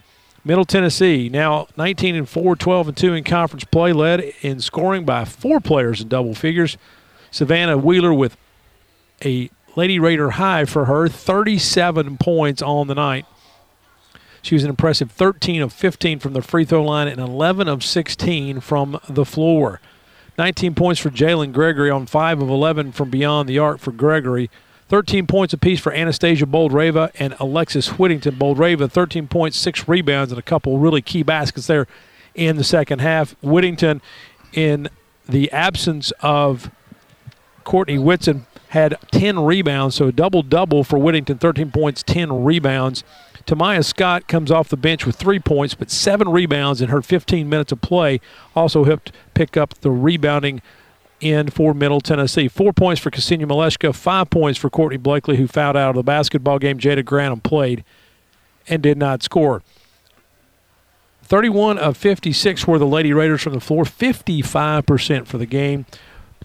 Middle Tennessee now 19 and 4, 12 and 2 in conference play, led in scoring by four players in double figures. Savannah Wheeler with a Lady Raider high for her, 37 points on the night. She was an impressive 13 of 15 from the free throw line and 11 of 16 from the floor. 19 points for Jalynn Gregory on 5 of 11 from beyond the arc for Gregory. 13 points apiece for Anastasia Boldyreva and Alexis Whittington. Boldyreva, 13 points, six rebounds, and a couple really key baskets there in the second half. Whittington, in the absence of Courtney Whitson, had 10 rebounds, so a double double for Whittington, 13 points, 10 rebounds. Tamaya Scott comes off the bench with three points, but seven rebounds in her 15 minutes of play. Also helped pick up the rebounding end for Middle Tennessee. Four points for Ksenia Maleshka, five points for Courtney Blakely, who fouled out of the basketball game. Jada Grantham played and did not score. 31 of 56 were the Lady Raiders from the floor, 55% for the game.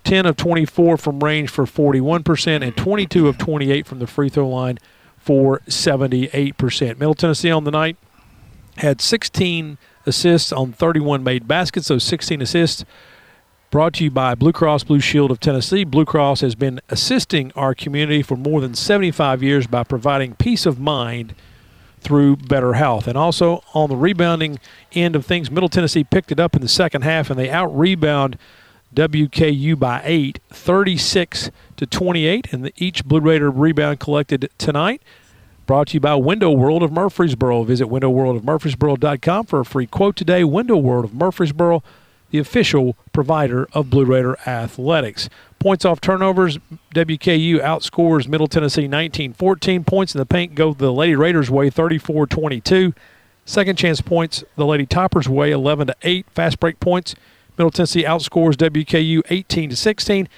10 of 24 from range for 41%, and 22 of 28 from the free throw line for 78%. Middle Tennessee on the night had 16 assists on 31 made baskets, those 16 assists. Brought to you by Blue Cross Blue Shield of Tennessee. Blue Cross has been assisting our community for more than 75 years by providing peace of mind through better health. And also on the rebounding end of things, Middle Tennessee picked it up in the second half and they out rebound WKU by eight, 36 to 28. And the, each Blue Raider rebound collected tonight. Brought to you by Window World of Murfreesboro. Visit windowworldofmurfreesboro.com for a free quote today. Window World of Murfreesboro, the official provider of Blue Raider athletics. Points off turnovers, WKU outscores Middle Tennessee 19 14. Points in the paint go the Lady Raiders' way 34 22. Second chance points the Lady Toppers' way 11 to 8. Fast break points, Middle Tennessee outscores WKU 18 to 16.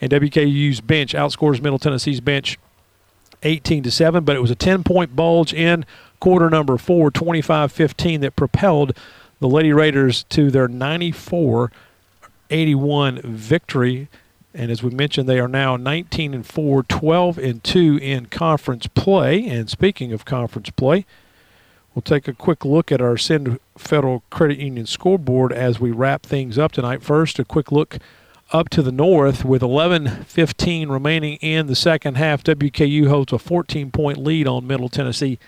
And WKU's bench outscores Middle Tennessee's bench 18 to 7, but it was a 10 point bulge in quarter number 4, 25 15, that propelled the Lady Raiders to their 94 81 victory. And as we mentioned, they are now 19 and 4, 12 and 2 in conference play. And speaking of conference play, we'll take a quick look at our Ascend Federal Credit Union scoreboard as we wrap things up tonight. First, a quick look up to the north with 11:15 remaining in the second half. WKU holds a 14-point lead on Middle Tennessee,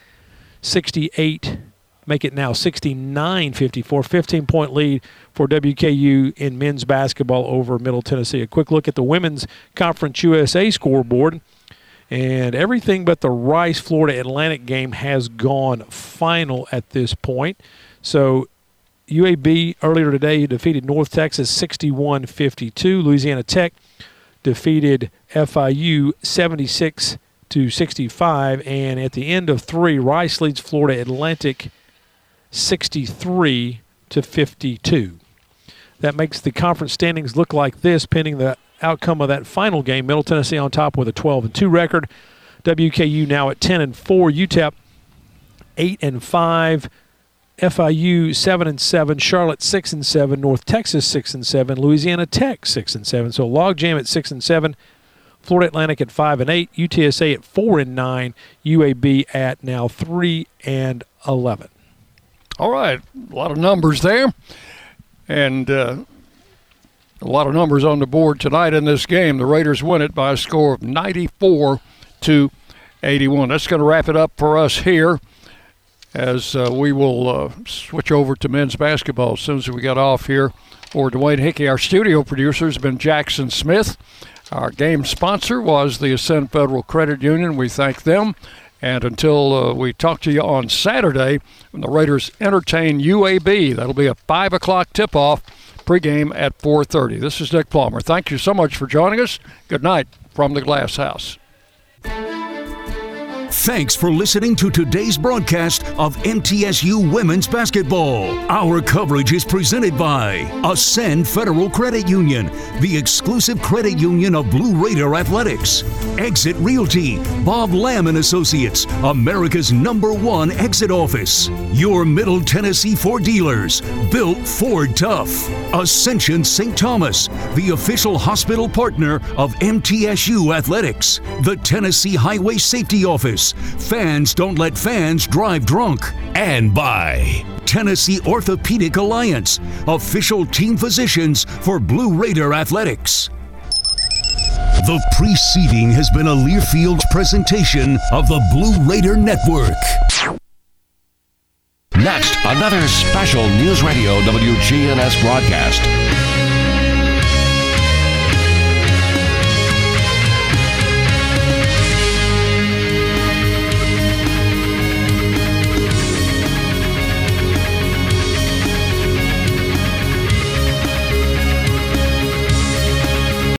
68. Make it now 69-54, 15-point lead for WKU in men's basketball over Middle Tennessee. A quick look at the women's Conference USA scoreboard. And everything but the Rice Florida Atlantic game has gone final at this point. So UAB earlier today defeated North Texas 61 52. Louisiana Tech defeated FIU 76 to 65. And at the end of three, Rice leads Florida Atlantic 63 to 52. That makes the conference standings look like this, pending the outcome of that final game. Middle Tennessee on top with a 12 and 2 record. WKU now at 10 and 4. UTEP 8 and 5. FIU 7 and 7, Charlotte 6 and 7, North Texas 6 and 7, Louisiana Tech 6 and 7. So logjam at 6 and 7, Florida Atlantic at 5 and 8, UTSA at 4 and 9, UAB at now 3 and 11. All right, a lot of numbers there, and uh, a lot of numbers on the board tonight in this game. The Raiders win it by a score of 94 to 81. That's going to wrap it up for us here as uh, we will uh, switch over to men's basketball as soon as we get off here. For Dwayne Hickey, our studio producer has been Jackson Smith. Our game sponsor was the Ascend Federal Credit Union. We thank them. And until uh, we talk to you on Saturday, when the Raiders entertain UAB, that'll be a five o'clock tip-off. Pregame at 4:30. This is Nick Palmer. Thank you so much for joining us. Good night from the Glass House. Thanks for listening to today's broadcast of MTSU Women's Basketball. Our coverage is presented by Ascend Federal Credit Union, the exclusive credit union of Blue Raider Athletics. Exit Realty, Bob Lamb and Associates, America's number one exit office. Your Middle Tennessee Ford dealers, built Ford Tough. Ascension St. Thomas, the official hospital partner of MTSU Athletics. The Tennessee Highway Safety Office. Fans don't let fans drive drunk. And by Tennessee Orthopedic Alliance, official team physicians for Blue Raider Athletics. The preceding has been a Learfield presentation of the Blue Raider Network. Next, another special News Radio WGNS broadcast.